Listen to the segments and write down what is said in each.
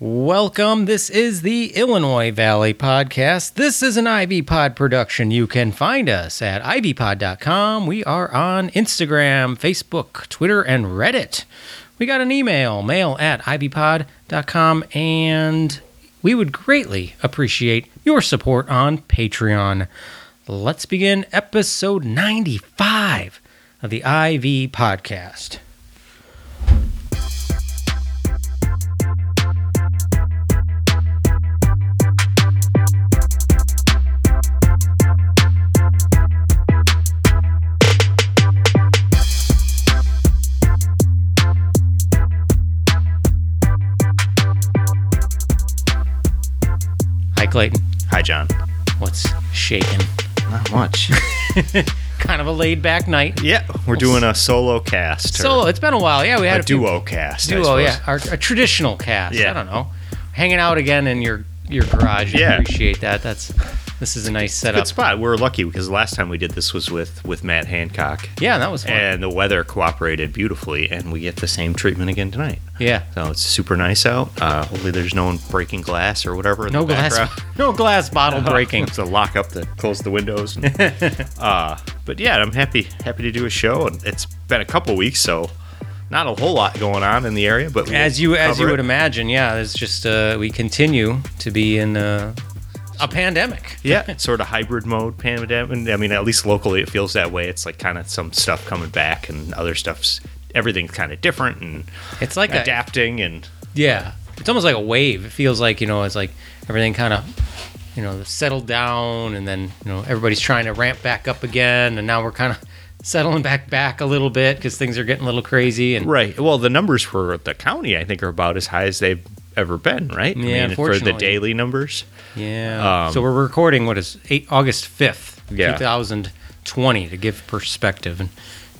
Welcome. This is the Illinois Valley Podcast. This is an Ivy Pod production. You can find us at ivypod.com. We are on Instagram, Facebook, Twitter, and Reddit. We got an email, mail at ivypod.com, and we would greatly appreciate your support on Patreon. Let's begin episode 95 of the IV Podcast. Clayton. Hi, John. What's shaking? Not much. Kind of a laid back night. yeah, we're doing a solo cast. Solo. It's been a while. Yeah, we had A a, few- duo cast. Duo, yeah, our, a traditional cast. Yeah. I don't know, hanging out again in your your garage. I Yeah. appreciate that. That's this is a nice setup. Good spot. We're lucky because the last time we did this was with with Matt Hancock, Yeah, that was fun. and the weather cooperated beautifully, and we get the same treatment again tonight. yeah, So it's super nice out. Uh, hopefully, there's no one breaking glass or whatever. In no the glass, background. no glass bottle breaking. to lock up to close the windows. uh, but yeah, I'm happy happy to do a show, and it's been a couple weeks, so not a whole lot going on in the area. But As you as you it. would imagine, yeah. It's just uh, we continue to be in uh, a pandemic. Yeah, sort of hybrid mode pandemic. I mean, at least locally, it feels that way. It's like kind of some stuff coming back, and other stuff's everything's kind of different and It's like a, adapting. And Yeah, it's almost like a wave. It feels like you know, it's like everything kind of, you know, settled down, and then you know everybody's trying to ramp back up again, and now we're kind of settling back back a little bit because things are getting a little crazy. And right, well, the numbers for the county, I think, are about as high as they've ever been. Right? Yeah, I mean, for the daily numbers. Yeah, Um, so we're recording what is eight, August fifth, Yeah. two thousand twenty, to give perspective. And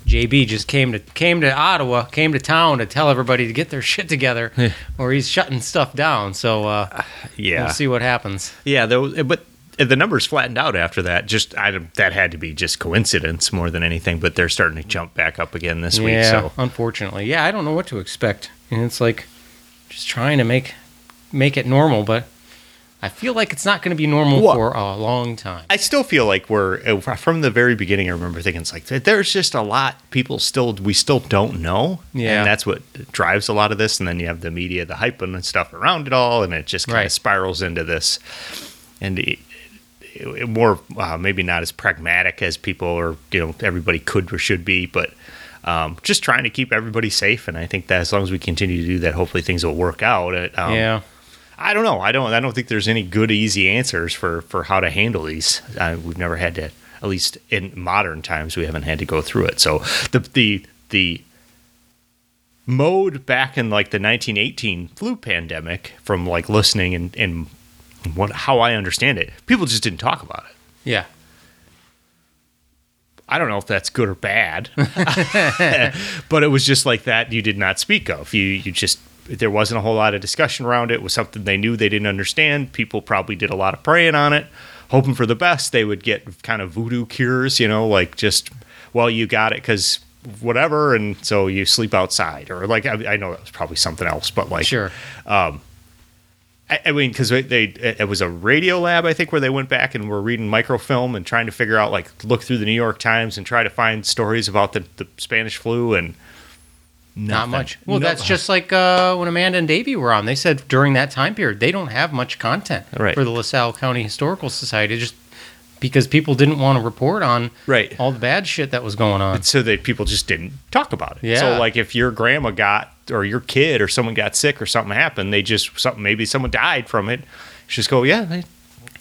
JB just came to came to Ottawa, came to town to tell everybody to get their shit together, or he's shutting stuff down. So uh, Yeah, we'll see what happens. yeah. Though, but the numbers flattened out after that. Just I, that had to be just coincidence more than anything. But they're starting to jump back up again this week. Yeah, So unfortunately, yeah, I don't know what to expect, and it's like just trying to make make it normal, but I feel like it's not going to be normal What? for a long time. I still feel like we're uh, from the very beginning. I remember thinking it's like there's just a lot people still we still don't know. Yeah. and that's what drives a lot of this. And then you have the media, the hype and stuff around it all, and it just kind Right. of spirals into this. And it, it- more uh, maybe not as pragmatic as people or you know everybody could or should be, but. Um, just trying to keep everybody safe, and I think that as long as we continue to do that, hopefully things will work out. It, um, yeah, I don't know. I don't. I don't think there's any good, easy answers for for how to handle these. Uh, we've never had to, at least in modern times, we haven't had to go through it. So the the the mode back in like the 1918 flu pandemic, from like listening and and what how I understand it, people just didn't talk about it. yeah, I don't know if that's good or bad, but it was just like that you did not speak of. You you just there wasn't a whole lot of discussion around it. It was something they knew they didn't understand. People probably did a lot of praying on it, hoping for the best. They would get kind of voodoo cures, you know, like just well you got it because whatever, and so you sleep outside or like I, I know that was probably something else, but like sure. Um, I, I mean, because they, they it was a Radiolab, I think, where they went back and were reading microfilm and trying to figure out, like, look through the New York Times and try to find stories about the, the Spanish flu and Not much. Well, No- that's just like uh, when Amanda and Davey were on. They said during that time period they don't have much content Right. for the LaSalle County Historical Society, just because people didn't want to report on Right. all the bad shit that was going on. so that people just didn't talk about it. Yeah. So, like, if your grandma got or your kid or someone got sick or something happened, they just something maybe someone died from it. Just go, yeah, they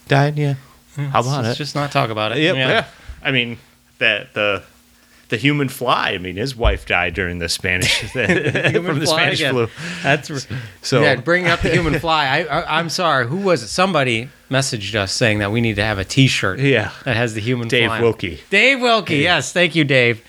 died. Yeah, how about it? just not talk about it. Yep, yeah. I mean, that the the human fly. I mean, his wife died during the Spanish from the Spanish again. flu. That's So so. Yeah, bringing up the human fly. I, I I'm sorry. Who was it? Somebody messaged us saying that we need to have a T-shirt. Yeah. that has the human fly. Dave fly. Wilkie. Dave Wilkie. Yes, thank you, Dave.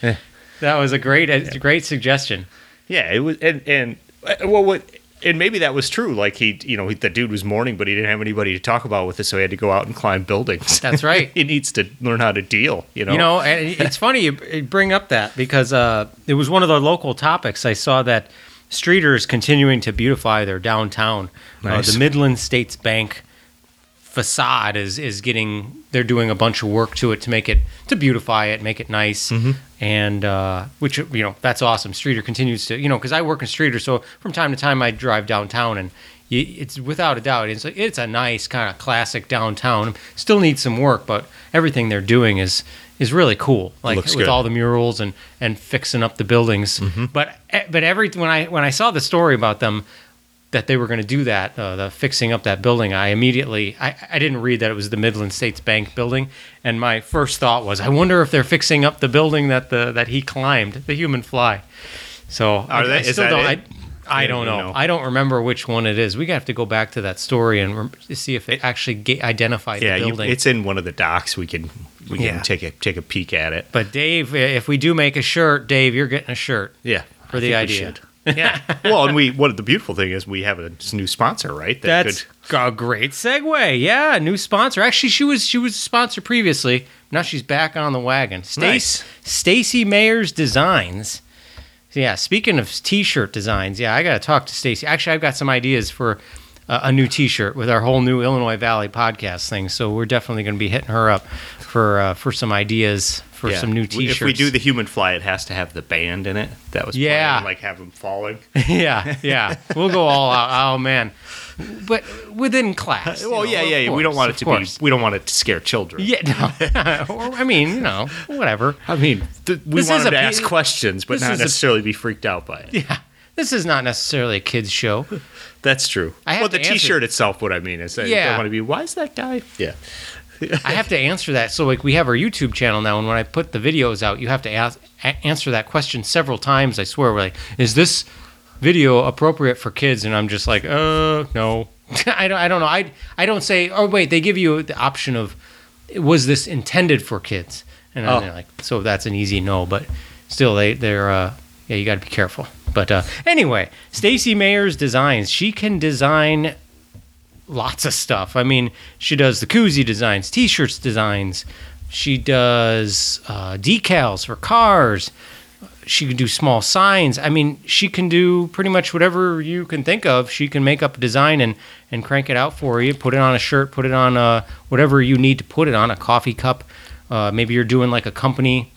That was a great, a great suggestion. Yeah, it was, and and uh, well, what, and maybe that was true. Like he, you know, he, the dude was mourning, but he didn't have anybody to talk about with it, so he had to go out and climb buildings. That's right. he needs to learn how to deal. You know. You know, and it's funny you bring up that because uh, it was one of the local topics. I saw that Streator is continuing to beautify their downtown. Uh, Nice. the Midland States Bank facade is is getting. They're doing a bunch of work to it to make it to beautify it, make it nice, Mm-hmm. And uh, which you know that's awesome. Streator continues to you know because I work in Streator, so from time to time I drive downtown and. It's without a doubt. It's a, it's a nice kind of classic downtown. Still needs some work, but everything they're doing is is really cool. Like Looks with good. all the murals and and fixing up the buildings. But eh, but every when I when I saw the story about them that they were going to do that, uh, the fixing up that building, I immediately I, I didn't read that it was the Midland States Bank building, and my first thought was, I wonder if they're fixing up the building that the that he climbed, the human fly. So I, they- I is still that don't. it? I, I don't know. know. I don't remember which one it is. We have to go back to that story and rem- see if it actually ga- identified Yeah, the you, building. it's in one of the docks. We can we can Yeah. take a take a peek at it. but Dave, if we do make a shirt, Dave, you're getting a shirt. Yeah, For the idea. Yeah. well, and we what the beautiful thing is we have a new sponsor, right? That That's a great segue. Yeah, new sponsor. Actually, she was she was a sponsor previously. Now she's back on the wagon. Stace, Nice. Stacy Mayers Designs. Yeah, speaking of t-shirt designs, yeah, I got to talk to Stacy. Actually, I've got some ideas for a, a new t-shirt with our whole new Illinois Valley podcast thing. So we're definitely going to be hitting her up for uh, for some ideas for yeah. some new t-shirts. If we do the human fly, it has to have the band in it. That was Yeah. playing, like have them falling. yeah, yeah, we'll go all out. Oh man, but within class. well, know, yeah, of yeah, yeah. We don't want it to course. be. We don't want it to scare children. Yeah, no. or, I mean, you know, whatever. I mean, th- we This want them to pe- ask questions, but not is a- necessarily be freaked out by it. Yeah. This is not necessarily a kids show. That's true. I well, the answer- T-shirt itself, what I mean is, I Yeah. don't want to be. Why is that guy? Yeah. I have to answer that. So like we have our YouTube channel now and when I put the videos out, you have to ask a- answer that question several times. I swear we're like, is this video appropriate for kids? And I'm just like, "Uh, no." I don't I don't know. I I don't say, "Oh, wait, they give you the option of was this intended for kids?" And Oh. I'm like, so that's an easy no, but still they they're uh yeah, you got to be careful. But uh anyway, Stacy Mayers designs. She can design lots of stuff. I mean, she does the koozie designs, t-shirts designs. She does uh, decals for cars. She can do small signs. I mean, she can do pretty much whatever you can think of. She can make up a design and, and crank it out for you. Put it on a shirt. Put it on uh, whatever you need to put it on. A coffee cup. Uh, maybe you're doing like a company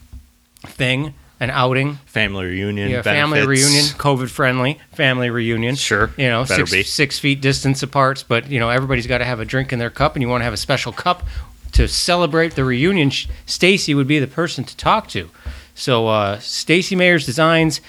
thing, an outing. Family reunion. Yeah, family reunion, COVID friendly family reunion. Sure, you know, six, be. six feet distance apart, but you know everybody's got to have a drink in their cup, and you want to have a special cup to celebrate the reunion. Stacy would be the person to talk to. So uh, Stacy Mayers Designs.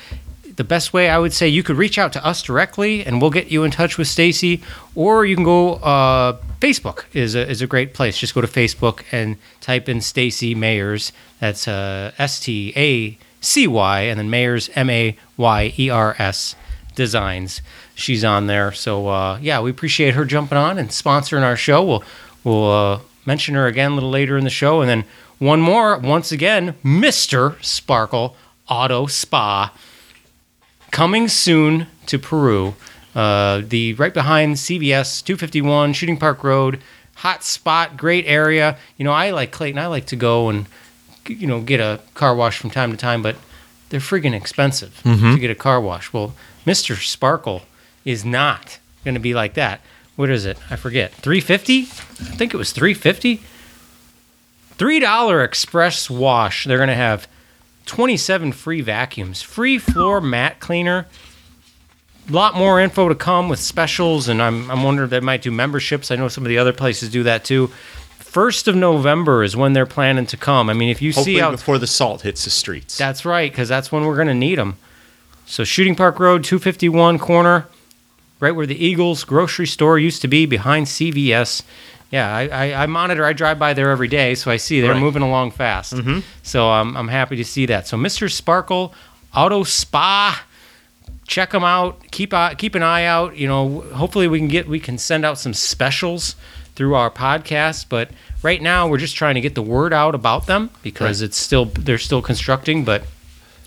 The best way I would say you could reach out to us directly, and we'll get you in touch with Stacy, or you can go. Uh, Facebook is a, is a great place. Just go to Facebook and type in Stacy Mayers. That's uh, S T A C Y, and then Mayers M A Y E R S Designs. She's on there. So uh, yeah, we appreciate her jumping on and sponsoring our show. We'll we'll uh, mention her again a little later in the show, and then one more once again, Mister Sparkle Auto Spa coming soon to Peru. Uh, the right behind CVS 251 Shooting Park Road, hot spot, great area. You know, I like Clayton. I like to go and you know get a car wash from time to time, but they're friggin' expensive mm-hmm. to get a car wash. Well, Mister Sparkle is not going to be like that. What is it? I forget. 350? I think it was 350. $3 express wash. They're going to have 27 free vacuums, free floor mat cleaner. A lot more info to come with specials, and I'm, I'm wondering if they might do memberships. I know some of the other places do that too. First of November is when they're planning to come. I mean, if you Hopefully see out before the salt hits the streets. that's right, because that's when we're going to need them. So, Shooting Park Road, 251 corner, right where the Eagles grocery store used to be behind CVS. Yeah, I, I, I monitor, I drive by there every day, so I see they're Right. moving along fast. So, um, I'm happy to see that. So, Mr. Sparkle Auto Spa, check them out. Keep uh, keep an eye out. You know, hopefully we can get we can send out some specials through our podcast. But right now we're just trying to get the word out about them because Right. it's still they're still constructing, but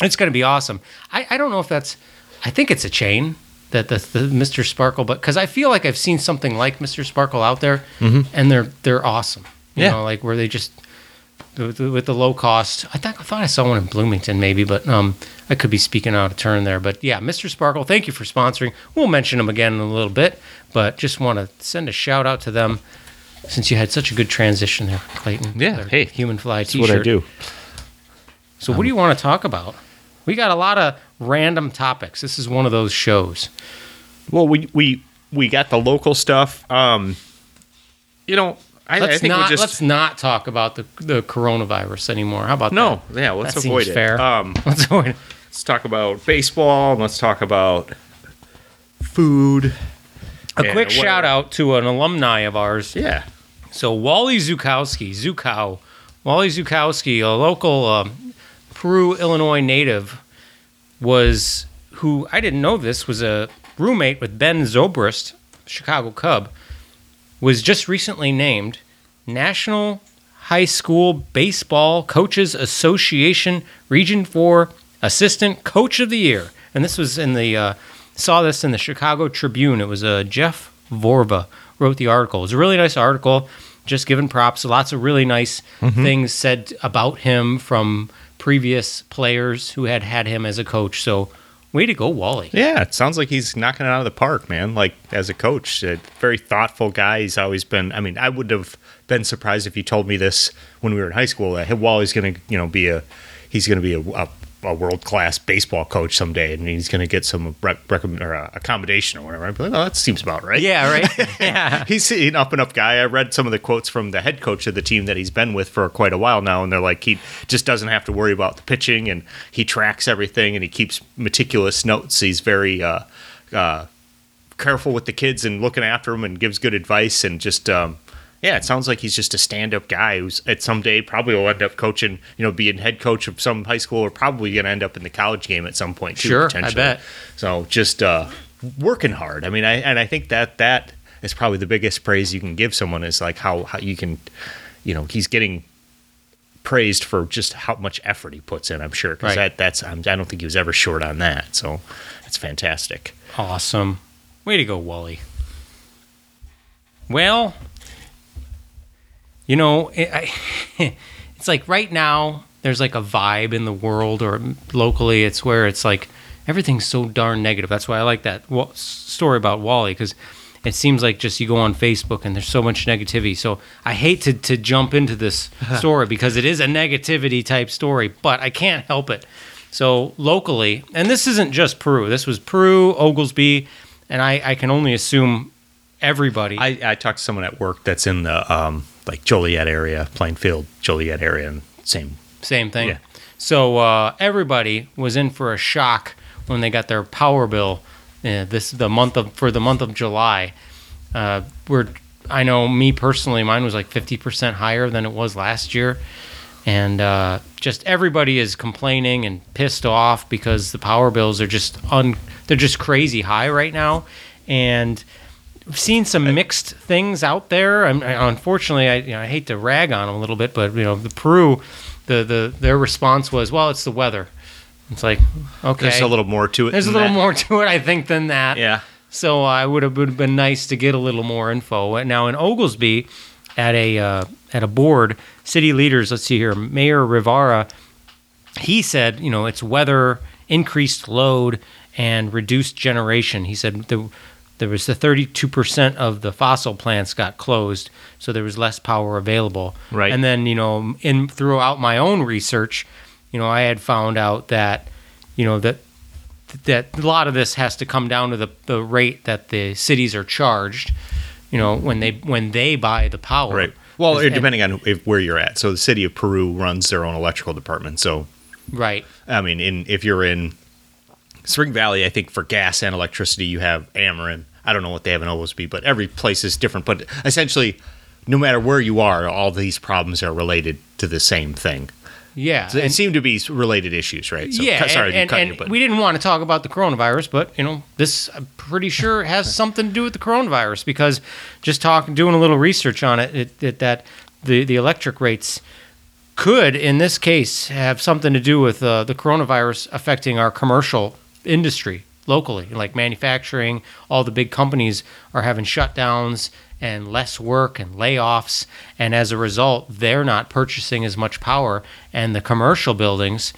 it's going to be awesome. I, I don't know if that's I think it's a chain that the, the Mr. Sparkle, but because I feel like I've seen something like Mr. Sparkle out there, mm-hmm. and they're they're awesome. You Yeah. know, like where they just with the, with the low cost. I thought I thought I saw one in Bloomington maybe, but um, I could be speaking out of turn there. But yeah, Mr. Sparkle, thank you for sponsoring. We'll mention them again in a little bit, but just want to send a shout out to them since you had such a good transition there, Clayton. Yeah, Their hey, Human Fly That's T-shirt. what I do. So what do you want to talk about? We got a lot of random topics. This is one of those shows. Well, we we we got the local stuff. Um, you know, I, I Let's think not we're just let's not talk about the the coronavirus anymore. How about no, that? yeah. Let's That avoid seems it. fair. Um, Let's avoid it. let's talk about baseball. Let's talk about food. A quick whatever. shout out to an alumni of ours. Yeah, So Wally Zukowski, Zukow, Wally Zukowski, a local um, Peru, Illinois native, was who I didn't know this was a roommate with Ben Zobrist, Chicago Cub, was just recently named National High School Baseball Coaches Association Region Four Assistant Coach of the Year, and this was in the uh, saw this in the Chicago Tribune. It was uh, Jeff Vorva wrote the article. It was a really nice article, just giving props. Lots of really nice things said about him from previous players who had had him as a coach. So, way to go, Wally. yeah. It sounds like he's knocking it out of the park, man. Like as a coach, a very thoughtful guy. He's always been. I mean, I would have been surprised if you told me this when we were in high school. That Wally's going to, you know, be a he's going to be a, a, a world class baseball coach someday, and he's going to get some rec- recommend or uh, accommodation or whatever. I'd be like, oh, that seems about right. Yeah, right. yeah. he's an up and up guy. I read some of the quotes from the head coach of the team that he's been with for quite a while now, and they're like he just doesn't have to worry about the pitching, and he tracks everything, and he keeps meticulous notes. He's very uh, uh, careful with the kids and looking after them, and gives good advice, and just. Um, yeah, it sounds like he's just a stand-up guy who's at someday probably will end up coaching, you know, being head coach of some high school, or probably going to end up in the college game at some point too. Sure, I bet. So just uh, working hard. I mean, I and I think that that is probably the biggest praise you can give someone is like how how you can, you know, he's getting praised for just how much effort he puts in. I'm sure because Right. that that's I'm, I don't think he was ever short on that. So it's fantastic. Awesome. Way to go, Wally. Well, you know, it, I, it's like right now there's like a vibe in the world or locally. It's where it's like everything's so darn negative. That's why I like that story about Wally because it seems like just you go on Facebook and there's so much negativity. So I hate to, to jump into this story because it is a negativity type story, but I can't help it. So locally, and this isn't just Peru. This was Peru, Oglesby, and I, I can only assume everybody. I, I talked to someone at work that's in the um, like Joliet area, Plainfield, Joliet area, and same. Same thing. Yeah. So uh, everybody was in for a shock when they got their power bill uh, this the month of for the month of July. Uh, we're I know me personally, mine was like fifty percent higher than it was last year, and uh, just everybody is complaining and pissed off because the power bills are just un they're just crazy high right now, and. I've seen some mixed things out there. I'm, I, unfortunately, I, you know, I hate to rag on them a little bit, but you know, the Peru, the, the their response was, "Well, it's the weather." It's like, okay, There's a little more to it. there's a little that. more to it, I think, than that. Yeah. So I would have would have been nice to get a little more info. Now in Oglesby, at a uh, at a board, city leaders. Let's see here, Mayor Rivara, He said, you know, it's weather, increased load, and reduced generation. He said the there was the 32% of the fossil plants got closed, so there was less power available. Right. And then, you know, in throughout my own research, you know, I had found out that, you know, that that a lot of this has to come down to the, the rate that the cities are charged, you know, when they when they buy the power. Right. Well, And- depending on if, where you're at. So the city of Peru runs their own electrical department. So Right. I mean, in if you're in Spring Valley, I think for gas and electricity, you have Ameren. I don't know what they have in Oglesby, but every place is different. But essentially, no matter where you are, all these problems are related to the same thing. Yeah. So it seem to be related issues, right? So, yeah, sorry and, to cut and, you, but we didn't want to talk about the coronavirus, but you know, this I'm pretty sure has something to do with the coronavirus because just talking, doing a little research on it, it, it that the the electric rates could, in this case, have something to do with uh, the coronavirus affecting our commercial industry. locally, like manufacturing. All the big companies are having shutdowns and less work and layoffs, and as a result, they're not purchasing as much power, and the commercial buildings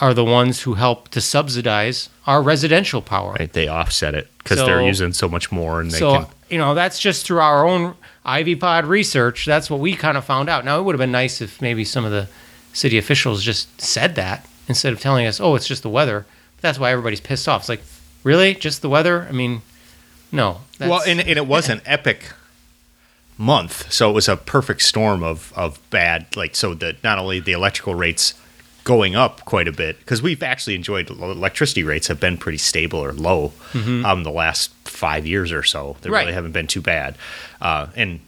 are the ones who help to subsidize our residential power. Right, they offset it because they're using so much more, and they So, can. you know, that's just through our own Ivy Pod research. That's what we kind of found out. Now, it would have been nice if maybe some of the city officials just said that instead of telling us, oh, it's just the weather. That's why everybody's pissed off. It's like, really? Just the weather? I mean, no. That's, Well, and, and it was an epic month, so it was a perfect storm of of bad. Like, so that not only the electrical rates going up quite a bit because we've actually enjoyed electricity rates have been pretty stable or low um the last five years or so. They Right. really haven't been too bad, uh, and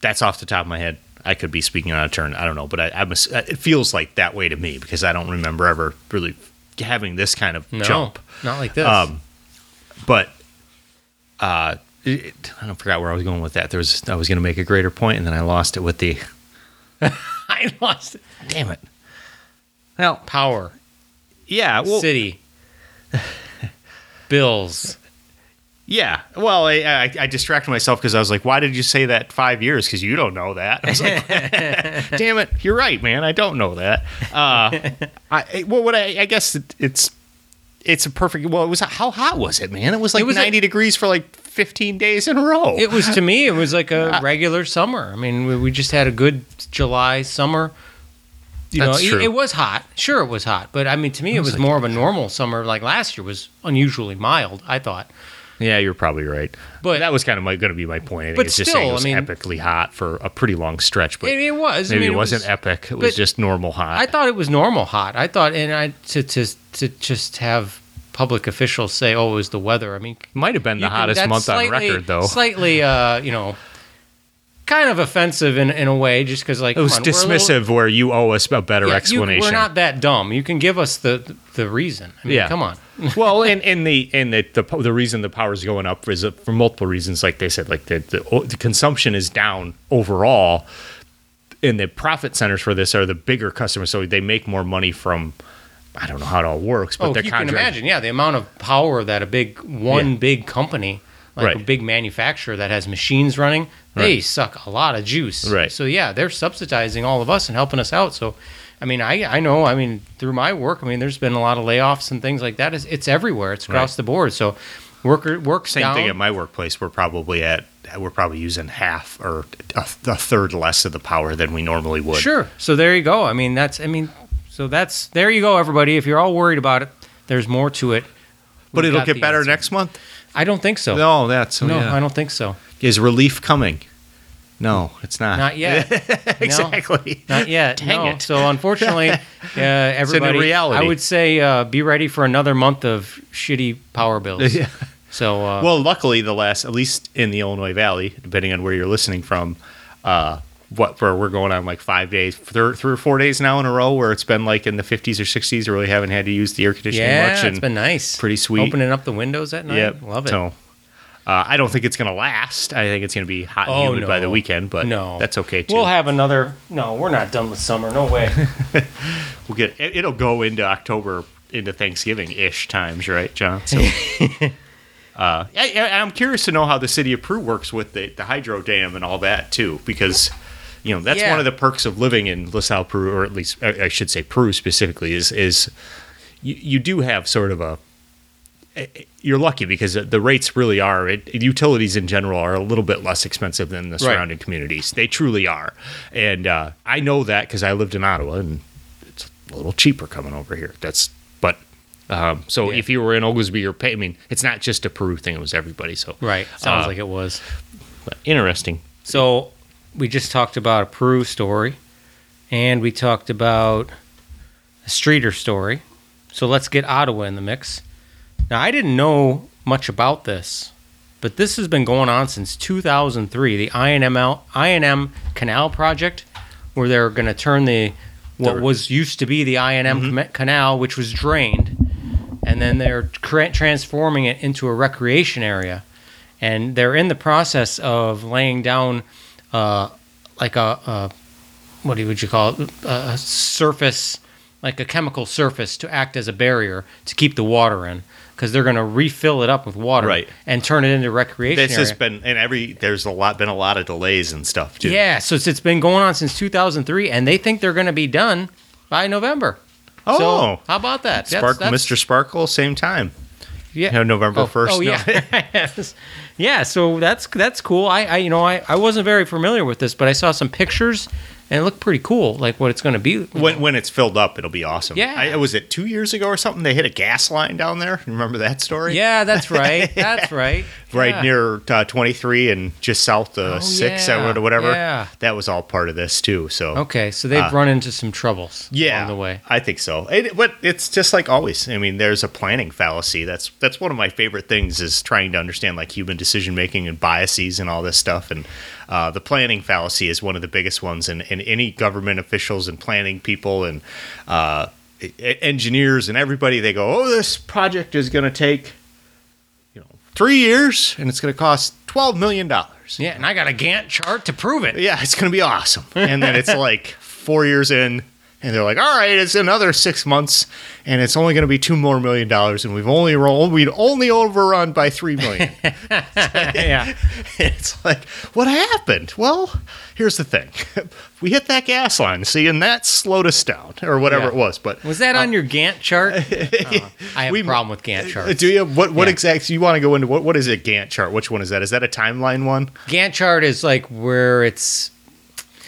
that's off the top of my head. I could be speaking on a turn. I don't know, but I, I'm, it feels like that way to me because I don't remember ever really having this kind of no, jump not like this. Um, but uh, it, I don't forgot where I was going with that. There was I was going to make a greater point, and then I lost it with the. I lost it. Damn it! Well, Power, yeah, well, city, bills. Yeah. Well, I, I, I distracted myself because I was like, "Why did you say that five years?" Because you don't know that. I was like, "Damn it! You're right, man. I don't know that." Uh, I well, what I, I guess it, it's it's a perfect. Well, it was how hot was it, man? It was like was a- 90 degrees for like 15 days in a row. It was to me, it was like a regular summer. I mean, we, we just had a good July summer. You That's know, true. It, was hot. Sure, it was hot, but I mean, to me, it was, more of a normal summer. Like last year was unusually mild. I thought. Yeah, you're probably right. But- that was kind of going to be my point. I think But it's just saying it still, was I mean- epically hot for a pretty long stretch. But It, it was. I maybe mean, it wasn't was- epic. It was just normal hot. I thought it was normal hot. I thought, and I to to to just have public officials say, "Oh, it was the weather." I mean, it Might have been the can- hottest month on record, though. Slightly, uh, you know, kind of offensive in in a way, just because like it was on, we're little- dismissive, where you owe us a better Yeah, you- explanation. we're not that dumb. You can give us the the reason. I mean, Yeah. come on. well, and, and the and the, the the reason the power is going up is uh, for multiple reasons. Like they said, like the, the the consumption is down overall, and the profit centers for this are the bigger customers, so they make more money from. I don't know how it all works, but Oh, they're you can imagine, yeah, the amount of power that a big one Yeah. big company, like a big manufacturer that has machines running, they Right. suck a lot of juice. Right. So yeah, they're subsidizing all of us and helping us out. So, I mean, I I know, I mean, through my work, I mean, there's been a lot of layoffs and things like that. It's, it's everywhere. It's across Right. the board. So, worker work Same thing at my workplace. We're probably at we're probably using half or a, a third less of the power than we normally would. Sure. So there you go. I mean, that's I mean, so that's there you go, everybody. If you're all worried about it, there's more to it. but We've it'll get better answer. next month. I don't think so. No, that's no, yeah. I don't think so. Is relief coming? No, it's not. Not yet. No. exactly. Not yet. Dang no. it. So unfortunately, uh, everybody, reality. I would say uh, be ready for another month of shitty power bills. Yeah. So uh, Well, luckily, the last, at least in the Illinois Valley, depending on where you're listening from, uh, what for we're going on like five days, three, three or four days now in a row where it's been like in the 50s or 60s. Really haven't had to use the air conditioning yeah, much. it's been nice. pretty sweet. Opening up the windows at night. Yep. Love it. So, uh, I don't think it's going to last. I think it's going to be hot and Oh, humid by the weekend, but no, that's okay too. We'll have another. No, we're not done with summer. No way. We'll get it, it'll go into October into Thanksgiving ish times, right, John? So, uh, I, I- I'm curious to know how the city of Peru works with the, the hydro dam and all that too, because you know that's Yeah. one of the perks of living in LaSalle, Peru, or at least I I should say Peru specifically, is is you, you do have sort of a you're lucky because the rates really are it, utilities in general are a little bit less expensive than the surrounding communities they truly are and uh, i know that because i lived in ottawa and it's a little cheaper coming over here that's but um, so Yeah. if you were in oglesby you're paying i mean it's not just a peru thing it was everybody so right. Sounds Uh, like it was. but interesting So we just talked about a Peru story, and we talked about a Streator story. So let's get Ottawa in the mix. Now I didn't know much about this, but this has been going on since 2003. The INML I&M Canal project, where they're going to turn the what was used to be the I&M mm-hmm. com- Canal, which was drained, and then they're transforming it into a recreation area and they're in the process of laying down uh, like a, a what do you- would you call it a surface like a chemical surface to act as a barrier to keep the water in because they're going to refill it up with water Right. and turn it into recreation This has been and every there's a lot been a lot of delays and stuff too. yeah, so it's, it's been going on since 2003, and they think they're going to be done by November. Oh. so how about that? That's- Spark, that's- Mr. Sparkle, same time. yeah. You know, November Oh, first. Oh yeah, Yes. yeah. Yeah, so that's that's cool. I, I you know I, I wasn't very familiar with this, but I saw some pictures and it looked pretty cool. Like what it's going to be. When when it's filled up, it'll be awesome. Yeah. I, was it two years ago or something? They hit a gas line down there. Remember that story? Yeah, that's right. That's right. Right Yeah. near uh, 23 and just south of Oh, six yeah. or whatever. Yeah. That was all part of this too. So Okay, so they've Uh, run into some troubles yeah, along the way. I think so. It, but it's just like always. I mean, there's a planning fallacy. That's that's one of my favorite things is trying to understand like human decision making and biases and all this stuff. And uh, the planning fallacy is one of the biggest ones. And, and any government officials and planning people and uh, engineers and everybody, they go, "Oh, this project is going to take." You know, three years, and it's going to cost twelve million dollars. Yeah, and I got a Gantt chart to prove it. Yeah, it's going to be awesome. And then it's like four years in, and they're like, all right, it's another six months, and it's only going to be two more million dollars, and we've only rolled, we'd only overrun by three million. yeah. it's like, what happened? Well, here's the thing: we hit that gas line, see, and that slowed us down, or whatever Yeah. it was. But Was that on your Gantt chart? Oh, I have We- a problem with Gantt uh, charts. do you what what Yeah. exactly you want to go into? What what is a Gantt chart? Which one is that? Is that a timeline one? Gantt chart is like where it's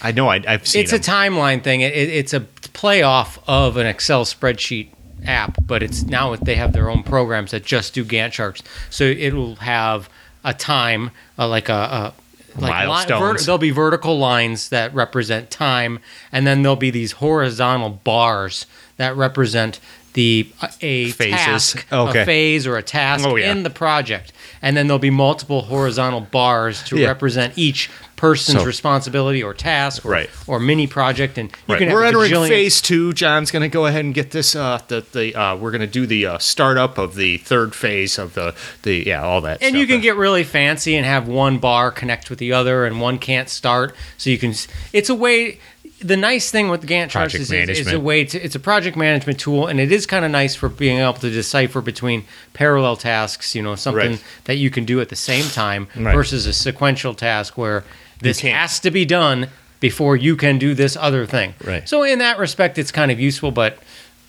I know I, I've seen it's a timeline thing. It, it, it's a playoff of an Excel spreadsheet app, but it's now they have their own programs that just do Gantt charts. So it'll have a time, uh, like a, a like li- Milestones. there'll be vertical lines that represent time, and then there'll be these horizontal bars that represent the uh, a Phases. task, Okay. a phase or a task Oh, yeah. in the project, and then there'll be multiple horizontal bars to Yeah. represent each person's So- responsibility or task or, Right. or mini project and you Right. can We're a entering bajillion- phase two. John's going to go ahead and get this. Uh, the the uh, we're going to do the uh, startup of the third phase of the the yeah all that. and stuff. you can get really fancy and have one bar connect with the other and one can't start so you can it's a way the nice thing with Gantt charts is, is a way to it's a project management tool and it is kind of nice for being able to decipher between parallel tasks you know something Right. that you can do at the same time Right. versus a sequential task where this has to be done before you can do this other thing Right. so in that respect it's kind of useful but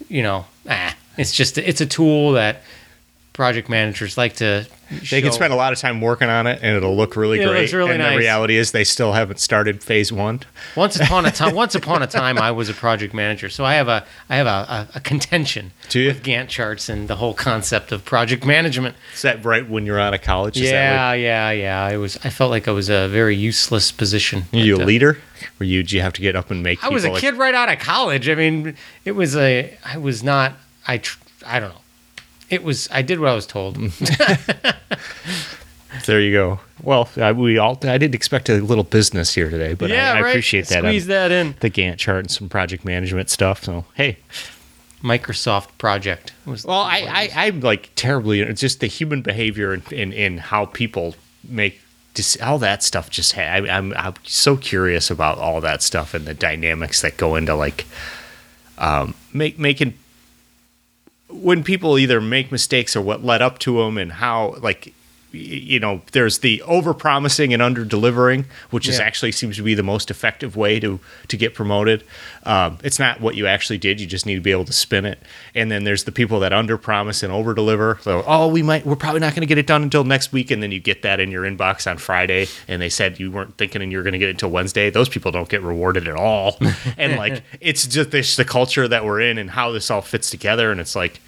you know ah, it's just it's a tool that project managers like to They can spend a lot of time working on it, and it'll look really It great. looks really and nice. the reality is, they still haven't started phase one. Once upon a time, once upon a time, I was a project manager, so I have a I have a, a, contention Do with Gantt charts and the whole concept of project management. Is that right when you're out of college? Is that yeah, yeah, yeah. I was I felt like I was a very useless position. what- you a leader? Or you? Did you have to get up and make? I was a like- kid right out of college. I mean, it was a I was not I tr- I don't know. It was I did what I was told. There you go. Well, I, we all. I didn't expect a little business here today, but yeah, I, I right. appreciate that. Squeeze on that in. The Gantt chart and some project management stuff. So hey, Microsoft project was Well, I, I I'm like terribly. It's just the human behavior and in, in, how people make all that stuff. Just ha- I, I'm I'm so curious about all that stuff and the dynamics that go into like um, make making when people either make mistakes or what led up to them and how like you know there's the over promising and under delivering which is actually seems to be the most effective way to to get promoted. Um, it's not what you actually did you just need to be able to spin it. And then there's the people that under promise and over deliver so oh we might we're probably not going to get it done until next week and then you get that in your inbox on friday and they said you weren't thinking and you're going to get it until wednesday. Those people don't get rewarded at all. And like it's just this the culture that we're in and how this all fits together and it's like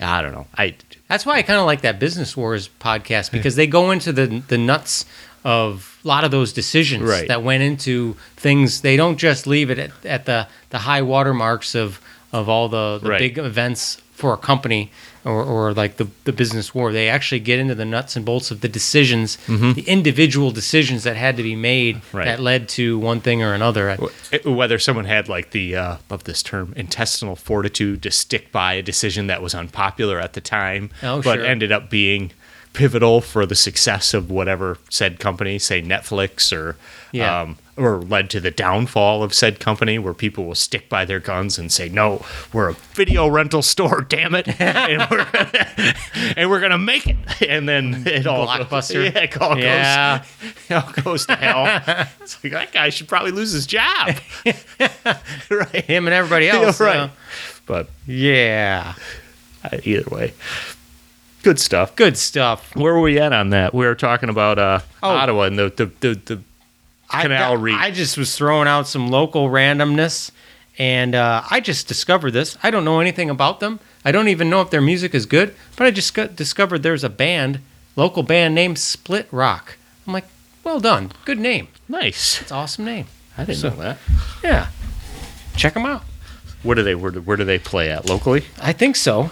i don't know. I That's why I kind of like that Business Wars podcast because they go into the the nuts of a lot of those decisions Right. that went into things. They don't just leave it at, at the the high watermarks of of all the, the Right. big events for a company or, or like the, the business war. They actually get into the nuts and bolts of the decisions, the individual decisions that had to be made Mm-hmm. Right. that led to one thing or another. whether someone had like the uh, love this term intestinal fortitude to stick by a decision that was unpopular at the time Oh, but sure. ended up being pivotal for the success of whatever said company, say Netflix or Yeah. um, or led to the downfall of said company where people will stick by their guns and say, "No, we're a video rental store, damn it." and we're and we're going to make it. And then it all Blockbuster. Yeah, it all goes Yeah. it all goes to hell. it's like that guy should probably lose his job. right. Him and everybody Yeah, else. right. uh, But yeah. either way. Good stuff. Good stuff. Where were we at on that? We were talking about uh, Oh. Ottawa and the the the, the canal I. I just was throwing out some local randomness, and uh, I just discovered this. I don't know anything about them. I don't even know if their music is good, but I just discovered there's a band, local band named Split Rock. I'm like, well done, good name. nice. It's awesome name. I didn't So- know that. Yeah, check them out. Where do they where do, where do they play at locally? I think so.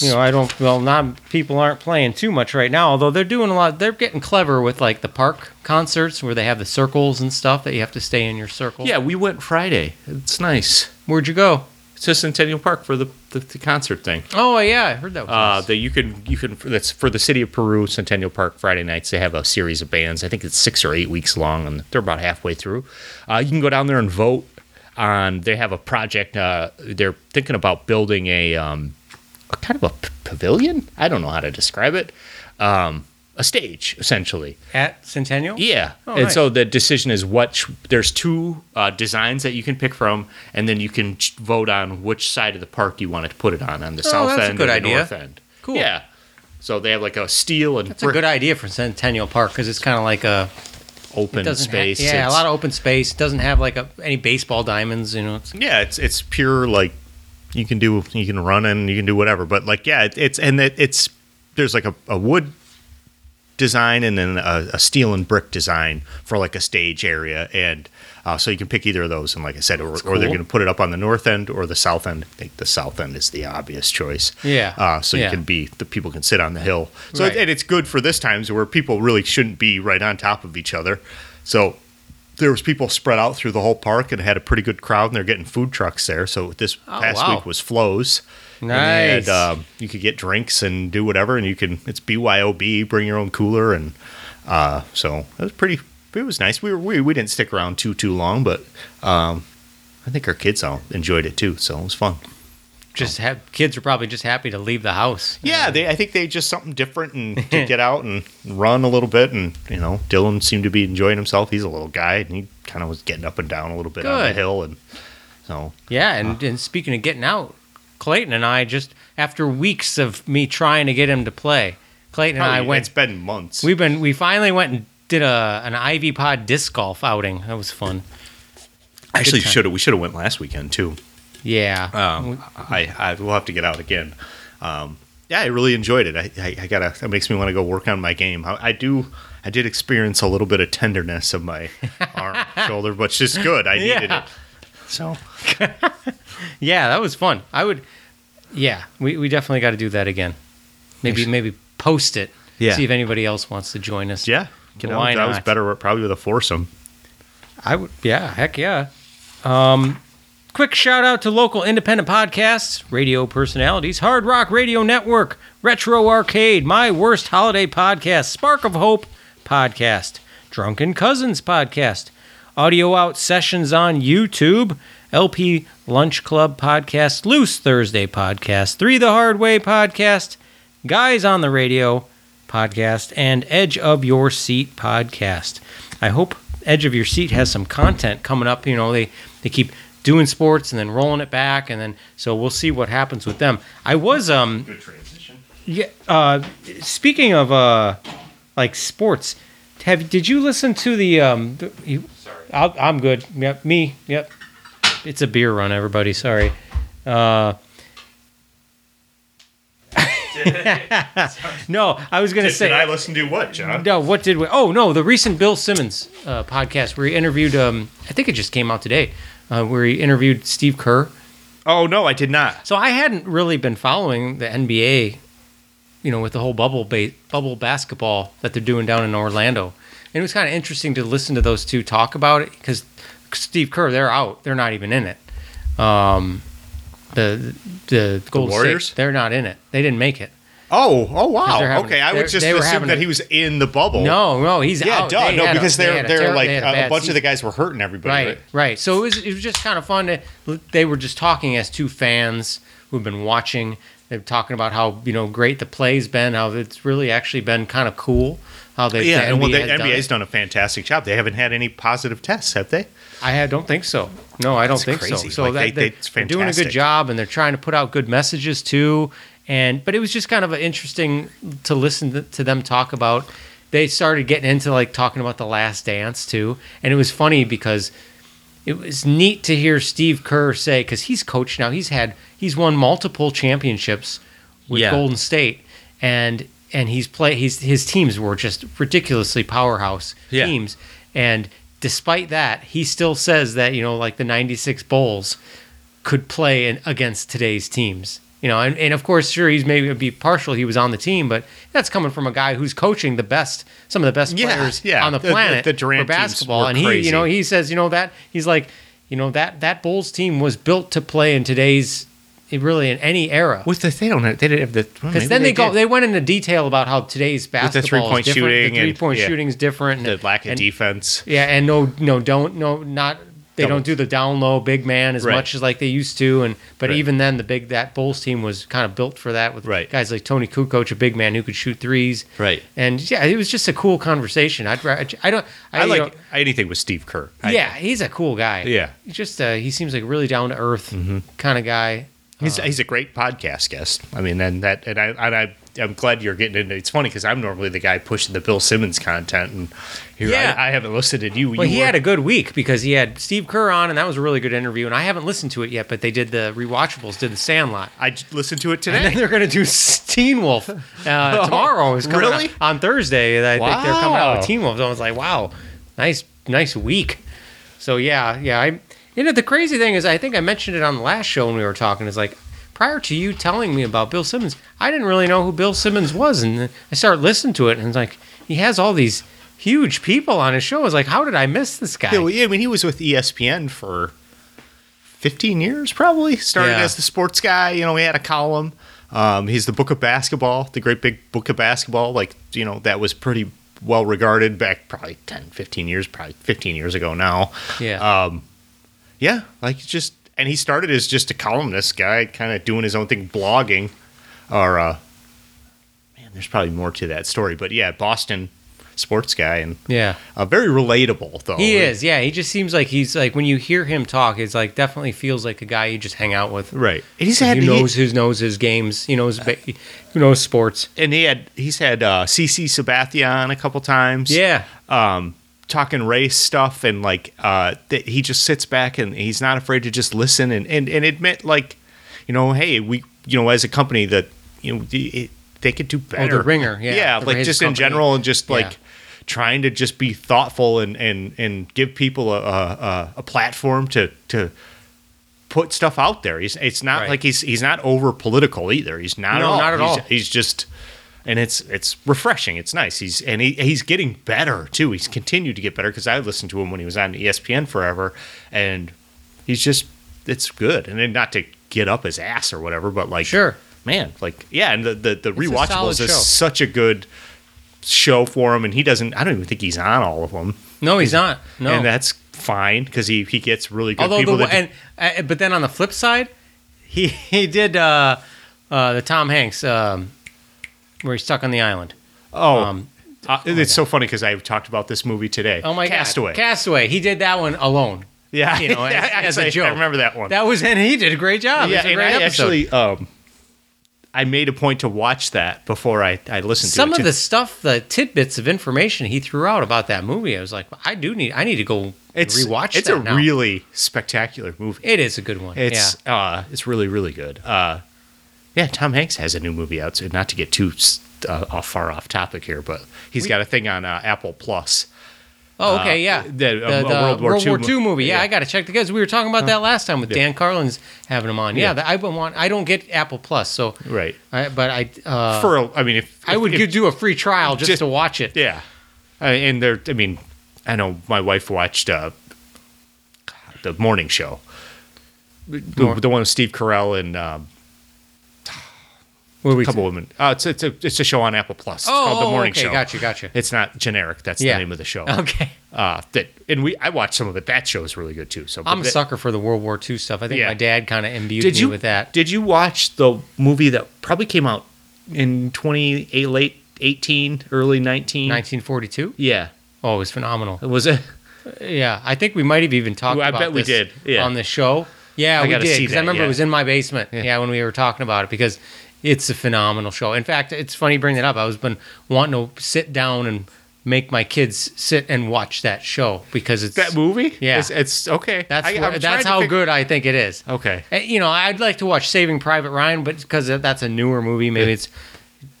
You know, I don't. Well, not people aren't playing too much right now. Although they're doing a lot. They're getting clever with like the park concerts where they have the circles and stuff that you have to stay in your circle. Yeah, we went Friday. It's nice. Where'd you go? It's just Centennial Park for the, the, the concert thing. Oh yeah, I heard that. Was Uh, nice. that you can you can that's for the city of Peru Centennial Park Friday nights. They have a series of bands. I think it's six or eight weeks long, and they're about halfway through. Uh, you can go down there and vote on. They have a project. Uh, they're thinking about building a, um, a kind of a p- pavilion. I don't know how to describe it. Um, a stage essentially. At Centennial? Yeah, Oh, and nice. so the decision is what there's two uh, designs that you can pick from, and then you can vote on which side of the park you want to put it on, on the south Oh, that's a end good or the idea. north end. Cool. Yeah. So they have like a steel and That's a good idea for Centennial Park because it's kind of like a open doesn't ha- space. yeah, a lot of open space. Doesn't have like a, any baseball diamonds. You know, it's, yeah, it's it's pure like you can do you can run and you can do whatever, but like yeah, it, it's and it, it's there's like a, a wood design and then a, a steel and brick design for like a stage area and uh, so you can pick either of those and like i said or, or they're going to put it up on the north end or the south end i think the south end is the obvious choice Yeah. uh, so Yeah. you can be the people can sit on the hill so Right. and it's good for this times where people really shouldn't be right on top of each other so there was people spread out through the whole park and had a pretty good crowd and they're getting food trucks there so this Oh, past wow. week was flows and Nice. had, um, you could get drinks and do whatever, and you can. It's BYOB, bring your own cooler, and uh, so it was pretty. It was nice. We were we, we didn't stick around too too long, but um, I think our kids all enjoyed it too. So it was fun. Just have kids are probably just happy to leave the house. Yeah, they. I think they just something different and to get out and run a little bit, and you know, Dylan seemed to be enjoying himself. He's a little guy, and he kind of was getting up and down a little bit on the hill, and so Yeah, and, ah. and speaking of getting out, Clayton and I just after weeks of me trying to get him to play, Clayton and oh, I went. It's been months. We've been we finally went and did a an Ivy Pod disc golf outing. That was fun. actually should have. We should have went last weekend too. Yeah. Um, I, I will have to get out again. Um, yeah, I really enjoyed it. I, I, I gotta. That makes me want to go work on my game. I, I do. I did experience a little bit of tenderness of my arm, shoulder, but it's just good. I needed Yeah. it. So Yeah, that was fun. I would. Yeah, we, we definitely got to do that again. Maybe maybe post it. Yeah. See if anybody else wants to join us. yeah, get out. Why That was better. Probably with a foursome. I would. Yeah. Heck yeah. Um, quick shout out to local independent podcasts, radio personalities, Hard Rock Radio Network, Retro Arcade, My Worst Holiday Podcast, Spark of Hope Podcast, Drunken Cousins Podcast, Audio Out Sessions on YouTube, LP Lunch Club Podcast, Loose Thursday Podcast, Three the Hard Way Podcast, Guys on the Radio Podcast, and Edge of Your Seat Podcast. I hope Edge of Your Seat has some content coming up. You know, they, they keep doing sports and then rolling it back, and then so we'll see what happens with them. I was um Good transition. yeah. Uh, speaking of uh, like sports, have did you listen to the um? the- You, Sorry. I'll, I'm good. Yep, me. Yep. It's a beer run, everybody. Sorry. Uh, no, I was gonna Did, say. did I listen to what, John? No, what did we? Oh no, the recent Bill Simmons uh, podcast where he interviewed. Um, I think it just came out today, uh, where he interviewed Steve Kerr. Oh no, I did not. So I hadn't really been following the NBA, you know, with the whole bubble ba- bubble basketball that they're doing down in Orlando. And it was kind of interesting to listen to those two talk about it because Steve Kerr, they're out, they're not even in it. Um, the the Golden Warriors? State, they're not in it. They didn't make it. Oh, Oh, wow. having- okay, I would just assume that a- he was in the bubble. No, no, he's Yeah, out. duh, They no, a- because they they're they're terri- like they had a, bunch season. of the guys were hurting everybody. Right, Right. right. So it was it was just kind of fun to. They were just talking as two fans who've been watching. They're talking about how you know great the play's been, how it's really actually been kind of cool. How they Yeah, the and well, the has NBA's it. done a fantastic job. They haven't had any positive tests, have they? I don't think so. No, I don't That's think crazy. so. So Like, that, they, they, they're doing a good job, and they're trying to put out good messages too. And but it was just kind of interesting to listen to, them talk about. They started getting into like talking about the Last Dance too, and it was funny because it was neat to hear Steve Kerr say because he's coached now. He's had he's won multiple championships with Yeah. Golden State, and and he's play he's his teams were just ridiculously powerhouse Yeah. teams, and despite that, he still says that you know like the '96 Bulls could play in, against today's teams. You know, and, and of course, sure, he's maybe be partial. He was on the team, but that's coming from a guy who's coaching the best, some of the best Yeah, players yeah. on the The- the- planet the for basketball. And he, you know, he says, you know that he's like, you know that that Bulls team was built to play in today's, really in any era. With the they don't have, they didn't have the Because then they, go, did. they went into detail about how today's basketball With the three-point shooting the three point shooting is different. the lack of and- defense. yeah, and no, no, don't, no, not. They don't do the down low big man as Right. much as like they used to, and but Right. even then, the big that Bulls team was kind of built for that with Right. guys like Toni Kukoc, a big man who could shoot threes, Right. And yeah, it was just a cool conversation. I'd, I don't, I, I, you like know, anything with Steve Kerr. I- yeah, he's a cool guy. Yeah. he's just uh, he seems like a really down to earth kind of guy. He's, he's a great podcast guest. I mean, and that, and I, and I, I'm glad you're getting into. It's funny because I'm normally the guy pushing the Bill Simmons content, and here Yeah. I, I haven't listened to you. Well, you he were- had a good week because he had Steve Kerr on, and that was a really good interview. And I haven't listened to it yet, but they did the rewatchables, did the Sandlot. I listened to it today. And then they're going to do Teen Wolf uh, tomorrow. Is coming really? out on Thursday. I think they're coming out with Wow. Teen Wolf. So I was like, wow, nice, nice week. So yeah, yeah. I, you know, the crazy thing is, I think I mentioned it on the last show when we were talking. Is like prior to you telling me about Bill Simmons, I didn't really know who Bill Simmons was, and I started listening to it, and it's like he has all these huge people on his show. I was like, how did I miss this guy? Yeah, well, yeah, I mean, he was with ESPN for 15 years, probably. Started Yeah. as the sports guy. You know, he had a column. Um, he's the Book of Basketball, the great big Book of Basketball. Like, you know, that was pretty well regarded back probably 10, 15 years, probably 15 years ago now. yeah. Um, yeah, like just, and he started as just a columnist guy, kind of doing his own thing, blogging. Or, uh, man, there's probably more to that story. But yeah, Boston sports guy and yeah. uh, very relatable, though. He is, yeah. He just seems like he's like when you hear him talk, it's like definitely feels like a guy you just hang out with. Right. And he's He had, he- knows who knows his games. He knows ba- who knows sports. and he had he's had uh, CC Sabathia on a couple times. Yeah, um, talking race stuff, and like uh, that he just sits back and he's not afraid to just listen and and, and admit like, you know, hey, we you know as a company that you know it, they could do better. Oh, Ringer, yeah, yeah, the- like just in general and just like. Yeah. Trying to just be thoughtful and, and, and give people a, a, a platform to, to put stuff out there. He's it's not Right. like he's he's not over political either. He's not No, at all. not at he's, all. He's just and it's it's refreshing. It's nice. He's and he, he's getting better too. He's continued to get better because I listened to him when he was on ESPN forever, and he's just it's good. And then not to get up his ass or whatever, but like Sure. man, like yeah. And the the, the rewatchables is such a good show for him, and he doesn't. I don't even think he's on all of them, no, he's not. No, and that's fine because he he gets really good although people the that and uh, but then on the flip side, he he did uh, uh, the Tom Hanks um, where he's stuck on the island. oh. Um, uh, it's so funny because I talked about this movie today. oh my Castaway. god, Castaway. He did that one alone. yeah, You know, as, Yeah, as a joke. I remember that one. That was and he did a great job. yeah, it's a and great I episode. actually um, I made a point to watch that before I, I listened some to it. Some of the stuff, the tidbits of information he threw out about that movie, I was like, I do need, I need to go it's rewatch It's a now. really spectacular movie. It is a good one. It's yeah. uh, it's really really good. Uh, yeah, Tom Hanks has a new movie out. So not to get too uh, off, far off topic here, but he's got a thing on uh, Apple Plus. Oh, okay, yeah. the- The, a the World War II II movie. Yeah, yeah. I got to check the guys. We were talking about that last time with Dan Carlin's having him on. Yeah, Yeah. that I want. I don't get Apple Plus, so Right. I, but I uh, For a, I mean, if I would if, do a free trial just, Just- to watch it. Yeah, I and there. I mean, I know my wife watched uh, the morning show, the, the one with Steve Carell and um, What are we a couple women. Uh, it's it's a it's a show on Apple Plus. It's Oh, called The oh, Morning okay, Show. gotcha, gotcha. It's not generic. That's Yeah. the name of the show. Okay. Uh, that and we I watched some of it. That show is really good too. So I'm a that- sucker for the World War II stuff. I think Yeah. my dad kind of imbued Did me you with that. Did you watch the movie that probably came out in 28 late 18 early 19? 1942. Yeah. Oh, it was phenomenal. It was it? Yeah, I think we might have even talked Well, I about bet we did, yeah. on the show. Yeah, I we did because I remember yeah. it was in my basement. Yeah. Yeah. when we were talking about it because it's a phenomenal show. In fact, it's funny you bring that up. I was been wanting to sit down and make my kids sit and watch that show because it's That movie? Yeah. It's, it's okay. That's I- where- that's how fig- good I think it is. Okay. Uh, You know, I'd like to watch Saving Private Ryan, but because that's a newer movie, maybe it's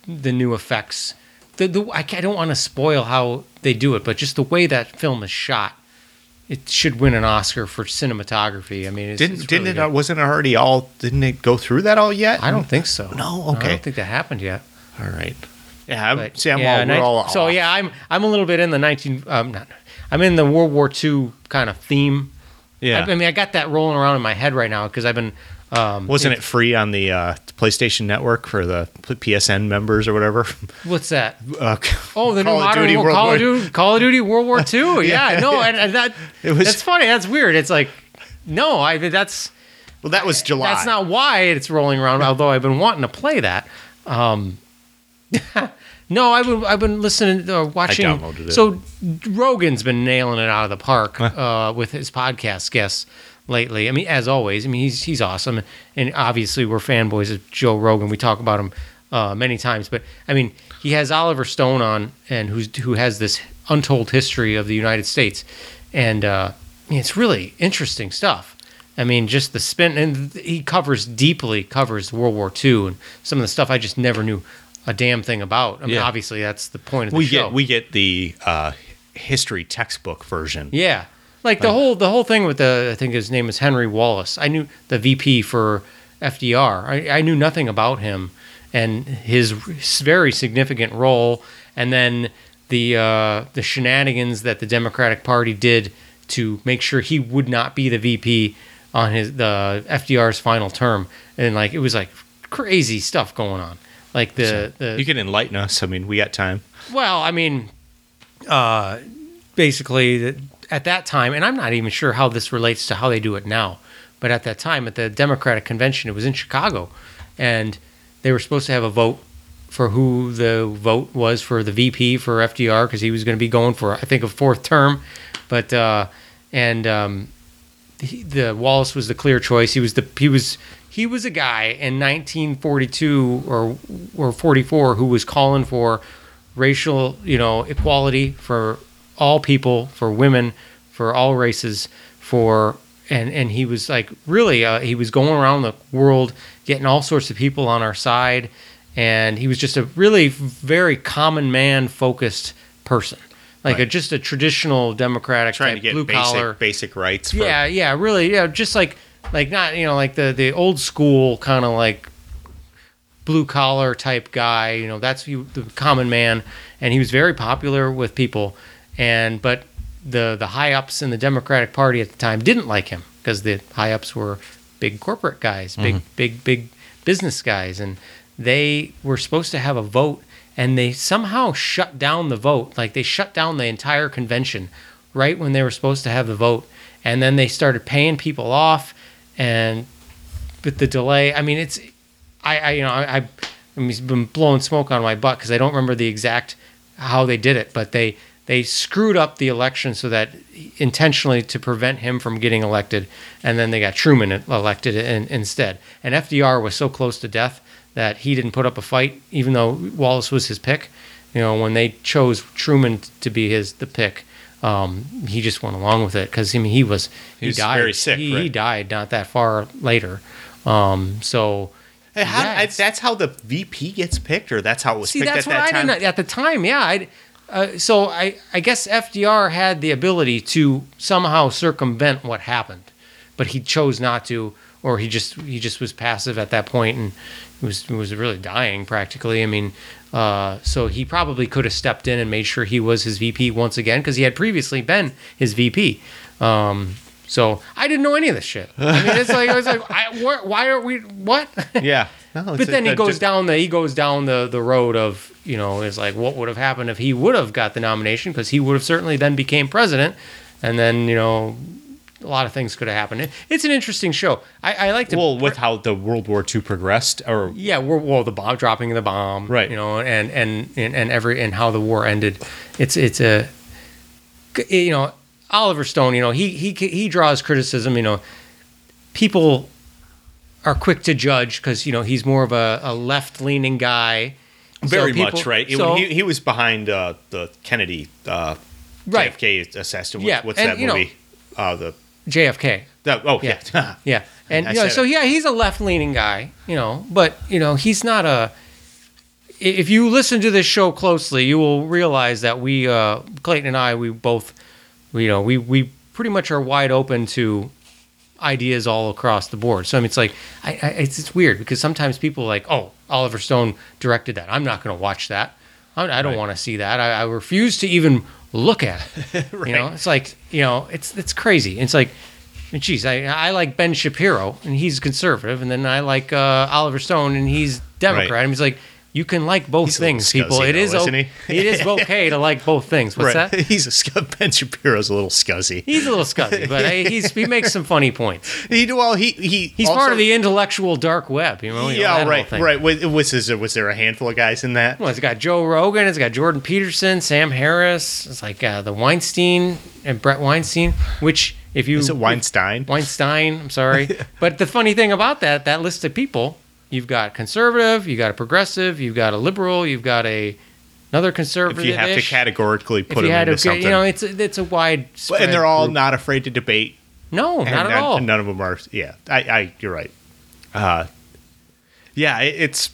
the new effects. The, the I, I don't want to spoil how they do it, but just the way that film is shot, it should win an Oscar for cinematography. I mean, it's, Didn't it's didn't it good. wasn't it already all didn't it go through that all yet? I don't think so. No, okay. I don't think that happened yet. All right. Yeah, I'm, But, see, I'm yeah, all, we're nin- all so off. yeah, I'm I'm a little bit in the nineteen. Um, not, I'm in the World War II kind of theme. yeah. I, I mean, I got that rolling around in my head right now because I've been. Um, Wasn't it free on the uh, PlayStation Network for the PSN members or whatever? What's that? Uh, Oh, the Call new modern Duty World Call War- of Duty, Call of Duty World War II. Yeah, no, and, and that It was- that's funny. That's weird. It's like no, I that's well, that was July. that's not why it's rolling around. Although I've been wanting to play that. Um, no, I've been I've been listening, uh, watching. downloaded it. So Rogan's been nailing it out of the park uh, with his podcast guests lately. I mean, as always, I mean he's he's awesome, and obviously we're fanboys of Joe Rogan. We talk about him uh, many times, but I mean he has Oliver Stone on, and who's who has this untold history of the United States, and uh, I mean, it's really interesting stuff. I mean, just the spin, and he covers deeply covers World War II and some of the stuff I just never knew a damn thing about. I mean, Yeah. obviously that's the point of the we show. get we get the uh, history textbook version. Yeah, like the whole the whole thing with the I think his name is Henry Wallace. I knew the VP for FDR. I, I knew nothing about him and his very significant role, and then the uh, the shenanigans that the Democratic Party did to make sure he would not be the VP on his the FDR's final term, and like it was like crazy stuff going on. Like the, the You can enlighten us. I mean, we got time. well, I mean, uh, basically, that- at that time, and I'm not even sure how this relates to how they do it now, but at that time, at the Democratic convention, it was in Chicago, and they were supposed to have a vote for who the vote was for the VP for FDR because he was going to be going for, I think, a fourth term, but uh, and um, he, the Wallace was the clear choice. He was the he was he was a guy in 1942 or or 44 who was calling for racial, you know, equality for all people, for women, for all races, for and and he was like really uh, he was going around the world getting all sorts of people on our side and he was just a really very common man focused person. Like a, just a traditional democratic Trying to get blue basic collar basic rights. For, yeah, yeah, really, yeah, just like like not you know like the the old school kind of like blue collar type guy. You know, that's you the common man, and he was very popular with people. And but the the high ups in the Democratic Party at the time didn't like him because the high ups were big corporate guys, big mm-hmm. big big business guys, and they were supposed to have a vote, and they somehow shut down the vote. Like they shut down the entire convention right when they were supposed to have the vote, and then they started paying people off, and with the delay, I mean, it's I, I you know I, I I've been blowing smoke on my butt because I don't remember the exact how they did it, but they they screwed up the election so that intentionally to prevent him from getting elected, and then they got Truman elected in, instead. And FDR was so close to death that he didn't put up a fight, even though Wallace was his pick. You know, when they chose Truman to be his the pick, um, he just went along with it because I mean he was he, He was died very sick, He, he died not that far later. Um, so how, Yeah, I, that's how the VP gets picked, or that's how it was See, picked that's at what that I time. didn't at the time. Yeah, I. Uh, so I, I guess FDR had the ability to somehow circumvent what happened, but he chose not to, or he just he just was passive at that point and was was really dying practically. I mean, uh, so he probably could have stepped in and made sure he was his VP once again because he had previously been his VP. Um, so I didn't know any of this shit. I mean, it's like I was like, I, wh- why are we what? Yeah. No, but a- then he goes just- down the he goes down the the road of you know is like what would have happened if he would have got the nomination because he would have certainly then became president, and then you know a lot of things could have happened. It- It's an interesting show. I, I like to Well, with how the World War II progressed, or yeah, well, the bomb dropping the bomb, Right. You know, and and and, and every and how the war ended. It's it's a you know Oliver Stone. You know he he he draws criticism. You know, people are quick to judge because you know he's more of a, a left leaning guy. So very people- much right. So- he, he was behind uh, the Kennedy uh, Right. JFK assassination. What- Yeah, what's and, that you know- movie? uh, the JFK. that, oh Yeah. yeah, Yeah, and you know, so it. yeah, he's a left-leaning guy, you know, but you know, he's not a. If you listen to this show closely, you will realize that we, uh, Clayton and I, we both, you know, we we pretty much are wide open to ideas all across the board. So I mean, it's like I, I it's, it's weird because sometimes people are like, oh, Oliver Stone directed that. I'm not going to watch that. I, I don't Right. want to see that. I, I refuse to even look at it. You know, it's like you know, it's it's crazy. It's like, geez, I I like Ben Shapiro and he's conservative, and then I like uh, Oliver Stone and he's Democrat. Right. And he's like, you can like both He's things, people. It though, is o- it is okay to like both things. What's right. that? He's a sc- Ben Shapiro's a little scuzzy. He's a little scuzzy, but I, he's he makes some funny points. He well he he He's also- part of the intellectual dark web, you know. you know, yeah right right. Was, was is there- was there a handful of guys in that? Well, it's got Joe Rogan, it's got Jordan Peterson, Sam Harris, it's like uh, the Weinstein and Bret Weinstein, which if you Is it Weinstein? Weinstein, I'm sorry. but the funny thing about that, that list of people, you've got conservative, you've got a progressive, you've got a liberal, you've got a another conservative. If you have to categorically put them into to, something, you know, it's a, it's a wide. And they're all group. not afraid to debate. No, and not at none, all. and none of them are. Yeah, I, I you're right. Uh, yeah, it, it's.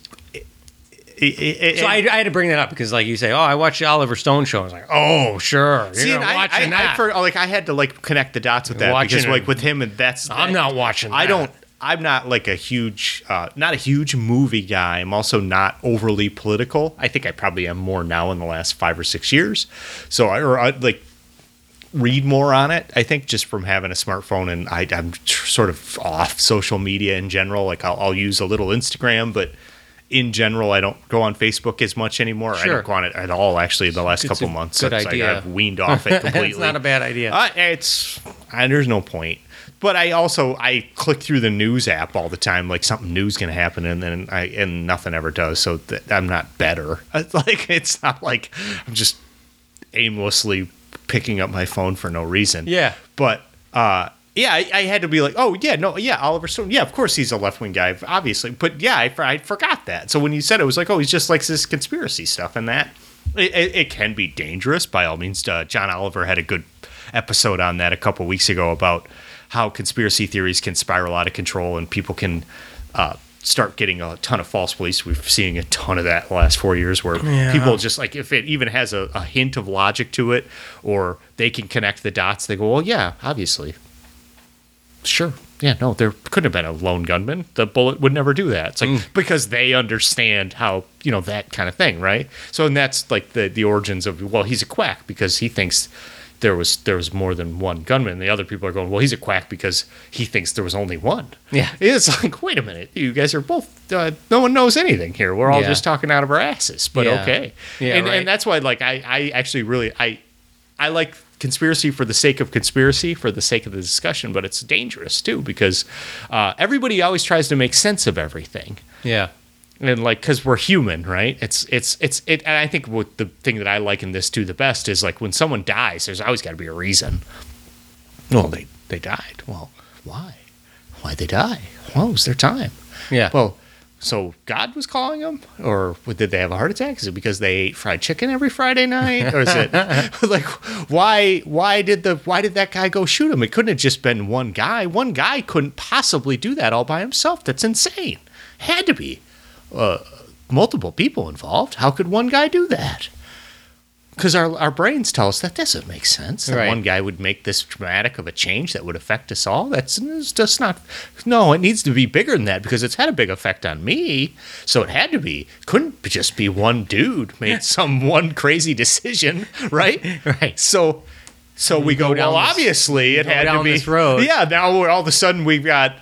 It, it, So I, I had to bring that up because, like you say, oh, I watched the Oliver Stone show. I was like, oh, sure, you're See, I, watching I, I that. for, like I had to like connect the dots with that Watching because like with him and that's I'm not watching. I don't. I'm not like a huge, uh, not a huge movie guy. I'm also not overly political. I think I probably am more now in the last five or six years. So I, or I like read more on it. I think just from having a smartphone and I, I'm tr- sort of off social media in general. Like I'll, I'll use a little Instagram, but in general, I don't go on Facebook as much anymore. I don't go on it at all. Actually, the last It's couple months, good idea. I've weaned off it completely. it's not a bad idea. Uh, it's I, there's no point. But I also I click through the news app all the time, like something new's gonna happen, and then I and nothing ever does. So th- I'm not better. It's like it's not like I'm just aimlessly picking up my phone for no reason. Yeah. But uh, yeah, I, I had to be like, oh yeah, no, yeah, Oliver Stone. Yeah, of course he's a left wing guy, obviously. But yeah, I, I forgot that. So when you said it, it was like, oh, he's just likes this conspiracy stuff and that. It, it, it can be dangerous by all means. Uh, John Oliver had a good episode on that a couple weeks ago about how conspiracy theories can spiral out of control and people can uh, start getting a ton of false beliefs. We've seen a ton of that the last four years where Yeah. people just like if it even has a, a hint of logic to it or they can connect the dots, they go, well, yeah, obviously. Sure. Yeah, no, there couldn't have been a lone gunman. The bullet would never do that. It's like because they understand how, you know, that kind of thing, right? So and that's like the the origins of well, he's a quack because he thinks there was there was more than one gunman. The other people are going, well, he's a quack because he thinks there was only one. Yeah. It's like, wait a minute, you guys are both. Uh, no one knows anything here. We're all Yeah. just talking out of our asses. But Yeah. okay, Yeah, and right. and that's why, like, I I actually really I I like conspiracy for the sake of conspiracy, for the sake of the discussion, but it's dangerous too because uh, everybody always tries to make sense of everything yeah. And like because we're human right? It's it's it's it and i think what the thing that i like in this too the best is like when someone dies there's always got to be a reason. Well they they died. Well why? Why'd they die? Well it was their time. Yeah. well so god was calling them? Or did they have a heart attack? Is it because they ate fried chicken every friday night? Or is it like why why did the why did that guy go shoot him? It couldn't have just been one guy. One guy couldn't possibly do that all by himself. That's insane. Had to be uh, multiple people involved how could one guy do that because our, our brains tell us that doesn't make sense that Right. one guy would make this dramatic of a change that would affect us all that's just not no it needs to be bigger than that because it's had a big effect on me so it had to be couldn't just be one dude made some one crazy decision right Right. so so we go, down well this- obviously it go had to be this road. yeah now all of a sudden we've got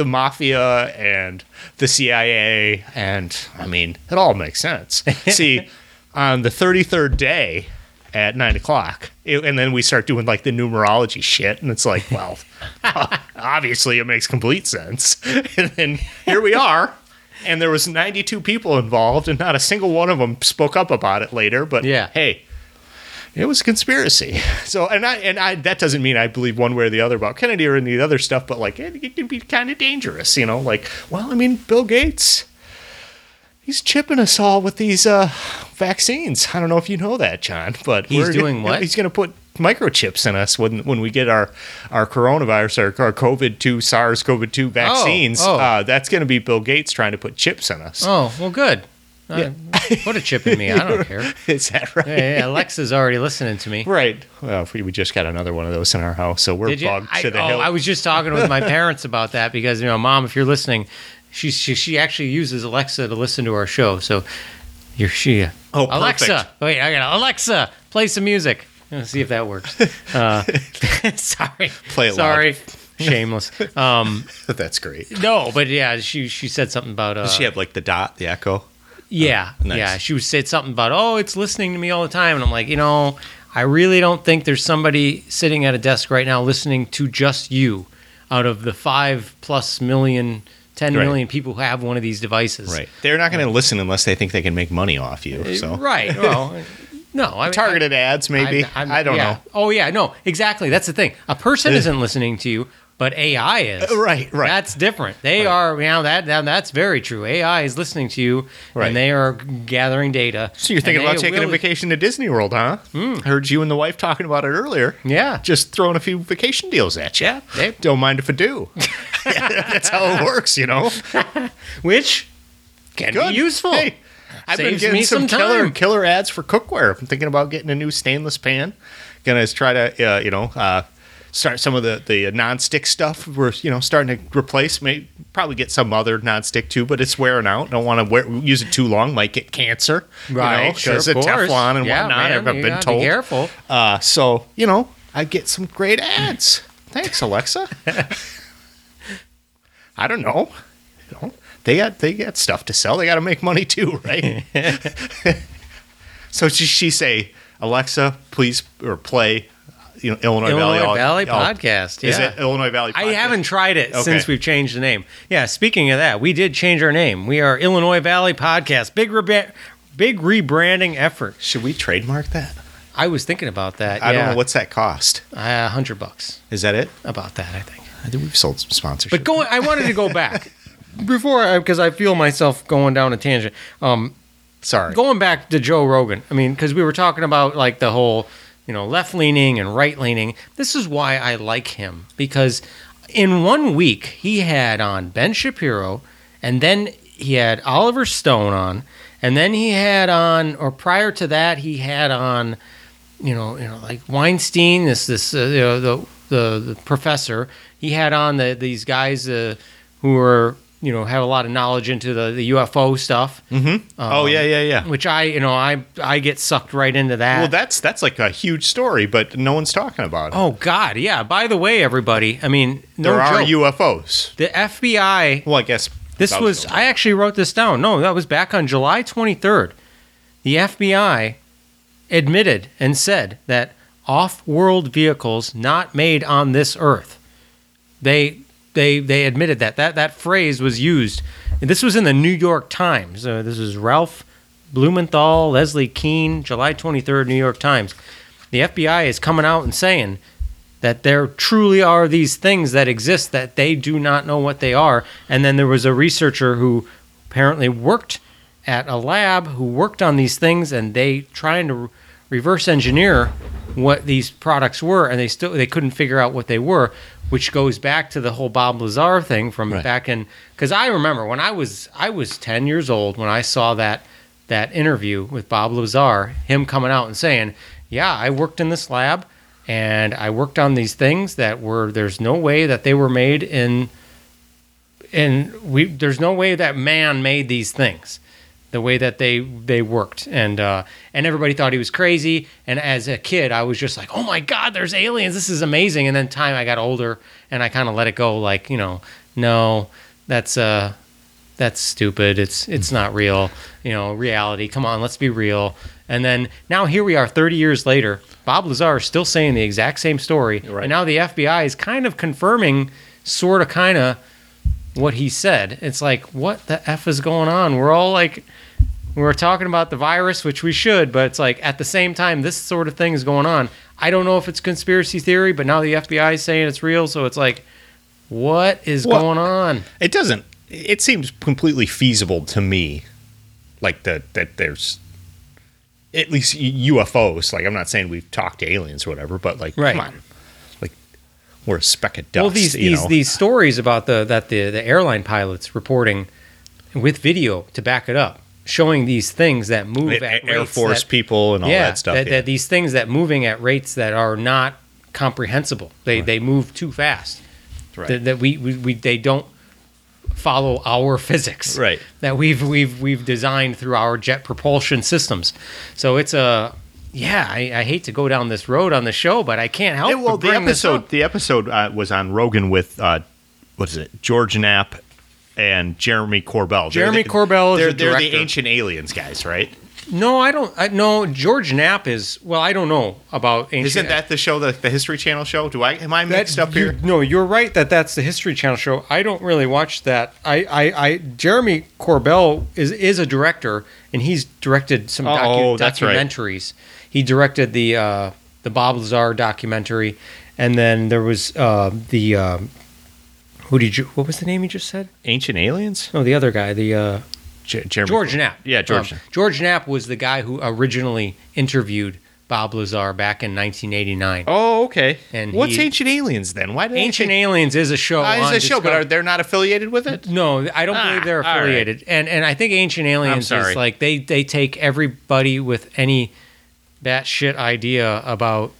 the mafia and the CIA, and I mean, it all makes sense. See, on the 33rd day at nine o'clock, it- and then we start doing like the numerology shit, and it's like, well, obviously it makes complete sense. And then here we are. And there was 92 people involved, and not a single one of them spoke up about it later. But Yeah. hey, it was a conspiracy. So, and I and I that doesn't mean I believe one way or the other about Kennedy or any other stuff, but like it, it can be kind of dangerous, you know. Like, well, I mean, Bill Gates, he's chipping us all with these uh, vaccines. I don't know if you know that, John, but He's we're- doing what? He's going to put microchips in us when when we get our our coronavirus or our COVID two SARS CoV two vaccines. oh. Uh, that's going to be Bill Gates trying to put chips in us. Oh, well, good. Uh, put a chip in me. I don't care. Is that right? Hey, hey, Alexa's already listening to me. Right. Well, we we just got another one of those in our house, so we're bugged I, to the oh, hill. I was just talking with my parents about that because you know, mom, if you're listening, she she, she actually uses Alexa to listen to our show. So you're she. Oh, Alexa, perfect. wait, I got Alexa, play some music. Let's see if that works. Uh, sorry, Play it loud. sorry, shameless. Um, That's great. no, but yeah, she she said something about. Uh, Does she have like the dot, the echo? Oh, yeah, nice. yeah. She was said something about, oh, it's listening to me all the time, and I'm like, you know, I really don't think there's somebody sitting at a desk right now listening to just you, out of the five plus million, ten Right. million people who have one of these devices. Right. They're not going to listen unless they think they can make money off you. Eh, so Right. Well, no. I mean, targeted ads, maybe. I'm- I'm- I don't yeah. know. Oh yeah, no, exactly. That's the thing. A person eh. isn't listening to you, but AI is. Right, right. That's different. They are. You know that, that that's very true. AI is listening to you, Right. and they are gathering data. So you're thinking about taking a vacation to Disney World, huh? Heard you and the wife talking about it earlier. Yeah. Just throwing a few vacation deals at you. Yeah, they- Don't mind if I do. That's how it works, you know. which can Good. be useful. Hey, I've been getting me some, some killer killer ads for cookware. I'm thinking about getting a new stainless pan. Gonna try to uh, you know uh, start some of the the non-stick stuff. We're you know starting to replace. May probably get some other non-stick too, but it's wearing out. Don't want to wear, use it too long. Might get cancer. Right, You know, sure, because of of. Teflon and Yeah, whatnot. man, I've been gotta be told. careful. Uh, so you know I get some great ads. Thanks, Alexa. I don't know. You know, they got they got stuff to sell. They got to make money too, right? so she, she say, Alexa, please or play, you know, Illinois, Illinois Valley, Valley, podcast. Is yeah. it Illinois Valley? I haven't tried it Okay. since we've changed the name. Yeah, speaking of that, we did change our name. We are Illinois Valley Podcast. Big reba- big rebranding effort. Should we trademark that? I was thinking about that. I yeah. don't know what's that cost. a hundred bucks Is that it? about that. I think. I think we've sold some sponsorship. But going, I wanted to go back before because I feel myself going down a tangent. Um, sorry. going back to Joe Rogan, I mean, because we were talking about like the whole, you know, left leaning and right leaning. This is why I like him because in one week he had on Ben Shapiro, and then he had Oliver Stone on, and then he had on, or prior to that, he had on, you know, you know, like Weinstein, this this uh, you know the, the the professor. He had on the these guys uh, who were you know have a lot of knowledge into the, the UFO stuff mm-hmm. oh um, yeah, yeah, yeah. which I, you know, I I get sucked right into that. Well, that's that's like a huge story, but no one's talking about it. oh God, yeah. By the way, everybody, I mean, no there are joke. UFOs. the FBI. Well, I guess This that was I actually wrote this down. No, that was back on July 23rd. The FBI admitted and said that off-world vehicles not made on this earth. They they they admitted that that that phrase was used. And this was in the New York Times. Uh, this is Ralph Blumenthal, Leslie Kean, July 23rd, New York Times. The FBI is coming out and saying that there truly are these things that exist that they do not know what they are. And then there was a researcher who apparently worked at a lab who worked on these things and they trying to reverse engineer what these products were and they still they couldn't figure out what they were which goes back to the whole Bob Lazar thing from Right. back in cuz I remember when I was I was 10 years old when I saw that that interview with Bob Lazar him coming out and saying yeah I worked in this lab and I worked on these things that were there's no way that they were made in and we there's no way that man made these things the way that they they worked and uh and everybody thought he was crazy and as a kid I was just like oh my god there's aliens this is amazing and then time I got older and I kind of let it go like you know no, that's uh, that's stupid. It's it's not real. You know, reality. Come on, let's be real. And then now here we are, 30 years later. Bob Lazar is still saying the exact same story, Right. and now the FBI is kind of confirming, sort of, kind of, what he said. It's like, what the f is going on? We're all like, we're talking about the virus, which we should, but it's like at the same time, this sort of thing is going on. I don't know if it's conspiracy theory, but now the FBI is saying it's real, so it's like, what is Well- going on? It doesn't. It seems completely feasible to me, like that that there's at least UFOs. Like I'm not saying we've talked to aliens or whatever, but like Right. come on, like we're a speck of dust. well, these these these stories about the that the the airline pilots reporting with video to back it up, showing these things that move at Air Force that- people and all yeah, that stuff. That, yeah. that these things that moving at rates that are not comprehensible. They they move too fast. Right. That, that we, we, we they don't follow our physics. Right. That we've we've we've designed through our jet propulsion systems. So it's a yeah. I, I hate to go down this road on the show, but I can't help Yeah, well, the episode up. the episode uh, was on Rogan with uh, what is it, George Knapp and Jeremy Corbell. They're Jeremy the- Corbell is they're, the they're the ancient aliens guys, right? No, I don't. I, no, George Knapp is. Well, I don't know about ancient. Isn't that the show, the, the History Channel show? Do I am I That- mixed up you- here? No, you're right that that's the History Channel show. I don't really watch that. I, I, I Jeremy Corbell is is a director, and he's directed some docu- Oh, that's right. He directed the uh, the Bob Lazar documentary, and then there was uh, the um who did you? What was the name you just said? Ancient aliens? No, the other guy. The uh, J- Jeremy George Knapp. Yeah, George. Um, George Knapp was the guy who originally interviewed Bob Lazar back in 1989. oh, okay. And what's he- Ancient Aliens then? Why did Ancient Aliens is a show. On it's a show, but are they not affiliated with it? No, I don't Ah, believe they're all right. affiliated. And and I think Ancient Aliens is like they they take everybody with any batshit idea about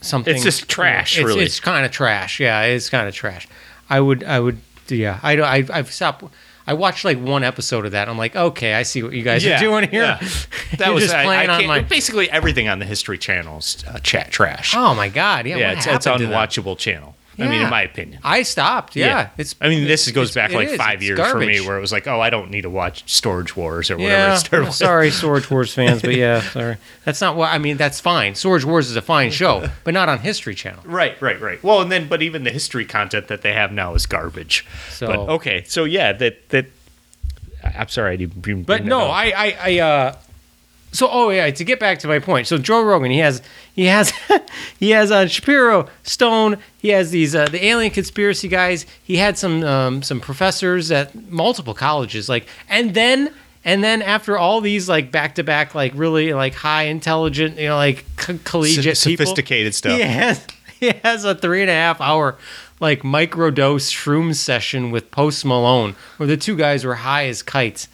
something. It's just trash, It's, really. it's kind of trash. Yeah, it's kind of trash. I would I would yeah. I I I've stopped. I watched like one episode of that. I'm like, okay, I see what you guys are doing here. yeah. That was just I, I playing on my. basically everything on the History Channel's uh, chat trash. Oh my god! Yeah, yeah, it's, it's happened to that? unwatchable channel. I mean, in my opinion. I stopped. Yeah, it's. I mean, this goes back like is. five It's years for me, where it was like, oh, I don't need to watch Storage Wars or whatever. Yeah, it started well, with. sorry, Storage Wars fans, but yeah, sorry. That's not what I mean. That's fine. Storage Wars is a fine show, but not on History Channel. Right, right, right. Well, and then, but even the history content that they have now is garbage. So- but okay, so yeah, that that. I'm sorry, I didn't. But no. I, I, I, uh, so oh yeah, to get back to my point. So Joe Rogan, he has, he has, he has uh, Shapiro, Stone. He has these uh, the alien conspiracy guys. He had some um, some professors at multiple colleges, like, and then and then after all these like back to back like really like high intelligent, you know, like co- collegiate people, sophisticated stuff. He has he has a three and a half hour like microdose shroom session with Post Malone, where the two guys were high as kites.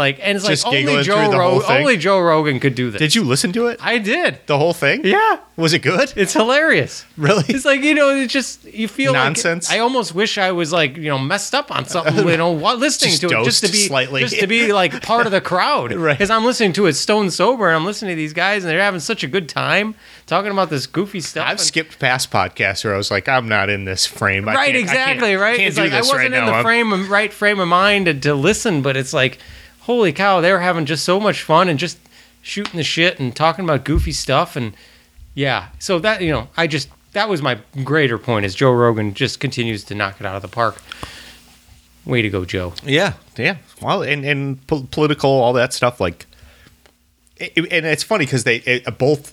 Like, and it's Just like only giggling Joe through the whole Rogan, thing? only Joe Rogan could do this. Did you listen to it? I did. The whole thing? Yeah, Was it good? it's hilarious. Really? It's like you know, it's just you feel Nonsense? Like, I almost wish I was like you know messed up on something, you know, while listening Just to it, just to dosed be slightly. just to be like part of the crowd, Right. Because I'm listening to it stone sober, and I'm listening to these guys, and they're having such a good time talking about this goofy stuff. I've and- skipped past podcasts where I was like, I'm not in this frame. I right, can't- I exactly, can't- right. Can't it's do like I this wasn't right in now. the I'm- frame of right frame of mind to, to listen, but it's like, holy cow, they were having just so much fun and just shooting the shit and talking about goofy stuff and yeah. So that you know, I just that was my greater point is Joe Rogan just continues to knock it out of the park. Way to go, Joe. Yeah, yeah. Well, and and po- political, all that stuff. Like, it, and it's funny because they it, both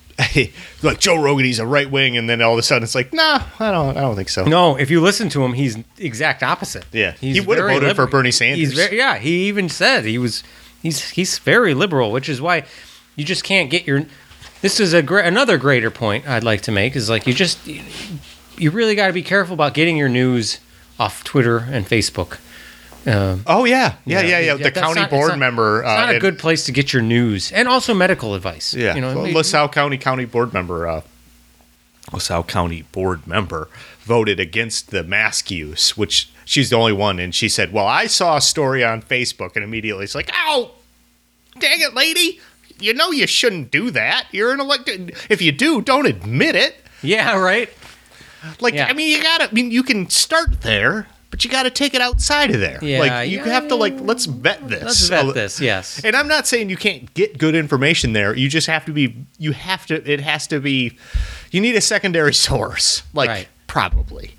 like Joe Rogan, he's a right wing, and then all of a sudden it's like, nah, I don't, I don't think so. No, if you listen to him, he's the exact opposite. Yeah. he's He would've very voted for Bernie Sanders. He's very, yeah, he even said he was he's he's very liberal, which is why you just can't get your. This is a another greater point I'd like to make is like you just you really got to be careful about getting your news off Twitter and Facebook. Um, Oh yeah, yeah, yeah, yeah. the county not- it's board not- member. It's not uh, a and- good place to get your news and also medical advice. Yeah, you know, well, LaSalle County County Board member, uh, LaSalle County Board member, voted against the mask use, which she's the only one, and she said, "Well, I saw a story on Facebook, and immediately it's like, ow, dang it, lady, you know you shouldn't do that. You're an elected. If you do, don't admit it. yeah, right. Like, Yeah. I mean, you gotta. I mean, you can start there." But you got to take it outside of there. Yeah, like you yeah, have to like let's vet this. Let's vet this. Yes. And I'm not saying you can't get good information there. You just have to be. You have to. It has to be. You need a secondary source. Like Right. probably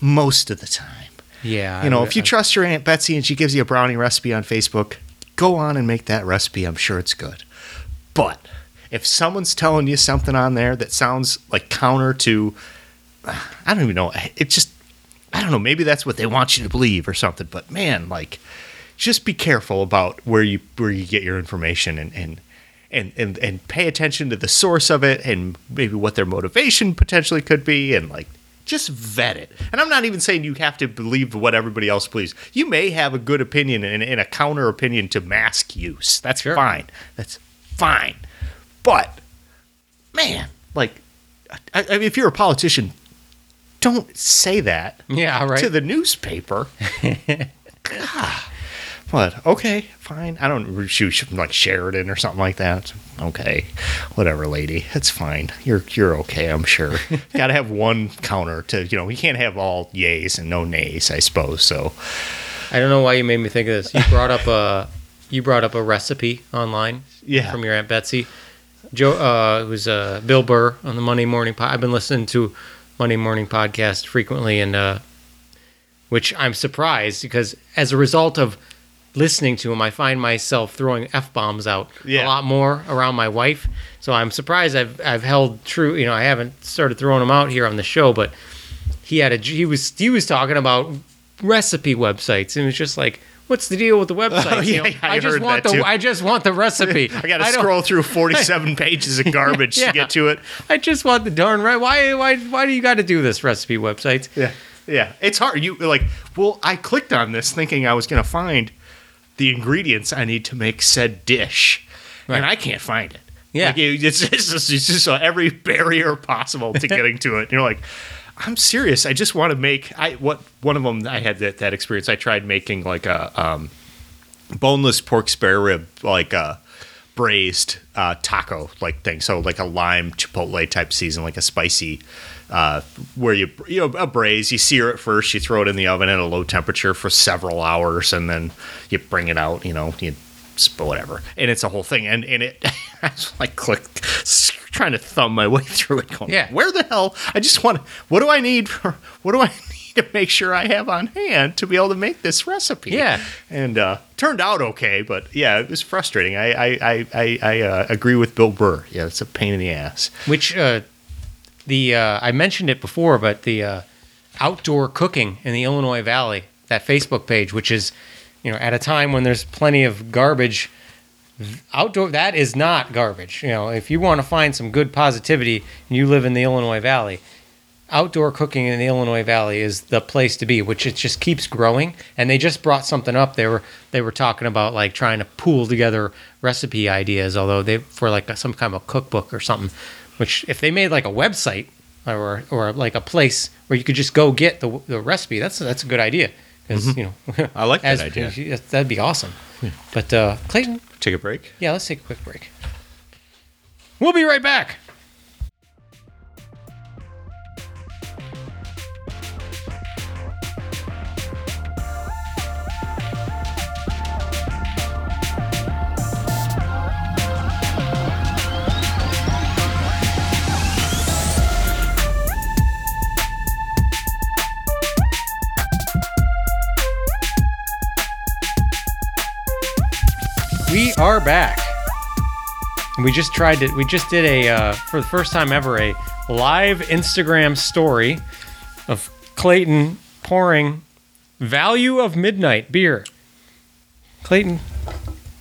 most of the time. Yeah. You know, if you trust your aunt Betsy and she gives you a brownie recipe on Facebook, go on and make that recipe. I'm sure it's good. But if someone's telling you something on there that sounds like counter to, I don't even know. It just, I don't know. Maybe that's what they want you to believe or something. But man, like, just be careful about where you where you get your information and and. And, and, and pay attention to the source of it and maybe what their motivation potentially could be and like just vet it. And I'm not even saying you have to believe what everybody else believes. You may have a good opinion and, and a counter opinion to mask use. That's Sure. fine. That's fine. But man, like, I, I if you're a politician, don't say that Yeah. Right. to the newspaper. God. What? Okay, fine. I don't shoot like Sheridan or something like that. Okay, whatever, lady. It's fine. You're you're okay. I'm sure. Got to have one counter to you know. You can't have all yays and no nays. I suppose so. I don't know why you made me think of this. You brought up a you brought up a recipe online Yeah. from your aunt Betsy. Joe uh, it was uh, Bill Burr on the Monday Morning. Po- I've been listening to Monday Morning podcast frequently, and uh, which I'm surprised because as a result of listening to him, I find myself throwing f bombs out Yeah. a lot more around my wife. So I'm surprised I've I've held true. You know, I haven't started throwing them out here on the show, but he had a he was he was talking about recipe websites and it was just like what's the deal with the oh, website? you yeah, know, yeah, I i just want the too. i just want the recipe I got to scroll through 47 pages of garbage Yeah. to get to it. i just want the darn right why why why do you got to do this recipe websites Yeah. Yeah. It's hard. You like, well, I clicked on this thinking I was going to find the ingredients I need to make said dish, Right. and I can't find it. Yeah. Like, it's, just, it's just every barrier possible to getting to it. And you're like, I'm serious. I just want to make. I what one of them. I had that that experience. I tried making like a um, boneless pork spare rib, like a braised uh, taco like thing. So like a lime chipotle type season, like a spicy. Uh, where you you know a braise, you sear it first, you throw it in the oven at a low temperature for several hours, and then you bring it out. You know, you whatever, and it's a whole thing. And and it, I was like click, trying to thumb my way through it. Going, Yeah. where the hell? I just want. What do I need? For, what do I need to make sure I have on hand to be able to make this recipe? Yeah. and uh, turned out okay, but yeah, it was frustrating. I I I I, I uh, agree with Bill Burr. Yeah, it's a pain in the ass. which uh the uh i mentioned it before but the uh outdoor cooking in the illinois valley that facebook page which is you know at a time when there's plenty of garbage outdoor that is not garbage. You know if you want to find some good positivity and you live in the illinois valley. Outdoor cooking in the illinois valley is the place to be which it just keeps growing and they just brought something up. They were they were talking about like trying to pool together recipe ideas although they for like a, some kind of a cookbook or something which if they made like a website or or like a place where you could just go get the, the recipe that's that's a good idea because you know Mm-hmm. I like that idea. that'd be awesome but uh clayton Take a break. yeah, let's take a quick break. We'll be right back. Back. We just tried to. We just did a uh, for the first time ever a live Instagram story of Clayton pouring value of midnight beer. Clayton,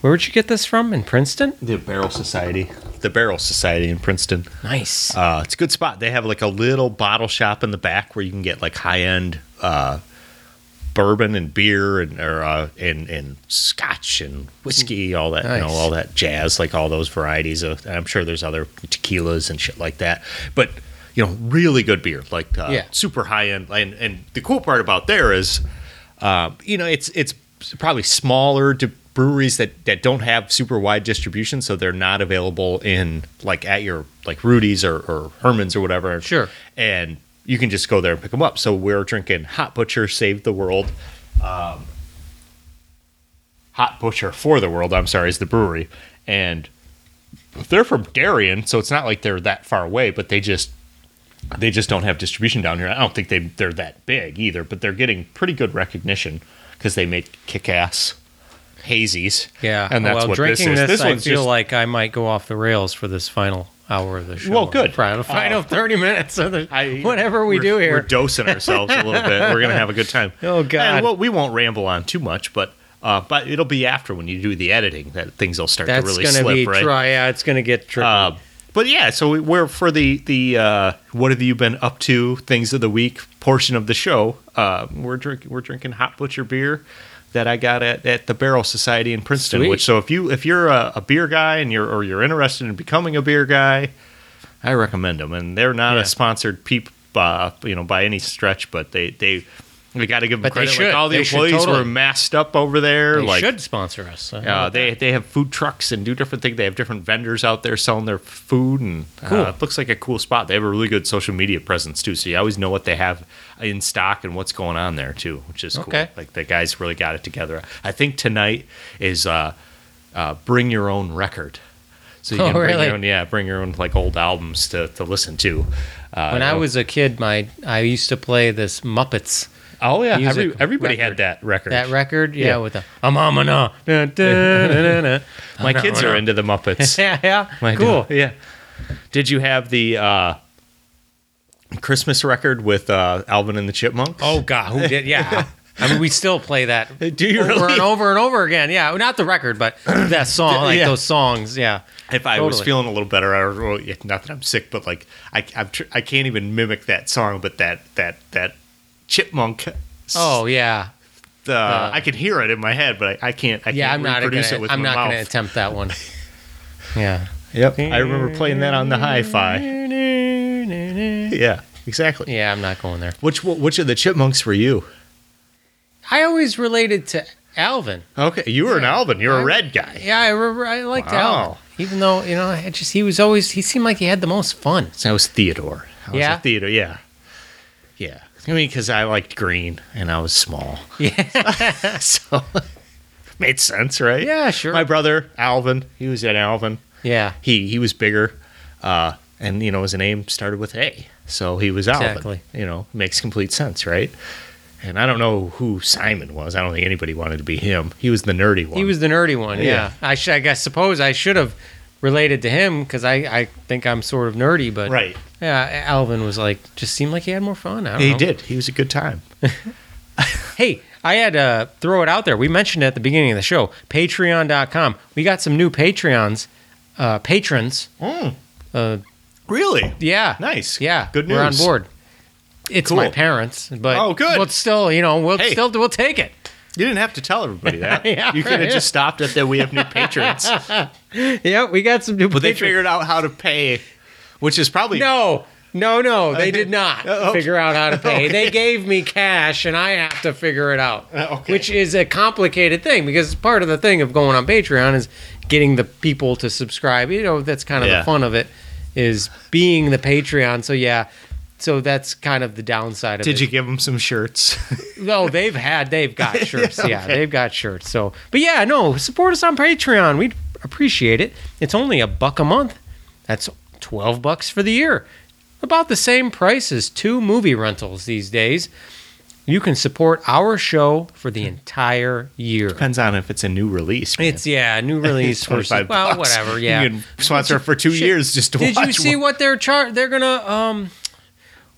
where'd you get this from? In Princeton? The Barrel Society. The Barrel Society in Princeton. Nice. Uh, it's a good spot. They have like a little bottle shop in the back where you can get like high end uh, bourbon and beer and or uh, and and scotch and whiskey, all that you know, all that jazz, like all those varieties of. I'm sure there's other tequilas and shit like that, but you know, really good beer, like uh, Yeah. super high end. And and the cool part about there is, um, you know, it's it's probably smaller to breweries that that don't have super wide distribution, so they're not available in like at your like Rudy's or, or Herman's or whatever. Sure. And you can just go there and pick them up. So we're drinking Hop Butcher Save the World. Um, Hop Butcher for the World, I'm sorry, is the brewery. And they're from Darien, so it's not like they're that far away, but they just they just don't have distribution down here. I don't think they they're that big either, but they're getting pretty good recognition because they make kick-ass hazies. Yeah. and that's well, what this drinking is. this, This I feel just like I might go off the rails for this final hour of the show. Well, good. Final, final Uh, 30 minutes of the, I- whatever we do here. We're dosing ourselves a little bit. We're gonna have a good time. Oh, God. And well, we won't ramble on too much, but uh, but it'll be after when you do the editing that things will start That's to really going to slip, be right? dry. Yeah, it's going to get tricky. Uh, but yeah, so we- we're for the the uh, what have you been up to things of the week portion of the show. Uh, we're drinking we're drinking Hop Butcher beer that I got at, at the Barrel Society in Princeton. Sweet. Which so if you if you're a, a beer guy and you're or you're interested in becoming a beer guy, I recommend them. And they're not Yeah. a sponsored peep, uh, you know, by any stretch, but they they. We got to give them But they credit. should. Like all the They employees totally. were masked up over there. they like should sponsor us. Uh, they that. they have food trucks and do different things. They have different vendors out there selling their food, and Cool. uh, it looks like a cool spot. They have a really good social media presence too, so you always know what they have in stock and what's going on there too, which is cool. Like the guys really got it together. I think tonight is uh, uh, bring your own record. So you Oh, can bring really? your own, yeah, bring your own like old albums to, to listen to. Uh, when I was a kid, my I used to play this Muppets. oh yeah, every, everybody record. had that record. That record, yeah, Yeah. with the I'm on na My kids are into the Muppets. Yeah, yeah, I cool. do. Yeah. Did you have the uh, Christmas record with uh, Alvin and the Chipmunks? Oh God, who did? Yeah, I mean, we still play that Do you over really? and over and over again. Yeah, not the record, but that song, like Yeah. those songs. Yeah, if I was feeling a little better, I, well, yeah, not that I'm sick, but like I, I'm tr- I can't even mimic that song. But that that that chipmunk. Oh yeah, uh, I can hear it in my head, but I, I can't. I yeah. can't I'm not reproduce gonna. it with I'm my not gonna attempt that one. Yeah. Yep, I remember playing that on the hi-fi. Yeah, exactly. Yeah. I'm not going there. Which which of the chipmunks were you? I always related to Alvin. Okay, you were an Alvin. You're a I'm- red guy. Yeah, I remember. I liked Wow. Alvin, even though you know, I just he was always he seemed like he had the most fun. So I was Theodore. I was Yeah? a Theodore, yeah. Yeah. I mean, because I liked green and I was small. Yeah, so made sense, right? yeah, sure. My brother, Alvin, he was at Alvin. yeah, He he was bigger. Uh, and, you know, his name started with A. So he was Alvin. Exactly. You know, makes complete sense, right? And I don't know who Simon was. I don't think anybody wanted to be him. He was the nerdy one. he was the nerdy one. Yeah, Yeah. I should. I guess suppose I should have related to him because I I think I'm sort of nerdy, but right. Yeah, Alvin was like just seemed like he had more fun. I don't He know. did. He was a good time. Hey, I had to throw it out there. We mentioned it at the beginning of the show. Patreon.com. We got some new Patreons, uh, patrons. Uh, Really? yeah, Nice. yeah. Good news. We're on board. It's Cool. my parents, but Oh, good. But still, you know, we'll Hey. still we'll take it. You didn't have to tell everybody that. Yeah, you could have right. just stopped at that we have new patrons. Yeah, we got some new. But they figured out how to pay, which is probably No, no, no. They did not Oh, figure out how to pay. okay. They gave me cash, and I have to figure it out. Uh, okay. Which is a complicated thing because part of the thing of going on Patreon is getting the people to subscribe. You know, that's kind of Yeah. the fun of it is being the Patreon. So yeah. So that's kind of the downside of it. Did you give them some shirts? No, they've had, they've got shirts. Yeah, okay. they've got shirts. So, but yeah, no, support us on Patreon. We'd appreciate it. It's only a buck a month. That's 12 bucks for the year. About the same price as two movie rentals these days. You can support our show for the entire year. Depends on if it's a new release. man. It's yeah, new release 25 well, bucks. whatever. Yeah. You can sponsor for two Shit. years just to watch. Did you see one. what they're char? They're gonna um,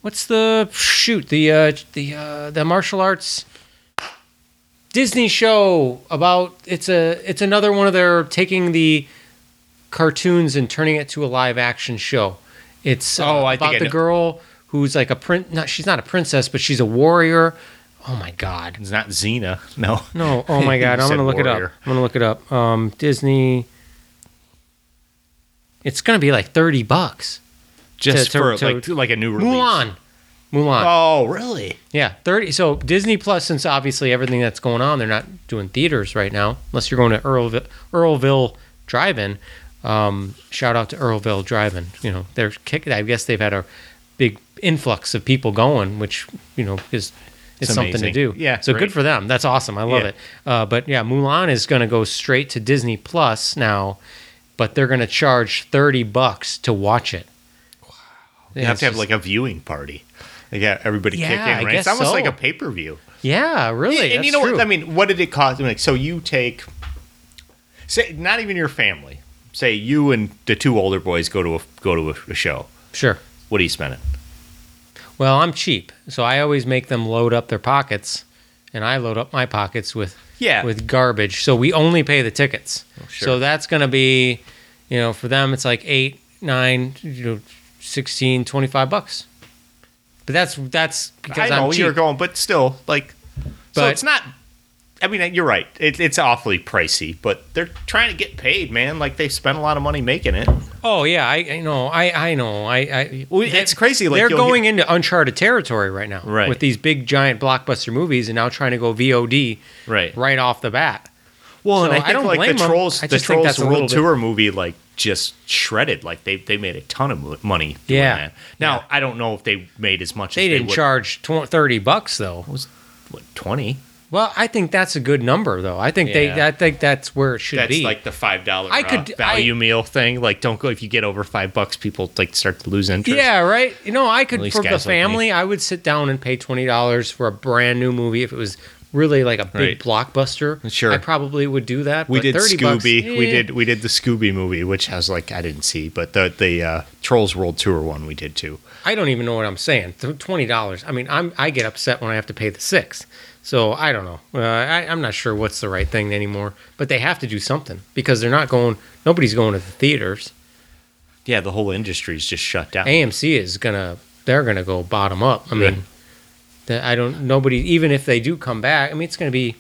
what's the shoot the uh the uh the martial arts Disney show about? It's a it's another one of their taking the cartoons and turning it to a live action show. It's uh, Oh, I think about I the know. girl who's like a prin. Not she's not a princess, but she's a warrior. Oh my god. It's not Xena. No. No, oh my god, I'm gonna look it up. I'm gonna look it up. Um, Disney. It's gonna be like thirty bucks. Just to- for to- like like a new release. Mulan. Mulan. Oh, really? Yeah, thirty. So Disney Plus, since obviously everything that's going on, they're not doing theaters right now, unless you're going to Earlville, Earlville Drive-In. Um, shout out to Earlville Drive-In. You know, they're kicking. I guess they've had a big influx of people going, which you know is is It's something amazing. to do. Yeah, so right. good for them. That's awesome. I love Yeah. it. Uh, but yeah, Mulan is going to go straight to Disney Plus now, but they're going to charge thirty bucks to watch it. Wow, you have to have like a viewing party. Like, yeah, everybody Yeah, kick in, right? It's almost so. like a pay per view. yeah, really. and you know true. what? I mean, what did it cost? I mean, like, so you take, say, not even your family. Say you and the two older boys go to a go to a, a show. Sure. What are you spending? Well, I'm cheap, so I always make them load up their pockets, and I load up my pockets with Yeah. with garbage. So we only pay the tickets. Oh, sure. So that's going to be, you know, for them it's like eight, nine, you know, 16, 25 bucks. But that's that's because I know I'm cheap. you're going, but still, like, so it's not. I mean, you're right. It, it's awfully pricey, but they're trying to get paid, man. Like they spent a lot of money making it. Oh yeah, I, I know, I I know, I, I Well, it's crazy, like, they're going into uncharted territory right now, Right. With these big giant blockbuster movies, and now trying to go VOD Right. right off the bat. Well, and So I I think don't like blame the 'em. trolls, I the just think trolls world little bit- tour movie, like just shredded. Like they they made a ton of money. Yeah. that. Now Yeah. I don't know if they made as much. They as didn't charge tw- thirty bucks though. What was what twenty? Well, I think that's a good number though. I think they, I think that's where it should be That's be. like the five dollar I could- value I- meal thing. Like don't go if you get over five bucks, people like start to lose interest. Yeah, right. You know, I could for the guys like family. I would sit down and pay twenty dollars for a brand new movie if it was really like a big Right. blockbuster. Sure. I probably would do that. We but did 30 bucks, Scooby. we eh. did we did the Scooby movie, which has like I didn't see, but the the uh, Trolls World Tour one we did too. I don't even know what I'm saying. Twenty dollars. I mean, I'm I get upset when I have to pay the six. So I don't know. Uh, I, I'm not sure what's the right thing anymore. But they have to do something because they're not going. Nobody's going to the theaters. Yeah, the whole industry's just shut down. AMC is gonna they're gonna go bottom up. I mean, Right. that I don't nobody even if they do come back. I mean, it's gonna be.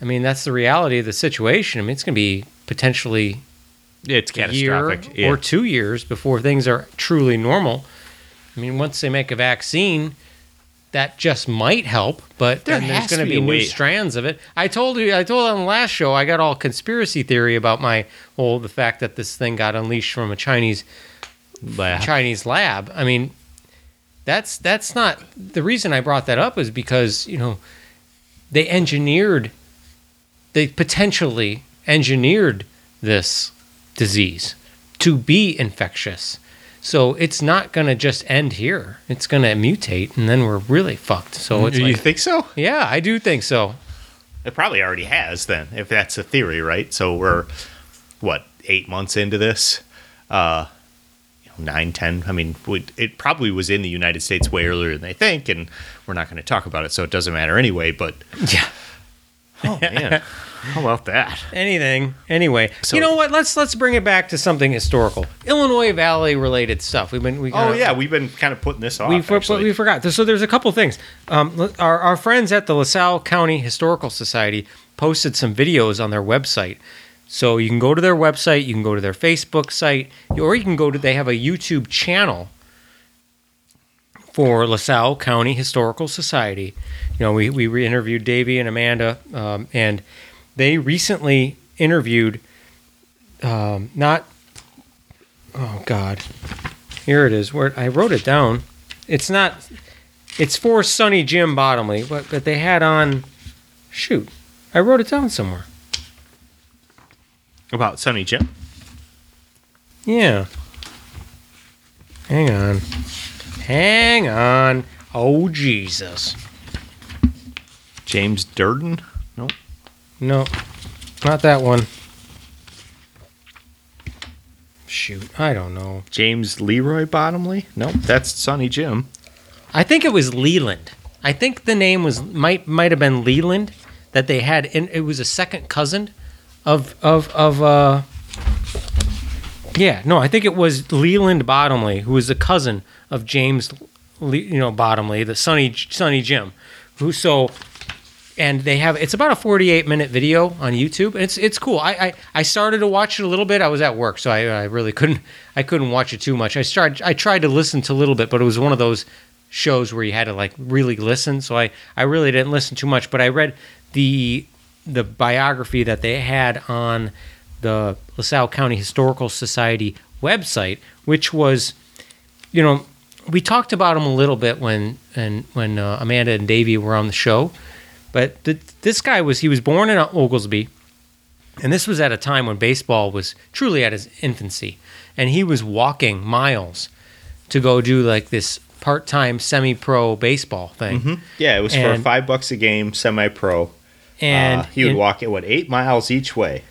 I mean, that's the reality of the situation. I mean, it's gonna be potentially it's catastrophic. Yeah. or two years before things are truly normal. I mean, once they make a vaccine, that just might help, but There there's going to be be new strands of it. I told you, I told on the last show, I got all conspiracy theory about my whole the fact that this thing got unleashed from a Chinese Lab. Chinese lab. I mean, that's that's not the reason I brought that up is because you know they engineered, they potentially engineered this disease to be infectious. So it's not going to just end here. It's going to mutate, and then we're really fucked. So it's you like, think so? yeah, I do think so. It probably already has then, if that's a theory, right? So we're what eight months into this, uh, you know, nine, ten. I mean, we- it probably was in the United States way earlier than they think, and we're not going to talk about it, so it doesn't matter anyway. But Yeah. Oh man, how about that? anything. Anyway So- you know what? Let's let's bring it back to something historical. Illinois valley related stuff. We've been we Oh kinda- yeah, we've been kind of putting this off. we, for, actually. we forgot. So there's a couple things. Um, our, our friends at the lasalle county historical society posted some videos on their website. So you can go to their website you can go to their facebook site or you can go to they have a youtube channel for LaSalle County Historical Society. You know, we, we interviewed Davey and Amanda, um, and they recently interviewed um, not, oh God, here it is. Where I wrote it down. It's not. It's for Sonny Jim Bottomley, but but they had on. Shoot, I wrote it down somewhere. about Sonny Jim. Yeah. Hang on. Hang on. Oh Jesus. James Durden. Nope. No, not that one. Shoot, I don't know. James Leroy Bottomley. Nope. That's Sonny Jim. I think it was Leland. I think the name was might might have been Leland that they had. In, it was a second cousin of of of. uh Yeah, no, I think it was Leland Bottomley, who was the cousin of James, you know, Bottomley, the Sunny Sonny Jim, who so. And they have it's about a 48 minute video on YouTube. It's it's cool. I, I, I started to watch it a little bit. I was at work, so I, I really couldn't I couldn't watch it too much. I started I tried to listen to a little bit, but it was one of those shows where you had to like really listen. So I, I really didn't listen too much, but I read the the biography that they had on the LaSalle County Historical Society website, which was, you know, we talked about him a little bit when and when uh, Amanda and Davey were on the show, but th- this guy was he was born in Oglesby, and this was at a time when baseball was truly at its infancy, and he was walking miles to go do like this part-time semi-pro baseball thing, Yeah, it was for five bucks a game, semi-pro. and uh, he would walk it what eight miles each way.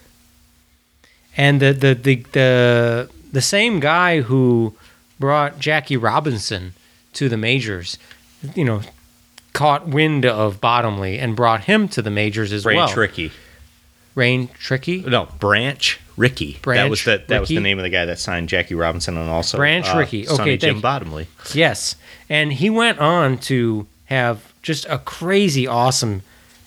And the the the the the same guy who brought Jackie Robinson to the majors, you know, caught wind of Bottomley and brought him to the majors as well. Branch well. Rickey. Rain Tricky. No, Branch Rickey. that was the that was the name of the guy that signed Jackie Robinson and also Branch uh, Rickey. Okay, Sonny Jim you. Bottomley. Yes, and he went on to have just a crazy awesome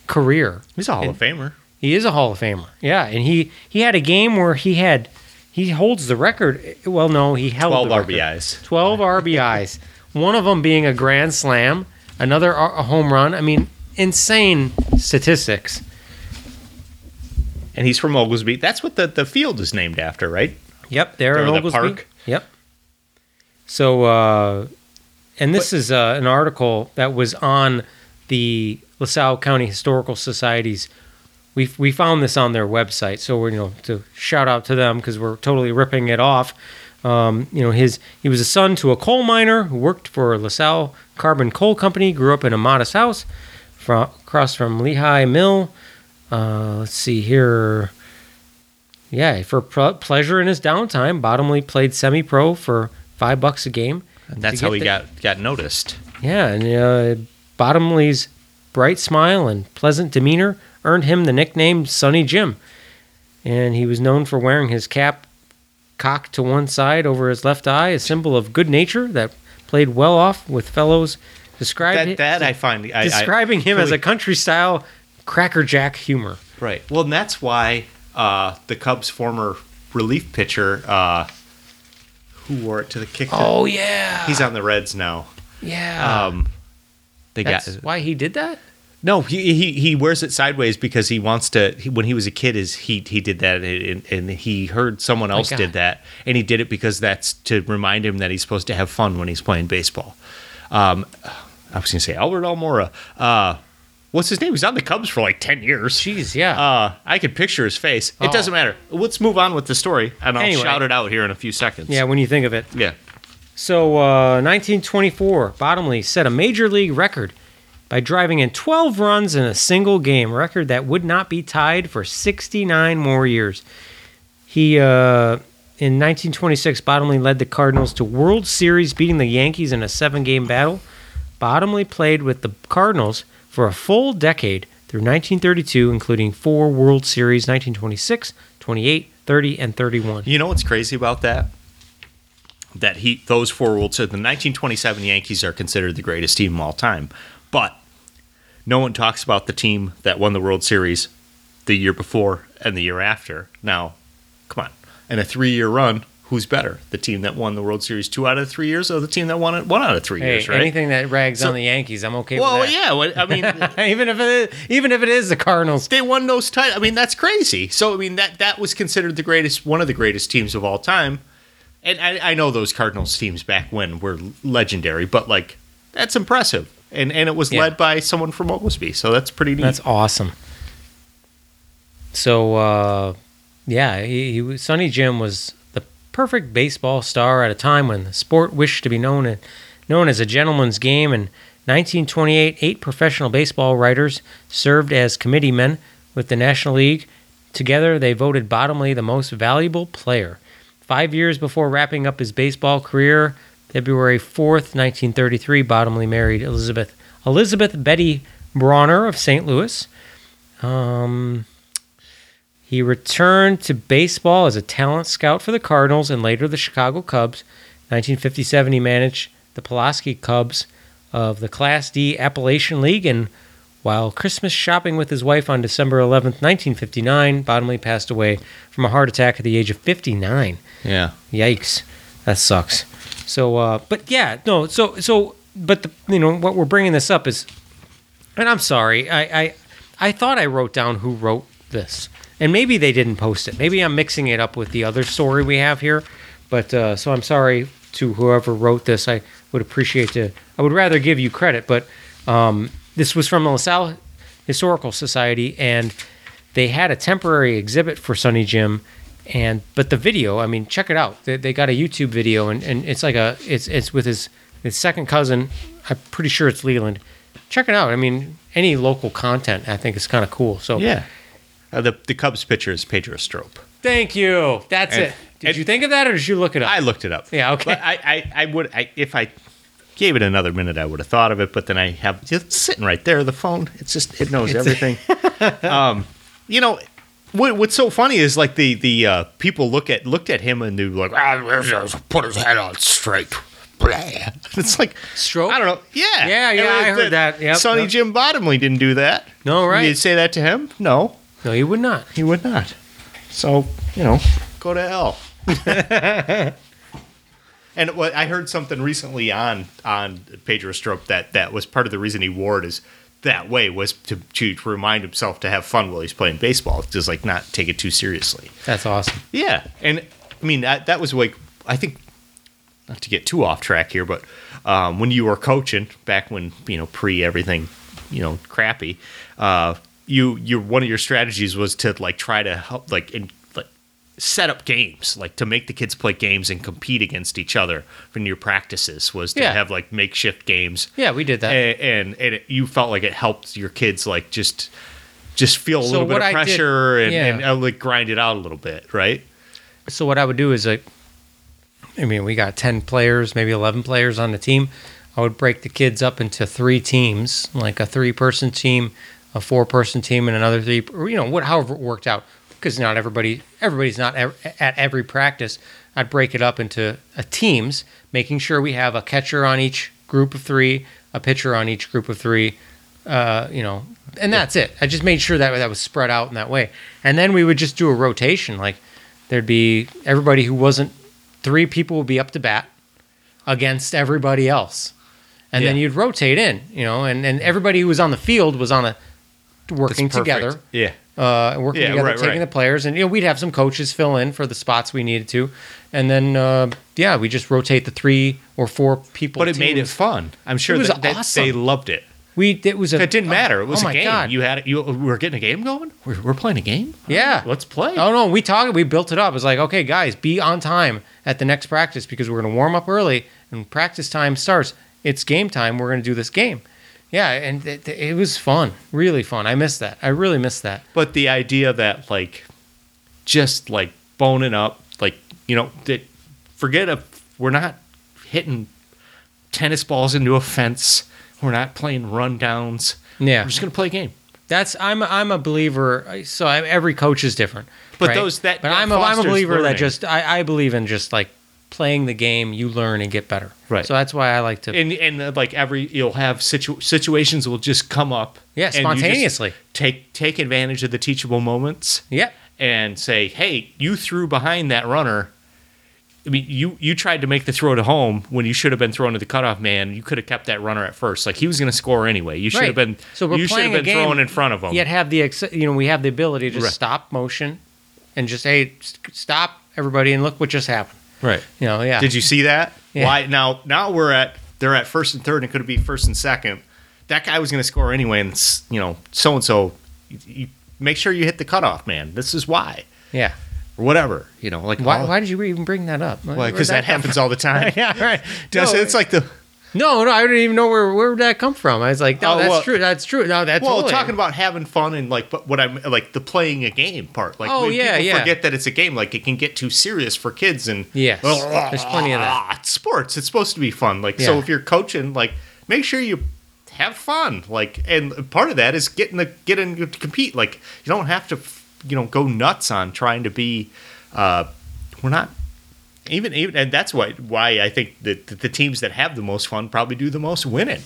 career. He's a Hall And- of Famer. He is a Hall of Famer. Yeah, and he he had a game where he had he holds the record. Well, no, he held Twelve the. RBIs. 12 RBIs, one of them being a grand slam, another a home run. I mean, insane statistics. And he's from Oglesby. That's what the, the field is named after, right? Yep, there in Or the Oglesby. park. Yep. So, uh, and this is uh, an article that was on the LaSalle County Historical Society's. We we found this on their website, so we're you know to shout out to them because we're totally ripping it off. Um, you know, his he was a son to a coal miner who worked for LaSalle Carbon Coal Company. Grew up in a modest house from, across from Lehigh Mill. Uh, let's see here. Yeah, for pl- pleasure in his downtime, Bottomley played semi-pro for five bucks a game. And that's how he the- got got noticed. Yeah, and uh, Bottomley's bright smile and pleasant demeanor earned him the nickname Sonny Jim. And he was known for wearing his cap cocked to one side over his left eye, a symbol of good nature that played well off with fellows. Described That that I find I, I- describing him as a country style crackerjack humor. Right. Well, and that's why uh, the Cubs' former relief pitcher, uh, who wore it to the kick, Oh yeah, he's on the Reds now. yeah. Um, they That's got why he did that. No. He, he he wears it sideways because he wants to. He, when he was a kid, is he he did that and, and he heard someone else God. did that, and he did it because that's to remind him that he's supposed to have fun when he's playing baseball. Um, I was gonna say Albert Almora. Uh, what's his name? He's on the Cubs for like ten years. Jeez, yeah. Uh, I could picture his face. It Oh. doesn't matter. Let's move on with the story, and I'll Anyway. shout it out here in a few seconds. yeah, when you think of it. yeah. So, uh, 1924, Bottomley set a major league record by driving in 12 runs in a single game, record that would not be tied for 69 more years. He, uh, in 1926, Bottomley led the Cardinals to World Series, beating the Yankees in a seven game battle. Bottomley played with the Cardinals for a full decade through 1932, including four World Series 1926, 28, 30, and 31. You know what's crazy about that? That he those four World Series, the 1927 Yankees are considered the greatest team of all time, but no one talks about the team that won the World Series the year before and the year after. Now, come on, in a three-year run, who's better? The team that won the World Series two out of three years, or the team that won it one out of three Hey, years? Right? anything that rags So- on the Yankees, I'm okay well, with that. Well yeah. I mean, even if it is, even if it is the Cardinals. they won those titles. I mean, that's crazy. So I mean that that was considered the greatest, one of the greatest teams of all time. And I, I know those Cardinals teams back when were legendary, but like that's impressive. And and it was Yeah. led by someone from Oglesby, so that's pretty neat. That's awesome. So uh, yeah, he, he was, Sonny Jim was the perfect baseball star at a time when the sport wished to be known and known as a gentleman's game. In 1928, eight professional baseball writers served as committeemen with the National League. Together, they voted Bottomley the most valuable player. Five years before wrapping up his baseball career, February 4th, 1933, Bottomley married Elizabeth Elizabeth Betty Bronner of St. Louis. Um, he returned to baseball as a talent scout for the Cardinals and later the Chicago Cubs. 1957, he managed the Pulaski Cubs of the Class D Appalachian League. And while Christmas shopping with his wife on December 11th, 1959, Bottomley passed away from a heart attack at the age of 59. yeah. Yikes, that sucks. So, uh, but yeah, no. So, so, but the, you know what we're bringing this up is, and I'm sorry, I, I, I thought I wrote down who wrote this, and maybe they didn't post it. Maybe I'm mixing it up with the other story we have here, but uh, so I'm sorry to whoever wrote this. I would appreciate to. I would rather give you credit, but um, this was from the LaSalle Historical Society, and they had a temporary exhibit for Sonny Jim. And but the video, I mean, check it out. They, they got a YouTube video, and, and it's like a it's it's with his his second cousin. I'm pretty sure it's Leland. Check it out. I mean, any local content, I think is kind of cool. So Yeah. Uh, the the Cubs pitcher is Pedro Strop. Thank you. That's And- it. Did and- you think of that, or did you look it up? I looked it up. Yeah, okay. But I, I, I would I, if I gave it another minute, I would have thought of it. But then I have just sitting right there, the phone. It's just it knows everything. um, you know, what, what's so funny is like the the uh, people look at looked at him and they're like, ah, just put his head on straight. It's like Stroke? I don't know. Yeah, Yeah, yeah, I it- heard that. Yep, Sonny yep. Jim Bottomley didn't do that. No, right. You'd say that to him? No, no, he would not. he would not. So you know, go to hell. and what I heard something recently on on Pedro Strop that that was part of the reason he wore it is that way was to to remind himself to have fun while he's playing baseball, just like not take it too seriously. That's awesome. Yeah, and I mean that that was like I think not to get too off track here, but um, when you were coaching back when you know pre everything, you know crappy, uh, you your one of your strategies was to like try to help like in, like set up games like to make the kids play games and compete against each other in your practices was to Yeah. have like makeshift games Yeah, we did that. and and, and it, you felt like it helped your kids like just just feel a So little bit of I did- pressure and, yeah. and uh, like grind it out a little bit right so what I would do is like, I mean, we got ten players, maybe eleven players on the team. I would break the kids up into three teams, like a three-person team, a four-person team, and another three. You know, what however it worked out, because not everybody, everybody's not ev- at every practice. I'd break it up into uh, teams, making sure we have a catcher on each group of three, a pitcher on each group of three, uh, you know, and that's it. I just made sure that that was spread out in that way. And then we would just do a rotation. Like there'd be everybody who wasn't three people would be up to bat against everybody else. And then you'd rotate in, you know, and, and everybody who was on the field was on a working together yeah uh, working Yeah, together, right, taking right. the players, and you know we'd have some coaches fill in for the spots we needed to, and then uh, yeah, we just rotate the three or four people. but it made it fun i'm sure It was that, that awesome. they loved it We it was a it didn't matter it was oh a game God. you had it you we were getting a game going we're, we're playing a game Yeah. let's play Oh no, we talked. We built it up. It was like, okay, guys, be on time at the next practice because we're going to warm up early, and practice time starts. It's game time. We're going to do this game. Yeah, and it, it was fun, really fun. I missed that. I really missed that. but the idea that like just like boning up like you know that forget if we're not hitting tennis balls into a fence we're not playing rundowns Yeah, we're just gonna play a game That's I'm I'm a believer. So I, every coach is different. But right? those- that- But that I'm a, I'm a believer that just I, I believe in just like playing the game. You learn and get better. Right. So that's why I like to. and and uh, like every you'll have situ- situations will just come up Yeah, and you just spontaneously. take take advantage of the teachable moments yeah. and say hey you threw behind that runner I mean, you you tried to make the throw to home when you should have been thrown to the cutoff man. You could have kept that runner at first. Like he was going to score anyway. You should Right. have been. So we're you should have been game. throwing in front of him. Yet have the ex- you know we have the ability to Right. stop motion, and just hey st- stop everybody and look what just happened. Right. You know yeah. Did you see that? Yeah. Why now? Now we're at they're at first and third, and it could be first and second. That guy was going to score anyway, and you know, so and so. Make sure you hit the cutoff, man. This is why, Yeah. or whatever. You know, like Why, all- why did you even bring that up? Why? Where'd Because that come happens all the time. yeah. Right. No. It's like the no, no. I didn't even know where where would that come from. I was like, no, Oh, that's well- true. That's true. No, that's well, totally- talking about having fun and like, but what I'm like the playing a game part. Like, Oh, yeah, people yeah. forget that it's a game. Like, it can get too serious for kids, and Yes, there's plenty of that. It's sports. It's supposed to be fun. Like, so if you're coaching, like, make sure you have fun. Like, and part of that is getting the getting to compete. Like, you don't have to, you know, go nuts on trying to be. Uh, we're not even even, and that's why why I think that the teams that have the most fun probably do the most winning.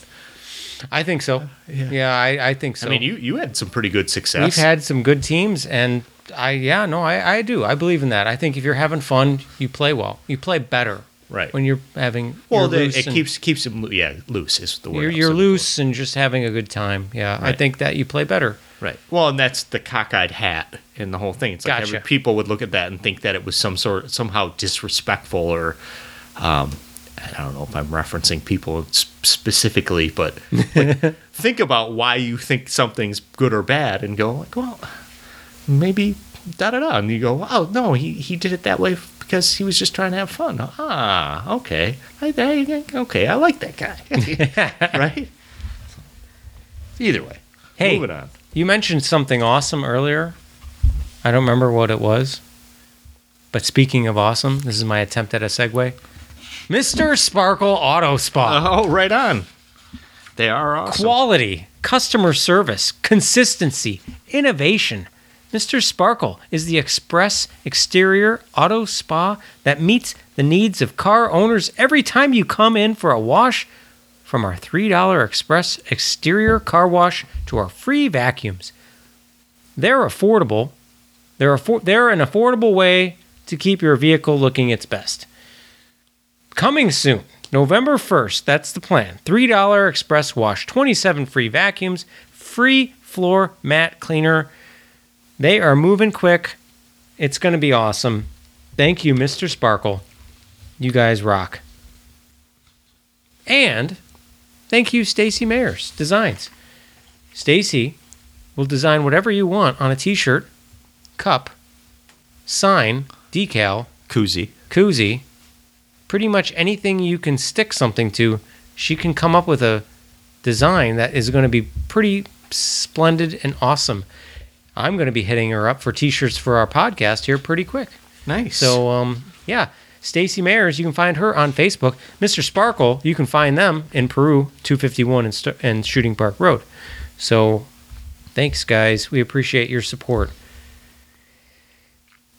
I think so. Yeah, I, I think so. I mean, you you had some pretty good success. We've had some good teams, and I yeah no I, I do I believe in that. I think if you're having fun, you play well. You play better Right. when you're having well, you're the, it keeps keeps them yeah loose is the word. you're, you're loose and just having a good time. Yeah, I think that you play better. Right. Well, and that's the cockeyed hat in the whole thing. It's like Gotcha. every, people would look at that and think that it was some sort somehow disrespectful or, um, I don't know if I'm referencing people specifically, but like, think about why you think something's good or bad, and go like, well, maybe da da da, and you go, oh no, he he did it that way because he was just trying to have fun. Ah, okay, I, I, okay, I like that guy, right? Either way, Hey. moving on. You mentioned something awesome earlier. I don't remember what it was. But speaking of awesome, this is my attempt at a segue. Mr. Sparkle Auto Spa. Oh, right on. They are awesome. Quality, customer service, consistency, innovation. Mr. Sparkle is the express exterior auto spa that meets the needs of car owners every time you come in for a wash. From our $3 express exterior car wash to our free vacuums. They're affordable. They're, affor- they're an affordable way to keep your vehicle looking its best. Coming soon, November 1st, that's the plan. $3 express wash, 27 free vacuums, free floor mat cleaner. They are moving quick. It's going to be awesome. Thank you, Mr. Sparkle. You guys rock. And thank you, Stacy Mayers Designs. Stacy will design whatever you want on a t-shirt, cup, sign, decal, Koozie. koozie, pretty much anything you can stick something to, she can come up with a design that is going to be pretty splendid and awesome. I'm going to be hitting her up for t-shirts for our podcast here pretty quick. Nice. So, um, yeah, Stacy Mayers, you can find her on Facebook. Mr. Sparkle, you can find them in Peru, 251 and, St- and Shooting Park Road. So, thanks, guys. We appreciate your support.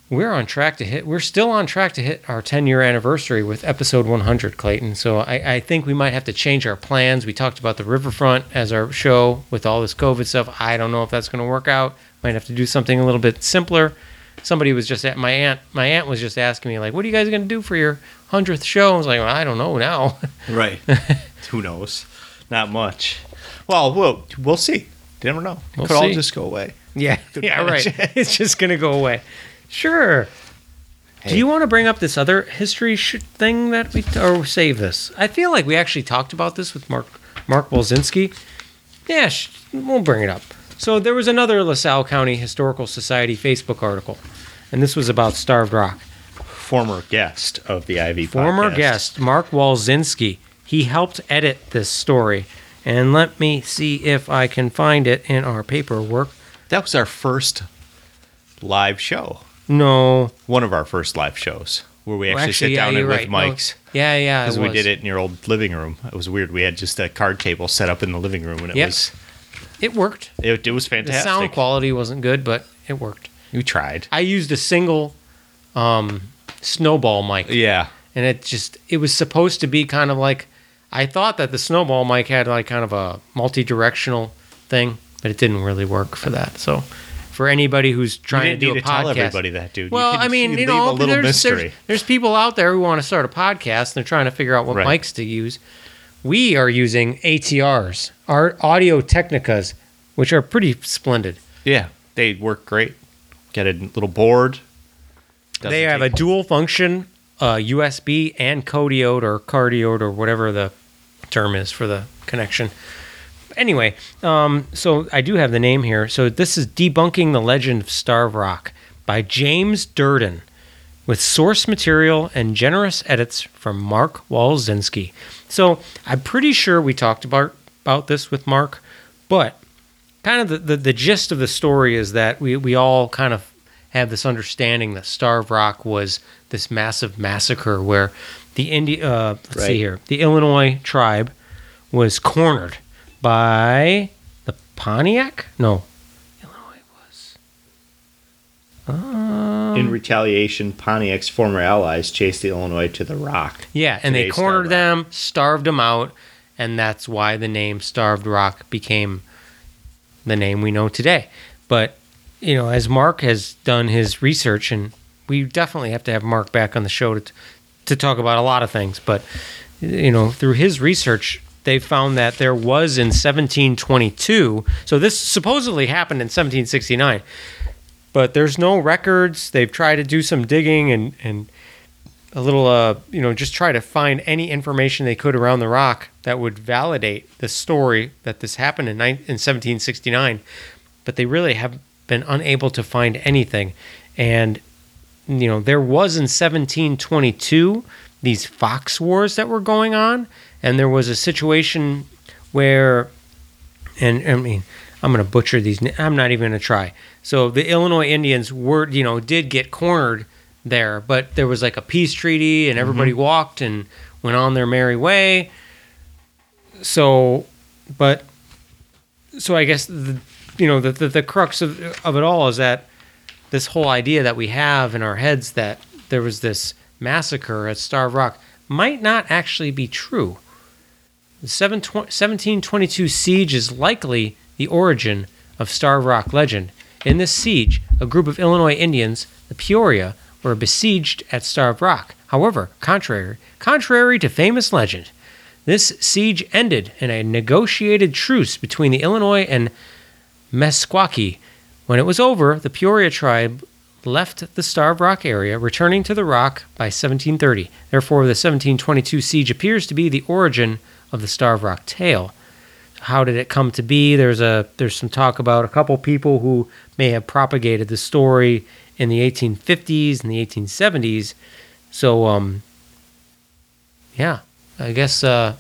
We're on track to hit. We're still on track to hit our 10 year anniversary with episode 100, Clayton. So I, I think we might have to change our plans. We talked about the riverfront as our show with all this COVID stuff. I don't know if that's going to work out. Might have to do something a little bit simpler. Somebody was just at my aunt. My aunt was just asking me like, "What are you guys going to do for your hundredth show?" I was like, well, "I don't know now." Right. Who knows? Not much. Well, we'll we'll see. You never know. It We'll could all just go away. yeah, yeah, right. it's just going to go away. Sure. Hey. Do you want to bring up this other history sh- thing that we or save this? I feel like we actually talked about this with Mark Mark Walczynski. Yeah, sh- we'll bring it up. So there was another LaSalle County Historical Society Facebook article, and this was about Starved Rock. Former guest of the Ivy Former podcast. guest Mark Walczynski. He helped edit this story, and let me see if I can find it in our paperwork. That was our first live show. No, One of our first live shows where we Well, actually, sit down you're and with right. Mics. yeah, yeah, Because we did it in your old living room. It was weird. We had just a card table set up in the living room, and it Yep. was It worked. it, it was fantastic. The sound quality wasn't good, but it worked. We tried. I used a single um, snowball mic, Yeah. and it just it was supposed to be kind of like I thought that the snowball mic had like kind of a multi-directional thing, but it didn't really work for that. So for anybody who's trying to do a to tell podcast, everybody that, dude. Well, can, I mean, you, know, there's. There's, there's people out there who want to start a podcast and they're trying to figure out what Right. mics to use. We are using ATRs, our Audio Technicas, which are pretty splendid. Yeah, they work great. Get a little board. Doesn't they have a dual function uh, USB and codiode or cardioid or whatever the term is for the connection. Anyway, um, so I do have the name here. So this is Debunking the Legend of Starve Rock by James Durden with source material and generous edits from Mark Walczynski. So I'm pretty sure we talked about, about this with Mark, but kind of the, the, the gist of the story is that we, we all kind of have this understanding that Starve Rock was this massive massacre where the Indi- uh, let's Right. see here, the Illinois tribe was cornered by the Pontiac. No, Illinois was. Um, In retaliation, Pontiac's former allies chased the Illinois to the Rock. Yeah, and they Today's cornered them, starved them out, and that's why the name Starved Rock became the name we know today. But, you know, as Mark has done his research, and we definitely have to have Mark back on the show to, to talk about a lot of things, but, you know, through his research, they found that there was in 1722, so this supposedly happened in 1769, but there's no records. They've tried to do some digging and, and a little, uh, you know, just try to find any information they could around the rock that would validate the story that this happened in, in 1769. But they really have been unable to find anything. And, you know, there was in 1722 these fox wars that were going on. And there was a situation where, and I mean, I'm going to butcher these. I'm not even going to try. So the Illinois Indians were, you know, did get cornered there, but there was like a peace treaty and everybody mm-hmm. walked and went on their merry way. So, but, so I guess, the, you know, the, the, the crux of, of it all is that this whole idea that we have in our heads that there was this massacre at Starved Rock might not actually be true. The 1722 siege is likely the origin of Starved Rock legend. In this siege, a group of Illinois Indians, the Peoria, were besieged at Starved Rock. However, contrary, contrary to famous legend, this siege ended in a negotiated truce between the Illinois and Meskwaki. When it was over, the Peoria tribe left the Starved Rock area, returning to the Rock by 1730. Therefore, the 1722 siege appears to be the origin of the Starved Rock tale. How did it come to be? There's a there's some talk about a couple people who may have propagated the story in the 1850s and the 1870s. So, um, yeah, I guess uh,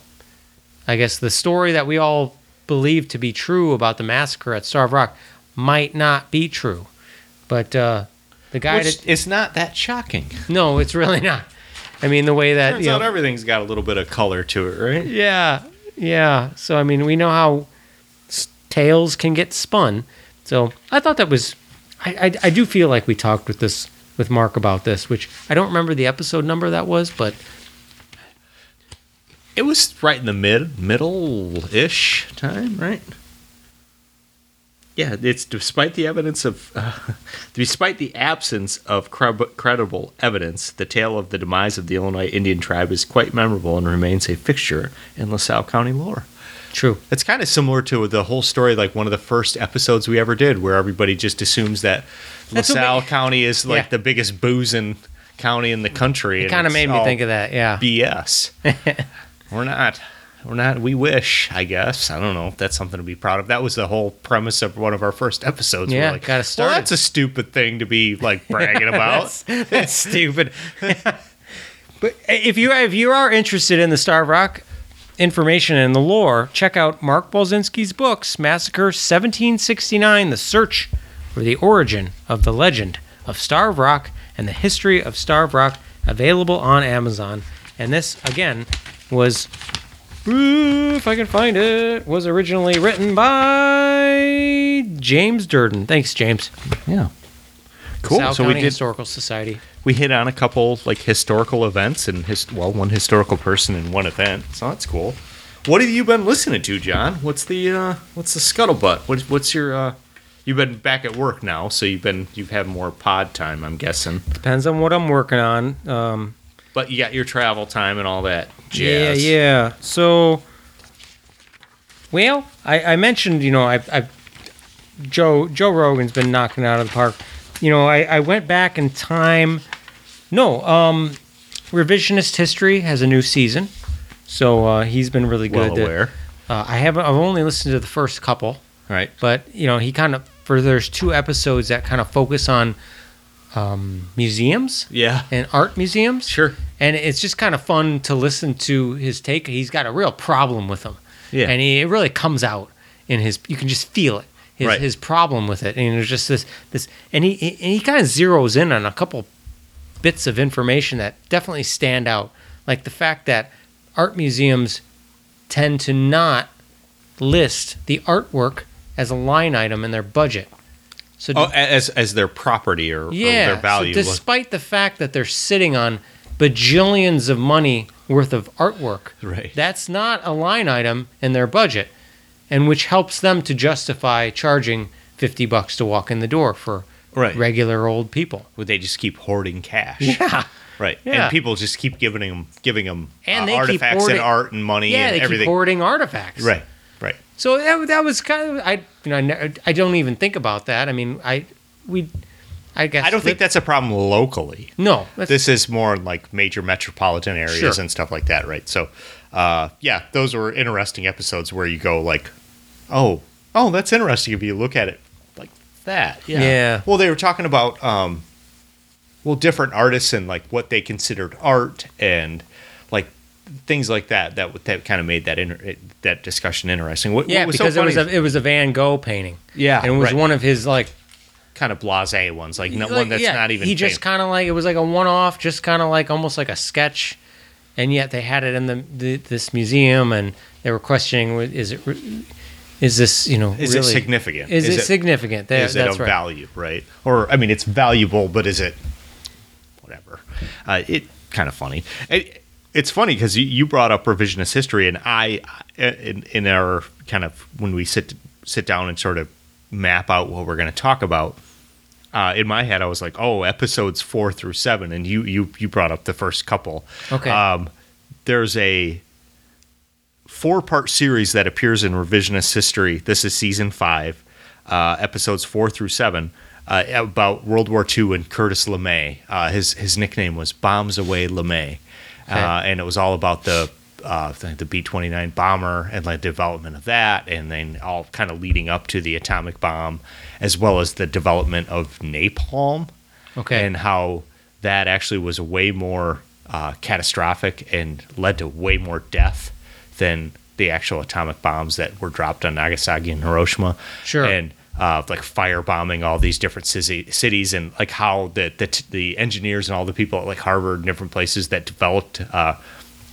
I guess the story that we all believe to be true about the massacre at Starved Rock might not be true, but uh, the guy Which that is not that shocking. no, it's really not. I mean, the way that Turns you out know, everything's got a little bit of color to it, right? Yeah, yeah. So I mean, we know how tales can get spun. So I thought that was. I, I I do feel like we talked with this with Mark about this, which I don't remember the episode number that was, but It was right in the mid middle ish time, right? Yeah, it's despite the evidence of, uh, despite the absence of creb- credible evidence, the tale of the demise of the Illinois Indian tribe is quite memorable and remains a fixture in LaSalle County lore. true. It's kind of similar to the whole story, like one of the first episodes we ever did, where everybody just assumes that That's what LaSalle ma- County is like Yeah. the biggest boozing county in the country. It kind of made me think of that. Yeah. BS. we're not. We're not. We wish, I guess. I don't know if that's something to be proud of. That was the whole premise of one of our first episodes. Yeah, like, got us Well, that's a stupid thing to be like bragging about. that's, that's stupid. but if you if you are interested in the Starved Rock information and the lore, check out Mark Walczynski's books, Massacre 1769: The Search for the Origin of the Legend of Starved Rock and the History of Starved Rock, available on Amazon. And this again was. Ooh, If I can find it, was originally written by James Durden. Thanks, James. yeah. Cool. South so we County did. Historical Society. we hit on a couple like historical events and his well, one historical person and one event. So that's cool. What have you been listening to, John? What's the uh, what's the scuttlebutt? What's what's your uh, you've been back at work now, so you've been you've had more pod time, I'm guessing. Depends on what I'm working on. Um, But you got your travel time and all that yeah, jazz. yeah. So, well, I, I mentioned, you know, I, I Joe Joe Rogan's been knocking it out of the park. You know, I, I went back in time. No, um, revisionist history has a new season, so uh, he's been really Well good. to- aware. uh, I haven't. I've only listened to the first couple. Right. but you know he kind of for there's two episodes that kind of focus on um, museums Yeah. and art museums Sure. and it's just kind of fun to listen to his take he's got a real problem with them Yeah. and he, it really comes out in his you can just feel it his, Right. his problem with it and there's just this this and he he- and he kind of zeroes in on a couple bits of information that definitely stand out like the fact that art museums tend to not list the artwork as a line item in their budget so Oh, as as their property or, or their value. So despite the fact that they're sitting on bajillions of money worth of artwork, Right. that's not a line item in their budget, and which helps them to justify charging fifty bucks to walk in the door for Right. regular old people. Would they just keep hoarding cash? Yeah. Right. Yeah. And people just keep giving them giving them And uh, artifacts hoarding- and art and money Yeah, and they everything. keep hoarding artifacts. right. So that, that was kind of I you know I, ne- I don't even think about that. I mean I we I guess I don't think that- that's a problem locally. no. This is more like major metropolitan areas Sure. and stuff like that, right? So, uh, yeah, those were interesting episodes where you go like, oh, oh, that's interesting if you look at it like that. Yeah. Yeah. Well, they were talking about um, well, different artists and like what they considered art and things like that. That that kind of made that inter- that discussion interesting. What, yeah, what was so because it was a it was a Van Gogh painting. Yeah, and it was right. one of his like kind of blasé ones, like, like, one that's yeah, not even. He just kind of like it was like a one off, just kind of like almost like a sketch, and yet they had it in the, the this museum, and they were questioning: is it is this you know Is it significant? Is, Is it, it- significant? There, is it of right. value, right? Or I mean, it's valuable, but is it whatever? Uh, it kind of funny. It, it's funny because you, you brought up revisionist history, and I, in, in our kind of when we sit sit down and sort of map out what we're going to talk about. Uh, in my head, I was like, "Oh, episodes four through seven, and you you you brought up the first couple. Okay. Um, there's a four part series that appears in revisionist history. This is season five, uh, episodes four through seven, uh, about World War II and Curtis LeMay. Uh, his his nickname was Bombs Away LeMay, uh, and it was all about the uh, the, B twenty nine bomber and like development of that, and then all kind of leading up to the atomic bomb, as well as the development of napalm Okay, and how that actually was way more uh, catastrophic and led to way more death than the actual atomic bombs that were dropped on Nagasaki and Hiroshima. Sure. And uh, like firebombing all these different cities, and like how the, the the engineers and all the people at like Harvard and different places that developed uh,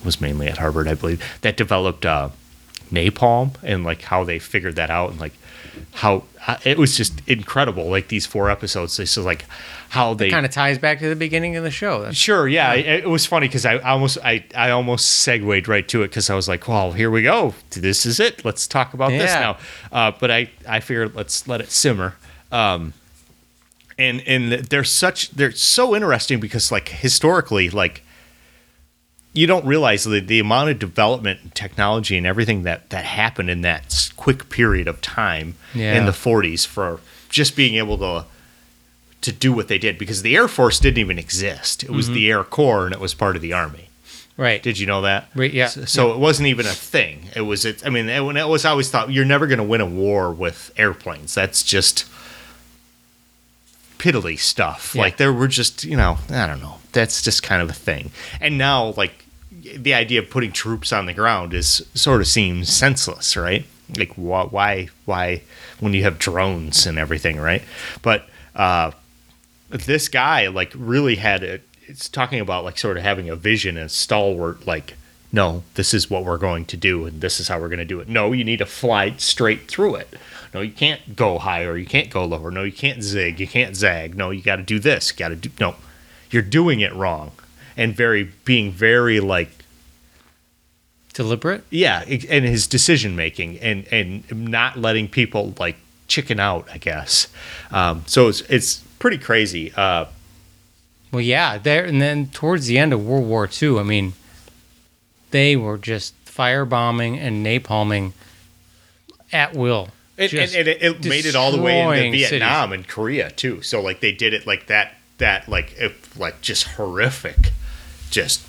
was mainly at Harvard, I believe, that developed uh, napalm and like how they figured that out and like how it was just incredible. Like these four episodes, this is like how they kind of ties back to the beginning of the show. That's, Sure, yeah. It, it was funny because I almost I, I almost segued right to it because I was like, well, here we go. This is it. Let's talk about this now. Uh, but I I figured let's let it simmer. Um, and and they're such they're so interesting because like historically like you don't realize the, the amount of development and technology and everything that that happened in that quick period of time Yeah. in the 40s for just being able to to do what they did because the Air Force didn't even exist. It was the mm-hmm. Air Corps and it was part of the Army. right. Did you know that? Right, yeah. So, so it wasn't even a thing. It was. It, I mean, it, it was I always thought you're never going to win a war with airplanes. That's just piddly stuff. Yeah. Like there were just you know I don't know. That's just kind of a thing. And now like the idea of putting troops on the ground is sort of seems senseless, right? Like why why why when you have drones and everything, right? But uh, this guy like really had it. It's talking about like sort of having a vision and stalwart like. No, this is what we're going to do, and this is how we're going to do it. No, you need to fly straight through it. No, you can't go higher. You can't go lower. No, you can't zig. You can't zag. No, you got to do this. Got to do. No, you're doing it wrong, and very being very like Deliberate. yeah, and his decision making and and not letting people like chicken out. I guess. Um, so it's it's pretty crazy. Uh, Well, yeah, there and then towards the end of World War II, I mean, they were just firebombing and napalming at will. And, and, and it, it made it all the way into Vietnam and Korea too. So like they did it like that, that like if, like just horrific, just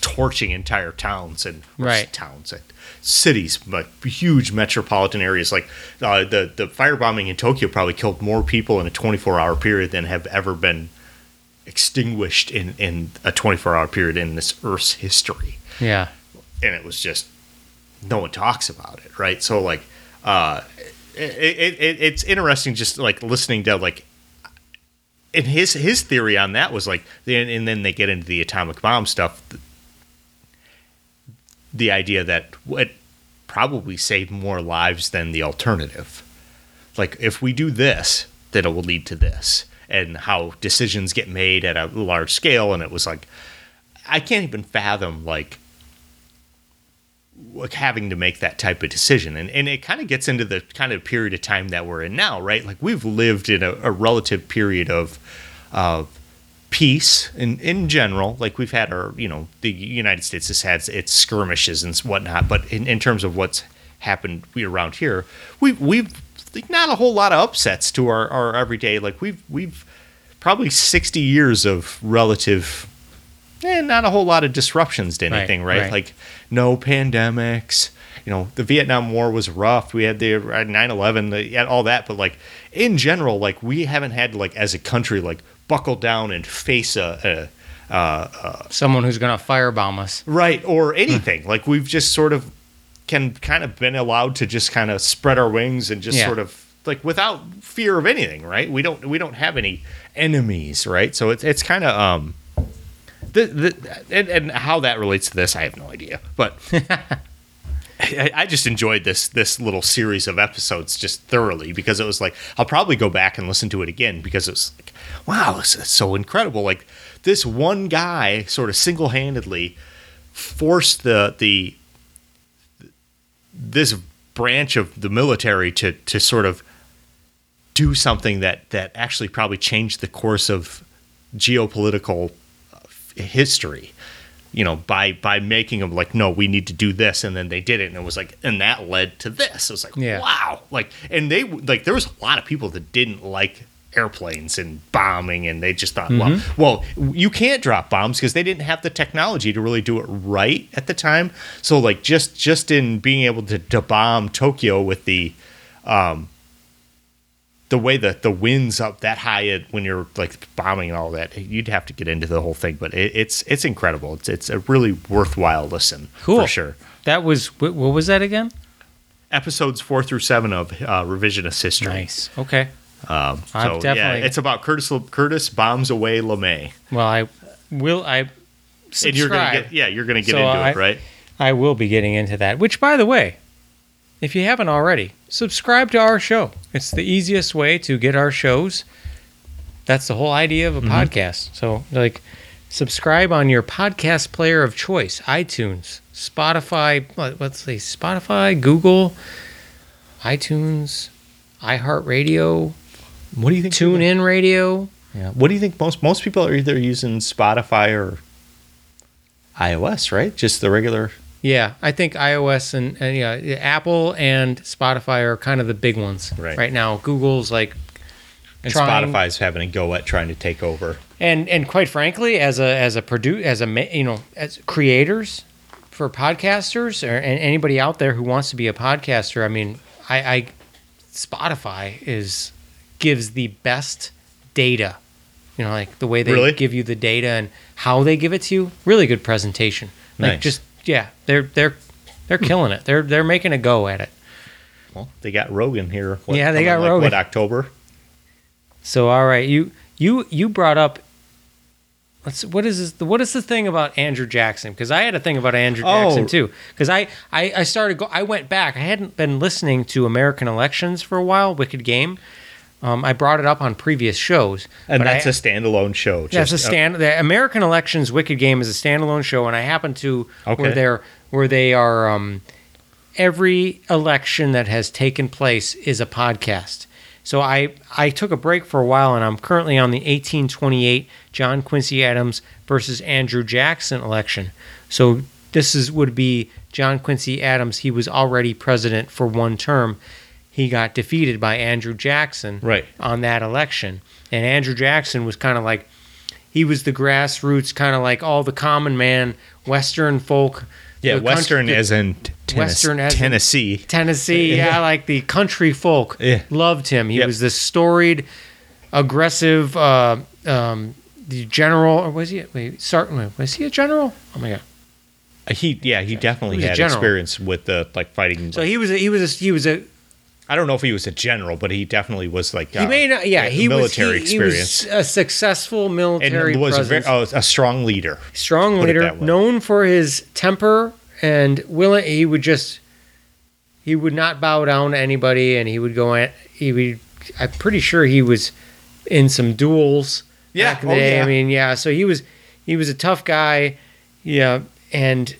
torching entire towns and Right. towns and cities, like huge metropolitan areas. Like uh, the the firebombing in Tokyo probably killed more people in a 24 hour period than have ever been extinguished in in a 24 hour period in this Earth's history Yeah. and it was just no one talks about it, right? So like, uh, it, it, it it's interesting just like listening to like, and his his theory on that was like, and then they get into the atomic bomb stuff. The idea that it probably saved more lives than the alternative. Like if we do this, then it will lead to this, and how decisions get made at a large scale. And it was like, I can't even fathom like having to make that type of decision. And and it kind of gets into the kind of period of time that we're in now right? Like we've lived in a, a relative period of of peace in in general. Like we've had our you know the united states has had its skirmishes and whatnot but in, in terms of what's happened we around here we we've not a whole lot of upsets to our, our everyday. Like we've we've probably 60 years of relative eh, not a whole lot of disruptions to anything, right? right. Like no pandemics. You know, the Vietnam War was rough. We had the 9/11, the, yeah, all that, but like in general, like we haven't had like as a country like buckle down and face a, a uh, Someone who's going to firebomb us. right or anything. like we've just sort of can kind of been allowed to just kind of spread our wings and just Yeah. sort of like without fear of anything, right? We don't we don't have any enemies, right? So it's it's kind of um the, the and, and how that relates to this, I have no idea. But I, I just enjoyed this this little series of episodes just thoroughly because it was like I'll probably go back and listen to it again because it was like wow, this is so incredible. Like this one guy sort of single handedly forced the the this branch of the military to to sort of do something that that actually probably changed the course of geopolitical history you know by by making them like no we need to do this and then they did it and it was like and that led to this. It was like Yeah. wow. Like and they like there was a lot of people that didn't like airplanes and bombing and they just thought well well you can't drop bombs because they didn't have the technology to really do it right at the time. So like just just in being able to, to bomb tokyo with the um the way that the winds up that high at, when you're like bombing and all that, you'd have to get into the whole thing. But it, it's it's incredible. It's it's a really worthwhile listen Cool. for sure. That was, wh- what was that again? Episodes four through seven of uh, revisionist history. Nice. Okay. Um, so yeah, it's about Curtis Curtis bombs away LeMay, Well, I will, I subscribe. and you're gonna get yeah you're gonna get So into I- it right. I will be getting into that. Which, by the way, if you haven't already, subscribe to our show. It's the easiest way to get our shows. That's the whole idea of a Mm-hmm. podcast. So, like, subscribe on your podcast player of choice iTunes, Spotify, let's say Spotify, Google, iTunes, iHeartRadio, What do you think? Tune In Radio. Yeah. What do you think? Most most people are either using Spotify or iOS, right? Just the regular. Yeah, I think iOS and, and yeah, Apple and Spotify are kind of the big ones Right. now. Google's like And trying- Spotify's having a go at trying to take over. and and quite frankly, as a as a produ as a you know as creators for podcasters or and anybody out there who wants to be a podcaster, I mean, I, I Spotify is gives the best data. You know, like the way they Really? give you the data and how they give it to you. Really good presentation. Like Nice. just yeah, they're they're they're hmm. killing it. They're they're making a go at it. Well, they got Rogan here. Yeah, they got like, Rogan. What October? So all right, you you you brought up. Let's, what is this? What is the thing about Andrew Jackson? Because I had a thing about Andrew Jackson Oh. too. Because I, I I started go. I went back. I hadn't been listening to American elections for a while. Wicked Game. Um, I brought it up on previous shows. And but that's I, a standalone show. yeah, it's a just- uh, stand. The American Elections Wicked Game is a standalone show, and I happen to Okay. where they're where they are. Um, every election that has taken place is a podcast. So I I took a break for a while, and I'm currently on the 1828 John Quincy Adams versus Andrew Jackson election. So this is would be John Quincy Adams. He was already president for one term. He got defeated by Andrew Jackson Right. on that election, and Andrew Jackson was kind of like he was the grassroots, kind of like all the common man, Western folk. Yeah, country- Western the- as in t- Tennes- Western as in- Tennessee. Tennessee, yeah, like the country folk Yeah. loved him. He Yep. was this storied, aggressive uh, um, the general. Or was he? Wait, was he a general? Oh my god! He yeah, he definitely He had experience with the like fighting. So he was. A, he was. A, he was a. I don't know if he was a general, but he definitely was like He uh, may not. Yeah, he military was. He, he experience was a successful military and was a, very, oh, a strong leader. strong leader, known for his temper and willing. He would just. He would not bow down to anybody, and he would go at. He would. I'm pretty sure he was in some duels. Yeah, back in the oh, day. yeah. I mean, yeah. So he was. He was a tough guy. Yeah, and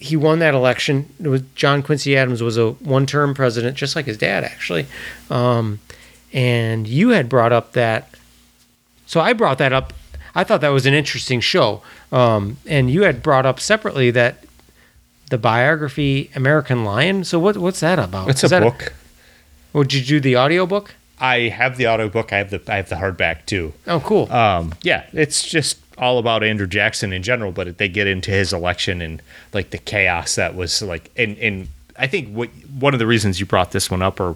he won that election. It was John Quincy Adams was a one-term president, just like his dad, actually. Um, and you had brought up that. So I brought that up. I thought that was an interesting show. Um, and you had brought up separately that the biography American Lion. So what what's that about? It's Is a book. oh, did you do the audiobook? I have the audiobook. I have the I have the hardback too. Oh, cool. Um, yeah, it's just all about Andrew Jackson in general, but they get into his election and like the chaos that was like, and and I think what one of the reasons you brought this one up, or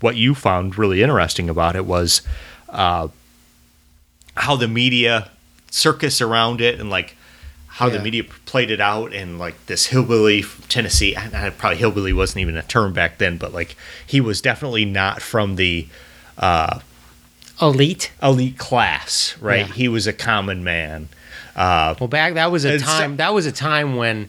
what you found really interesting about it, was uh, how the media circus around it and like how the media played it out and like this hillbilly from Tennessee. and I- Probably hillbilly wasn't even a term back then, but like he was definitely not from the Elite. elite class, right? Yeah. He was a common man. Uh, Well, back that was a And so- time. that was a time when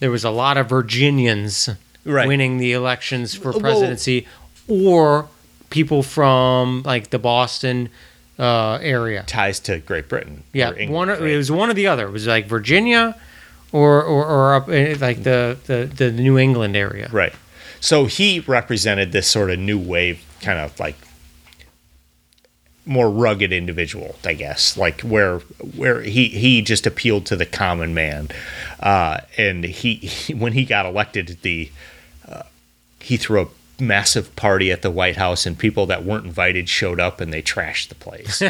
there was a lot of Virginians Right. winning the elections for Well- presidency, or people from like the Boston uh, area. ties to Great Britain. Yeah, England, one. Right? It was one or the other. It was like Virginia, or or, or up in, like the, the the New England area. right. So he represented this sort of new wave, kind of like more rugged individual, I guess, like where where he he just appealed to the common man, uh, and he, he when he got elected, the uh, he threw a massive party at the White House, and people that weren't invited showed up, and they trashed the place.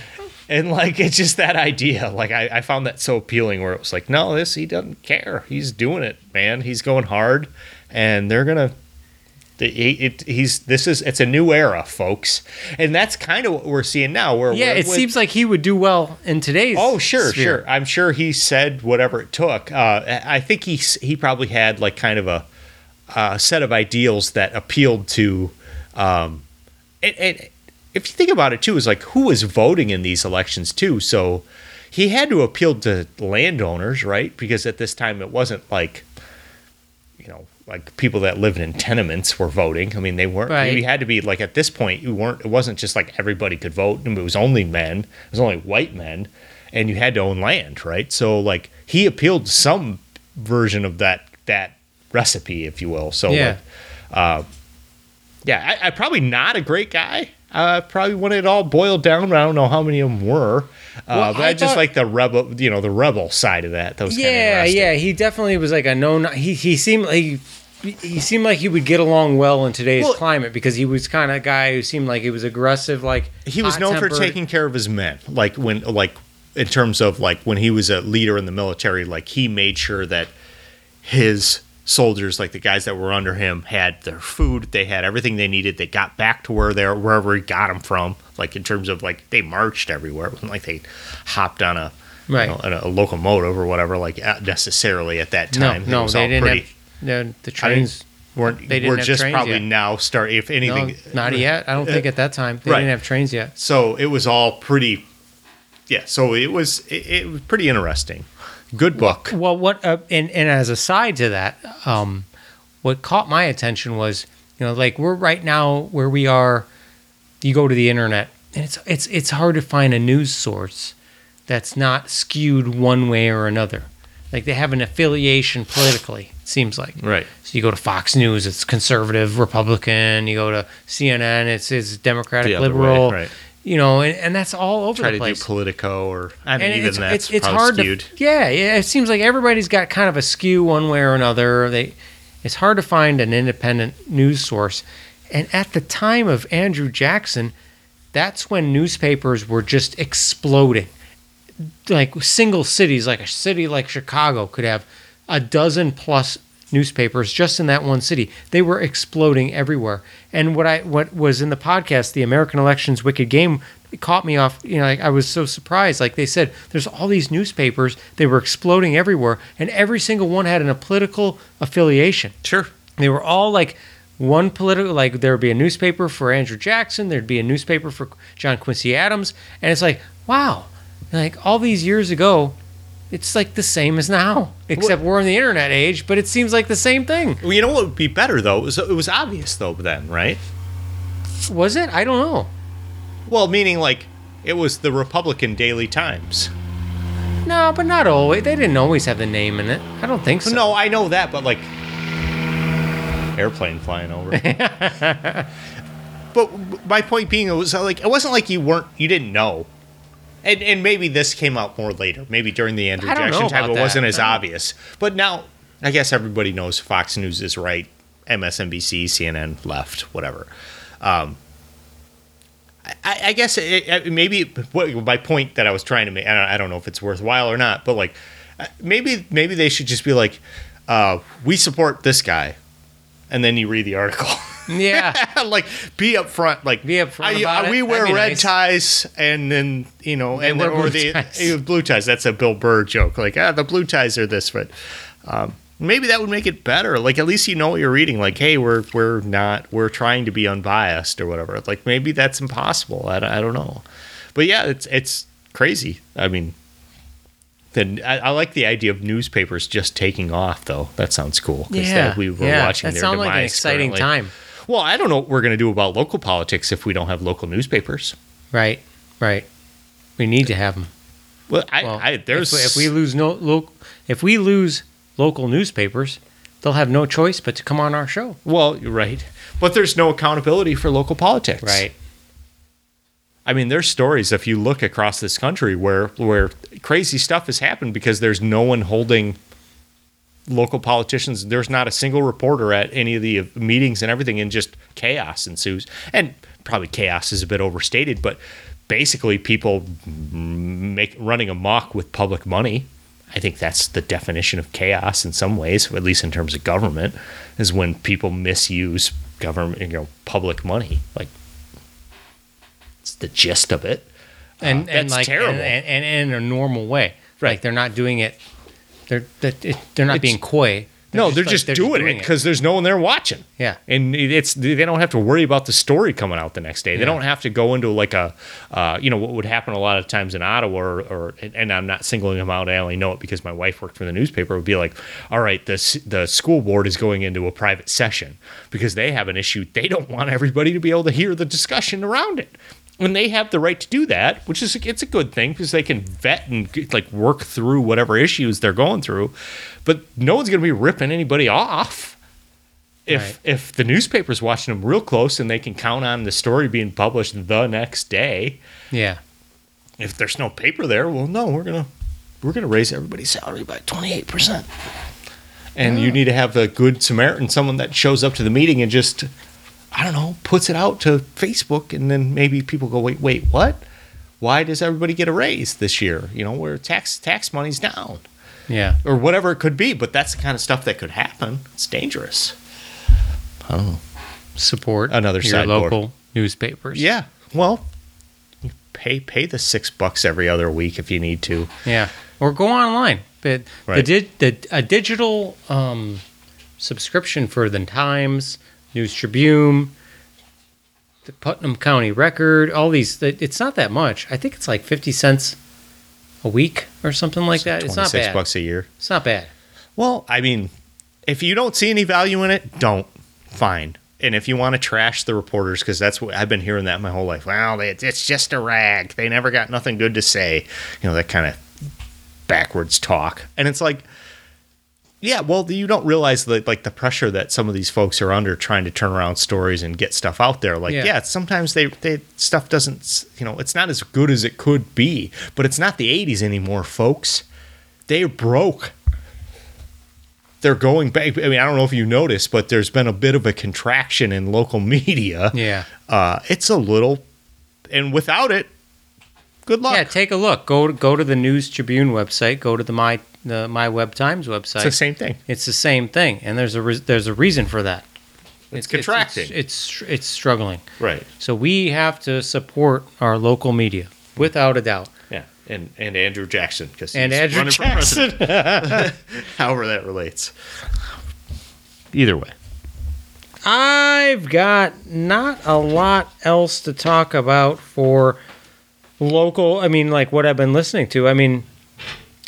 and like it's just that idea, like I, I found that so appealing, where it was like, no, this he doesn't care, he's doing it, man, he's going hard, and they're gonna the- he, it, he's this is it's a new era, folks, and that's kind of what we're seeing now. Where Yeah, it with- seems like he would do well in today's. Oh, sure, sphere. sure. I'm sure he said whatever it took. Uh, I think he he probably had like kind of a, a set of ideals that appealed to. Um, and, and if you think about it too, is like who was voting in these elections too. So he had to appeal to landowners, right? Because at this time it wasn't like, like people that lived in tenements were voting. I mean, they weren't. Right. You had to be like at this point, you weren't. It wasn't just like everybody could vote. It was only men. It was only white men, and you had to own land, right? So like he appealed to some version of that that recipe, if you will. So Yeah. like, uh, yeah, I, I probably not a great guy. Uh, probably when it all boiled down, I don't know how many of them were, uh, Well, but I I, just thought- like the rebel, you know, the rebel side of that. That was Yeah, yeah, he definitely was like a no. He he seemed like he, he seemed like he would get along well in today's Well- climate because he was kind of guy who seemed like he was aggressive, like he was known for taking care of his men like when like in terms of like when he was a leader in the military like he made sure that his soldiers like the guys that were under him had their food they had everything they needed they got back to where they're wherever he got them from like in terms of like they marched everywhere it wasn't like they hopped on a Right. you know, on a locomotive or whatever like uh, necessarily at that time It no, they didn't pretty- have no, the trains. weren't they didn't we're have just trains probably yet. now start if No, anything not yet. I don't think at that time they Right. didn't have trains yet. So it was all pretty. Yeah, so it was it, it was pretty interesting. Good book. Well, what uh, and and as a side to that, um, what caught my attention was you know like we're right now where we are. You go to the internet and it's it's it's hard to find a news source that's not skewed one way or another. Like they have an affiliation politically. It seems like Right. So you go to Fox News, it's conservative, Republican. You go to CNN, it's it's Democratic, other way, liberal. right. You know, and, and that's all over Try the to do place. Politico or I mean And even it's, that's it's, it's hard skewed. to yeah, yeah. It seems like everybody's got kind of a skew one way or another. They it's hard to find an independent news source. And at the time of Andrew Jackson, that's when newspapers were just exploding. Like single cities, like a city like Chicago, could have a dozen plus newspapers just in that one city. They were exploding everywhere. And what I what was in the podcast, the American Elections Wicked Game, it caught me off. You know, like, I was so surprised. Like they said, there's all these newspapers. They were exploding everywhere, and every single one had a political affiliation. Sure. They were all like one political, like there would be a newspaper for Andrew Jackson, there'd be a newspaper for John Quincy Adams, and it's like, wow, like all these years ago, it's like the same as now, except we're in the internet age, but it seems like the same thing. Well, you know what would be better though? It was, it was obvious though then, right? Was it? I don't know. Well, meaning like it was the Republican Daily Times. No, but not always. They didn't always have the name in it. I don't think so. No, I know that, but like airplane flying over. but my point being, it was like it wasn't like you weren't you didn't know. And, and maybe this came out more later. Maybe during the Andrew Jackson time, it wasn't as obvious. But now, I guess everybody knows Fox News is right. MSNBC, CNN left, whatever. Um, I, I guess it, it, maybe what, my point that I was trying to make. I don't, I don't know if it's worthwhile or not, but like uh, maybe maybe they should just be like, uh, we support this guy, and then you read the article. Yeah. like be upfront. Like Be upfront I, about I- it. We wear red nice. ties, and then you know, They and then, or the ties. uh, blue ties. That's a Bill Burr joke. Like ah, the blue ties are this, but um, maybe that would make it better. Like at least you know what you're reading. Like hey, we're we're not we're trying to be unbiased or whatever. Like maybe that's impossible. I, don't- I don't know, but yeah, it's it's crazy. I mean. Then I, I like the idea of newspapers just taking off, though. That sounds cool. Yeah. that we were yeah. watching That their sounds like an exciting currently. time. Well, I don't know what we're going to do about local politics if we don't have local newspapers. Right. Right. We need to have them. Well, I, Well, I there's if, we lose no lo- if we lose local newspapers, they'll have no choice but to come on our show. well, you're right, but there's no accountability for local politics. Right. I mean, there's stories if you look across this country where where crazy stuff has happened because there's no one holding local politicians. There's not a single reporter at any of the meetings and everything, and just chaos ensues. And probably chaos is a bit overstated, but basically people make running amok with public money. I think that's the definition of chaos in some ways, at least in terms of government, is when people misuse government, you know, public money. Like it's the gist of it. And Uh, and that's like terrible. And, and, and in a normal way. Right. Like they're not doing it. They're they're not It's- being coy. no, they're like- just doing it because there's no one there watching. Yeah. and it's they don't have to worry about the story coming out the next day. They Yeah. don't have to go into like a, uh, you know, what would happen a lot of times in Ottawa, or, or and I'm not singling them out. I only know it because my wife worked for the newspaper. Would be like, all right, the the school board is going into a private session because they have an issue. They don't want everybody to be able to hear the discussion around it. And they have the right to do that, which is it's a good thing because they can vet and like work through whatever issues they're going through. But no one's going to be ripping anybody off if Right. if the newspaper's watching them real close and they can count on the story being published the next day. Yeah. If there's no paper there, well, no, we're gonna we're gonna raise everybody's salary by twenty eight percent. And you oh. need to have a good Samaritan, someone that shows up to the meeting and just, I don't know, puts it out to Facebook, and then maybe people go, wait, wait, what? Why does everybody get a raise this year? You know, where tax tax money's down Yeah. or whatever it could be. But that's the kind of stuff that could happen. It's dangerous. I don't know. Support Another your local newspapers. Yeah. Well, you pay pay the six bucks every other week if you need to. Yeah. Or go online. But the Right. did the a digital um, subscription for the Times, News Tribune, the Putnam County Record, all these. It's not that much. I think it's like fifty cents a week or something like that. It's not bad. bucks a year. It's not bad. Well, I mean, if you don't see any value in it, don't. Fine. And if you want to trash the reporters, because that's what I've been hearing that my whole life. Well, it's just a rag. They never got nothing good to say. You know that kind of backwards talk. And it's like, yeah, well, you don't realize that like the pressure that some of these folks are under trying to turn around stories and get stuff out there. Like, Yeah. yeah, sometimes they, they stuff doesn't, you know, it's not as good as it could be. But it's not the '80s anymore, folks. They're broke they're going back. I mean, I don't know if you noticed, but there's been a bit of a contraction in local media. Yeah. Uh, it's a little, and without it, good luck. Yeah. Take a look. Go go to the News Tribune website. Go to the my the My Web Times website. it's the same thing. It's the same thing, and there's a re- there's a reason for that. It's contracting. It's, it's it's struggling. Right. So we have to support our local media without a doubt. Yeah. And and Andrew Jackson because And Andrew Jackson. however that relates. Either way. I've got not a lot else to talk about for local. I mean, like what I've been listening to. I mean,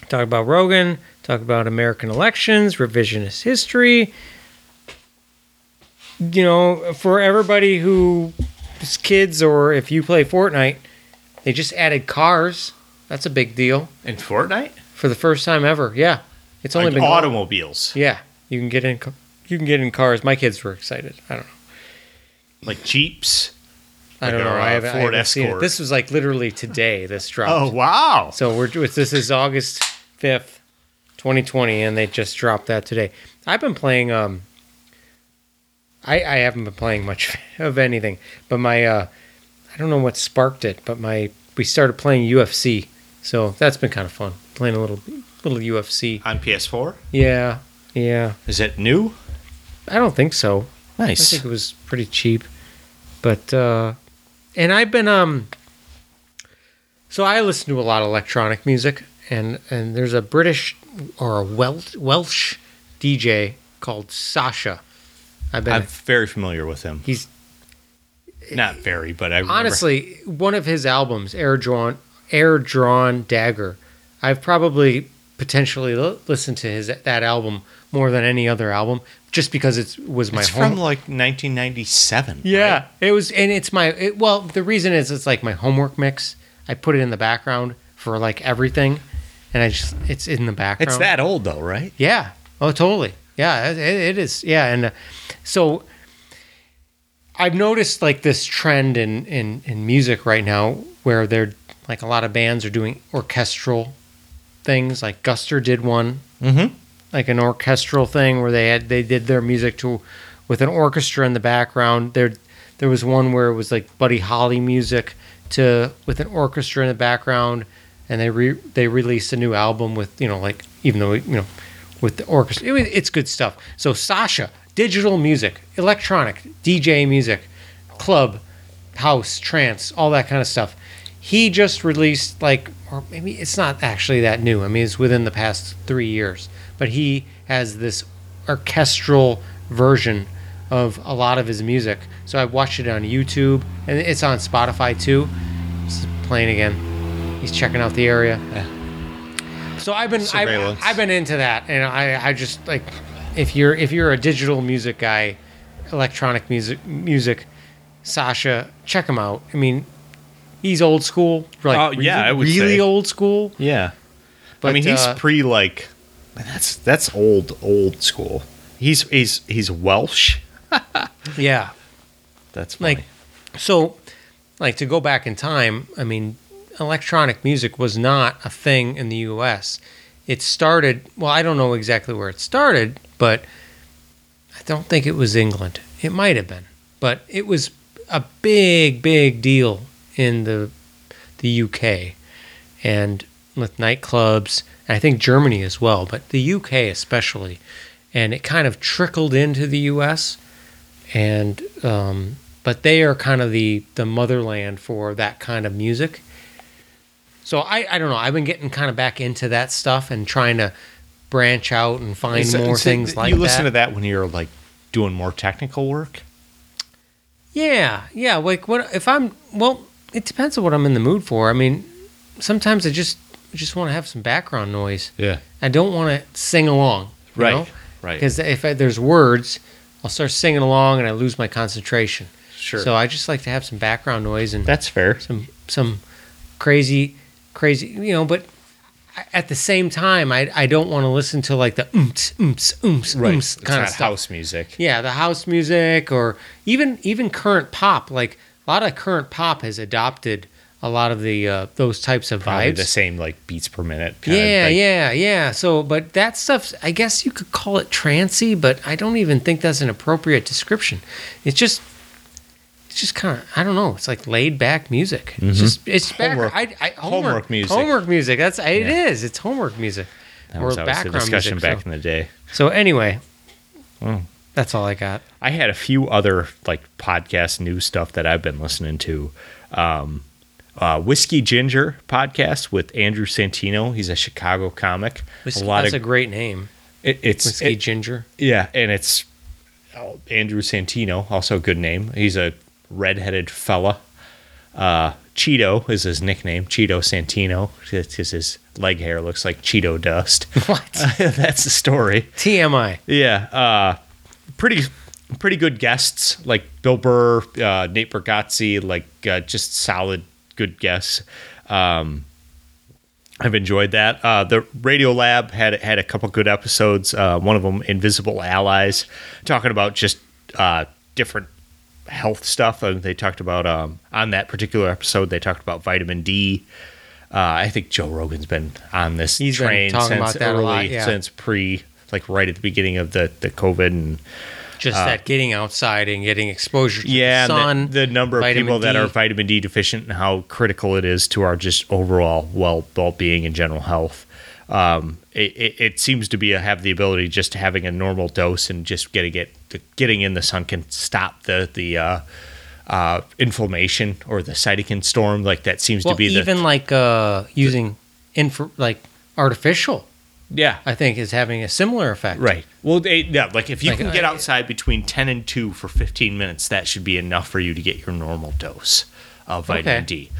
talk about Rogan, talk about American elections, revisionist history. You know, for everybody who is kids or if you play Fortnite, they just added cars. That's a big deal In Fortnite, for the first time ever. Yeah, it's only like been automobiles, Yeah, you can get in. You can get in cars. My kids were excited. I don't know. like Jeeps. I don't Like know. I haven't, I Ford haven't seen it. Escort. This was like literally today. This dropped. Oh wow! So we're this is August fifth, twenty twenty, and they just dropped that today. I've been playing. Um, I I haven't been playing much of anything, but my uh, I don't know what sparked it, but my we started playing UFC, so that's been kind of fun playing a little little UFC. On PS4? Yeah, yeah. Is it new? I don't think so. Nice. I think it was pretty cheap, but uh, and I've been um. So I listen to a lot of electronic music, and and there's a British or a Welsh Welsh DJ called Sasha. I've been I'm very familiar with him. he's Not very, but I remember. honestly one of his albums, Air Drawn Air Drawn Dagger. I've probably potentially li- listened to his that album more than any other album, just because it was my it's home. from like 1997. Yeah, right? it was, and it's my it, well. The reason is it's like my homework mix. I put it in the background for like everything, and I just it's in the background. It's that old though, right? Yeah. Oh, totally. Yeah, it, it is. Yeah, and uh, so I've noticed like this trend in in in music right now where they're like a lot of bands are doing orchestral things. Like Guster did one Mm-hmm. like an orchestral thing where they had they did their music to with an orchestra in the background. There there was one where it was like Buddy Holly music to with an orchestra in the background, and they re, they released a new album with you know like even though you know with the orchestra, it, it's good stuff. So Sasha, digital music, electronic, DJ music, club, house, trance, all that kind of stuff. He just released like, or maybe it's not actually that new. I mean, it's within the past three years, but he has this orchestral version of a lot of his music. So I watched it on YouTube, and it's on Spotify too. It's playing again. He's checking out the area. Yeah. So I've been I've, I've been into that, and I I just like if you're if you're a digital music guy, electronic music music, Sasha, check him out. I mean, he's old school, like Oh, yeah, really, I would really say. old school. Yeah. But I mean, he's uh, pre like that's that's old old school. He's he's he's Welsh. yeah. That's funny. Like so, like to go back in time. I mean, electronic music was not a thing in the U.S. It started. Well, I don't know exactly where it started, but I don't think it was England. It might have been, but it was a big, big deal in the the UK and with nightclubs. And I think Germany as well, but the UK especially. And it kind of trickled into the U.S. and um, but they are kind of the the motherland for that kind of music. So I I don't know. I've been getting kind of back into that stuff and trying to branch out and find So- more so things you like that. You listen that. to that when you're like doing more technical work. Yeah, yeah. Like what if I'm? Well, it depends on what I'm in the mood for. I mean, sometimes I just just want to have some background noise. Yeah. I don't want to sing along. Right, know? right. Because if I, there's words, I'll start singing along and I lose my concentration. Sure. So I just like to have some background noise and That's fair. some some crazy crazy you know but at the same time i i don't want to listen to like the oomps oomps oomps Right. oomps kind of stuff house music. yeah the house music or even even current pop like a lot of current pop has adopted a lot of the uh, those types of Probably vibes the same like beats per minute. kind yeah, thing. yeah, yeah. So, but that stuff, I guess you could call it trancy, but I don't even think that's an appropriate description. It's just, it's just kind of, I don't know. It's like laid back music. It's just, it's back, Mm-hmm. Homework- I, I, homework, homework music. Homework music. That's it Yeah. is. It's homework music That or was always the discussion music. back so. in the day. so anyway, Oh. that's all I got. I had a few other like podcast news stuff that I've been listening to. Um, uh, Whiskey Ginger podcast with Andrew Santino. He's a Chicago comic. Whiskey, a lot that's of a great name. it, it's Whiskey it- Ginger. yeah, and it's oh, Andrew Santino, also a good name. He's a redheaded fella. Uh, Cheeto is his nickname. Cheeto Santino, because his leg hair looks like Cheeto dust. What? That's the story. TMI. Yeah, uh, pretty pretty good guests like Bill Burr, uh, Nate Bargatze, like uh, just solid good guests. Um, I've enjoyed that. Uh, the Radiolab had had a couple good episodes. Uh, one of them, Invisible Allies, talking about just uh, different health stuff. And they talked about um, on that particular episode, they talked about vitamin D. Uh, I think Joe Rogan's been on this He's been train since about that a early, lot, yeah. since pre, like right at the beginning of the the COVID and Just that getting outside and getting exposure to yeah, the sun. the, the number of people that are vitamin D deficient and how critical it is to our just overall well well being and general health. Um, it, it, it seems to be a, have the ability just to having a normal dose and just getting it getting in the sun can stop the the uh, uh, inflammation or the cytokine storm. Like that seems well, to be the even the like uh, using infra, like artificial, yeah I think is having a similar effect. Right. Well, they, yeah, like if you Like, can get outside between 10 and 2 for 15 minutes, that should be enough for you to get your normal dose of vitamin Okay. D.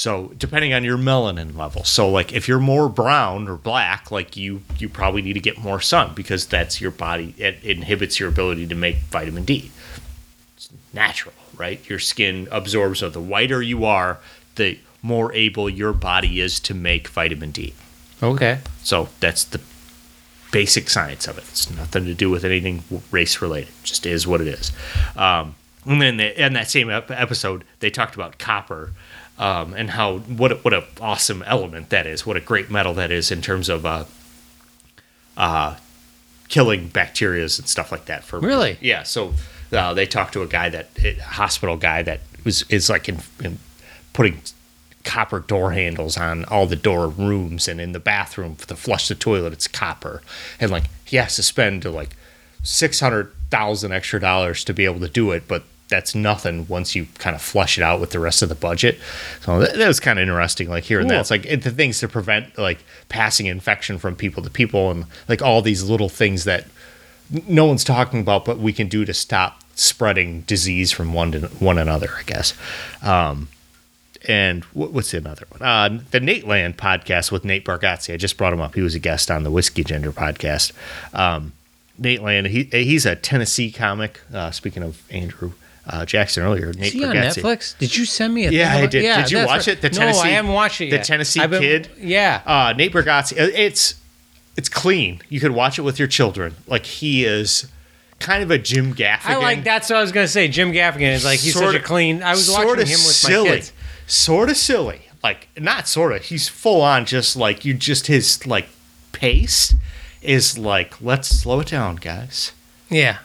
So, depending on your melanin level. So, like if you're more brown or black, like you you probably need to get more sun because that's your body it inhibits your ability to make vitamin D. It's natural, right? Your skin absorbs so the whiter you are, the more able your body is to make vitamin D. Okay. So that's the basic science of it. It's nothing to do with anything race related. It just is what it is. Um, and then in that same episode, they talked about copper um, and how what a, what a awesome element that is. What a great metal that is in terms of uh, uh, killing bacterias and stuff like that. For Really? yeah. So uh, they talked to a guy that a hospital guy that was is like in, in putting copper door handles on all the door rooms and in the bathroom to flush the toilet it's copper and like he has to spend like 600,000 extra dollars to be able to do it but that's nothing once you kind of flush it out with the rest of the budget so that, that was kind of interesting like here and Cool. there it's like it, the things to prevent like passing infection from people to people and like all these little things that no one's talking about but we can do to stop spreading disease from one to one another i guess um, and what's another one? Uh, the Nate Land podcast with Nate Bargatze. I just brought him up. He was a guest on the Whiskey Ginger podcast. Um, Nate Land, he, he's a Tennessee comic. Uh, speaking of Andrew uh, Jackson earlier, Nate Is he on Bargatze. Netflix? Did you send me a Yeah, thing I did. Did you that's watch right. it? The Tennessee. no, I haven't watched it the. Tennessee I've been- Kid? Yeah. Uh, Nate Bargatze. uh, It's it's clean. You could watch it with your children. Like he is kind of a Jim Gaffigan. I like that's what I was gonna say. Jim Gaffigan is like he's such Sorta- a clean. I was watching sorta him with silly. my kids. Sort of silly. Like not sort of. He's full on. Just like you. Just his like pace is like let's slow it down, guys. Yeah,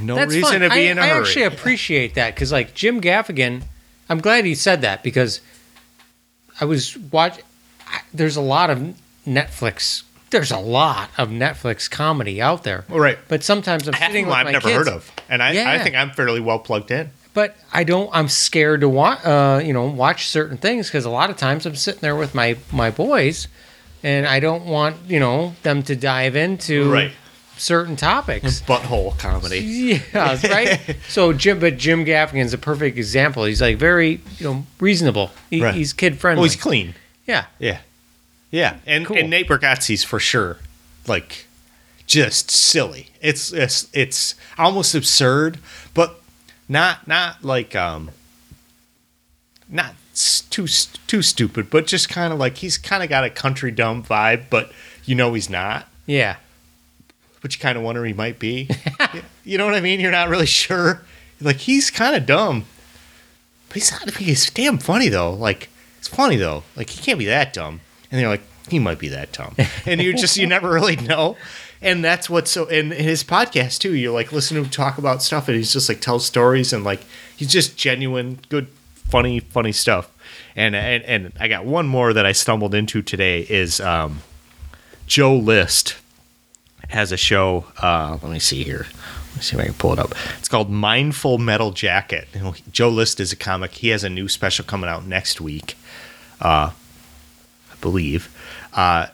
No that's reason fun. to be I, in a I hurry. I actually appreciate that because like Jim Gaffigan, I'm glad he said that because I was watch. I- There's a lot of Netflix. There's a lot of Netflix comedy out there. Right. But sometimes I'm Half sitting with I've my never kids, heard of, and I, I think I'm fairly well plugged in. but I don't. I'm scared to watch. Uh, you know, watch certain things because a lot of times I'm sitting there with my my boys, and I don't want you know them to dive into Right. Certain topics. Butthole comedy. Yeah, right. so Jim, but Jim Gaffigan's a perfect example. He's like very you know reasonable. He, Right. He's kid friendly. Well, he's clean. yeah. Yeah, yeah, and Cool. and Nate Bargatze's for sure, like, just silly. It's it's it's almost absurd, but not not like um, not too too stupid, but just kind of like he's kind of got a country dumb vibe, but you know he's not. Yeah. But you kind of wonder he might be. you know what I mean? You're not really sure. Like he's kind of dumb, but he's not. He's damn funny though. Like it's funny though. Like he can't be that dumb. And they're like, he might be that dumb. And you just you never really know. And that's what's so. In his podcast too, you're like listen to him talk about stuff, and he's just like tells stories, and like he's just genuine, good, funny, funny stuff. And and and I got one more that I stumbled into today is um, Joe List has a show. Uh, let me see here. Let me see if I can pull it up. It's called Mindful Metal Jacket. You know, Joe List is a comic. He has a new special coming out next week, uh, I believe. Uh,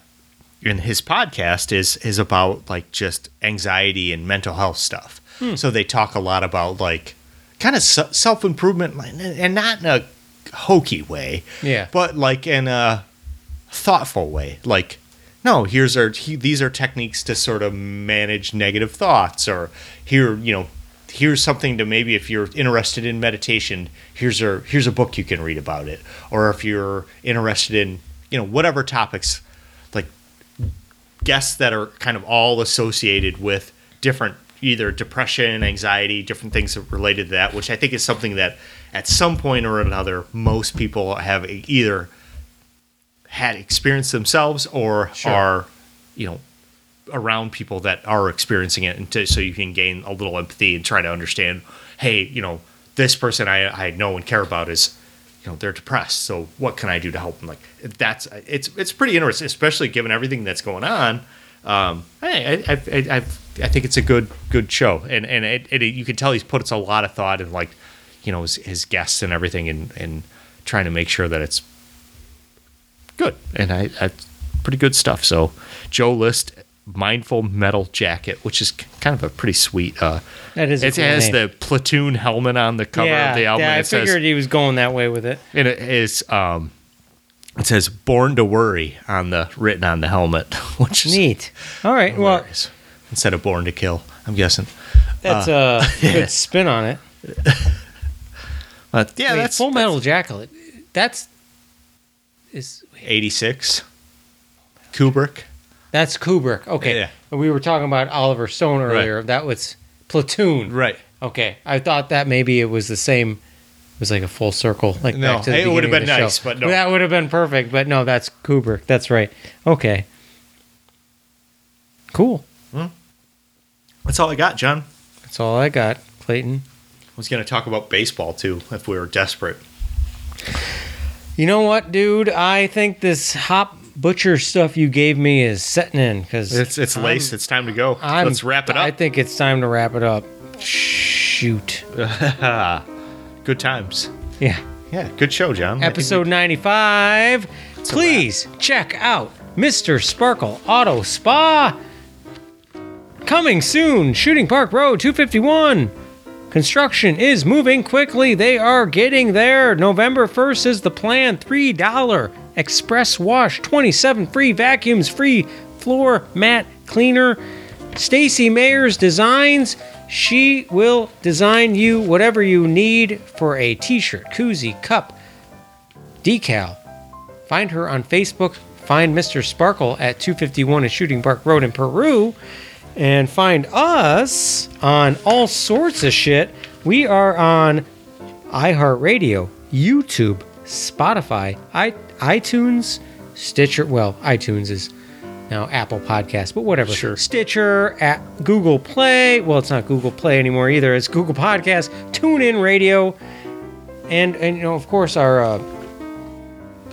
and his podcast is is about like just anxiety and mental health stuff. So they talk a lot about like kind of self improvement, and not in a hokey way, Yeah. but like in a thoughtful way. Like, no, here's our he, these are techniques to sort of manage negative thoughts, or here, you know, here's something to maybe if you're interested in meditation, here's a here's a book you can read about it, or if you're interested in you know whatever topics, like guests that are kind of all associated with different either depression, and anxiety, different things related to that, which I think is something that at some point or another most people have either had experienced themselves or Sure. are you know around people that are experiencing it, and to, so you can gain a little empathy and try to understand. Hey, you know, this person I I know and care about is, you know, they're depressed. So what can I do to help them? Like that's it's it's pretty interesting, especially given everything that's going on. Um, I I, I, I, I think it's a good good show, and and it, it, you can tell he's put a lot of thought in like, you know, his, his guests and everything, and and trying to make sure that it's good, and I, I pretty good stuff. So Joe List, mindful metal jacket, which is kind of a pretty sweet. Uh, That is it has name. the platoon helmet on the cover yeah, of the album. yeah, I says- figured he was going that way with it. and it is um, it says "Born to Worry" on the written on the helmet, which is Neat. All right. Well, instead of "Born to Kill." I'm guessing. that's Uh, a good spin on it. But yeah, Wait, that's Full Metal Jacket. That's is '86. Kubrick. that's Kubrick. Okay. Yeah. We were talking about Oliver Stone earlier. That was Platoon. Right. Okay. I thought that maybe it was the same. It was like a full circle. Like No, back to the it would have been the show. nice, but no. That would have been perfect. But no, that's Kubrick. That's right. Okay. Cool. Hmm. That's all I got, John. That's all I got, Clayton. I was going to talk about baseball too, if we were desperate. You know what, dude? I think this hop butcher stuff you gave me is setting in because It's it's lace. It's time to go. Let's wrap it up. I think it's time to wrap it up. Shoot. good times. Yeah. Yeah, good show, John. Episode 95. Please check out Mr. Sparkle Auto Spa. Coming soon, Shooting Park Road 251. Construction is moving quickly. They are getting there. November 1st is the plan. $3 express wash, 27 free vacuums, free floor mat cleaner. Stacy Mayers Designs. She will design you whatever you need for a t-shirt, koozie, cup, decal. Find her on Facebook. Find Mr. Sparkle at 251 at Shooting Park Road in Peru. And find us on all sorts of shit. We are on iHeartRadio, YouTube, Spotify, I, iTunes, Stitcher. Well, iTunes is now Apple Podcast, but whatever. Sure. Stitcher, at Google Play. Well, it's not Google Play anymore either. It's Google Podcast, TuneIn Radio, and and you know, of course, our uh,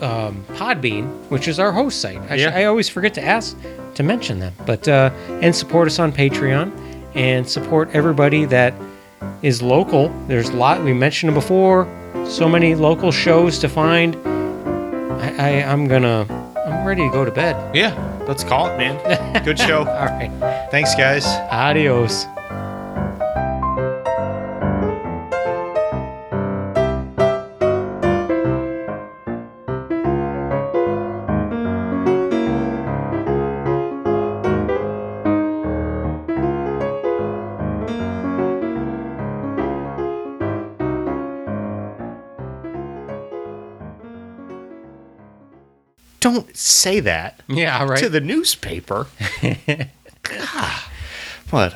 um, Podbean, which is our host site. I, sh- Yeah. I always forget to ask to mention them, but uh, and support us on Patreon and support everybody that is local. There's a lot we mentioned before. So many local shows to find. I, I I'm gonna I'm ready to go to bed. Yeah, let's call it, man. Good show. All right, Thanks, guys. adios. Say that Yeah, right. to the newspaper. God.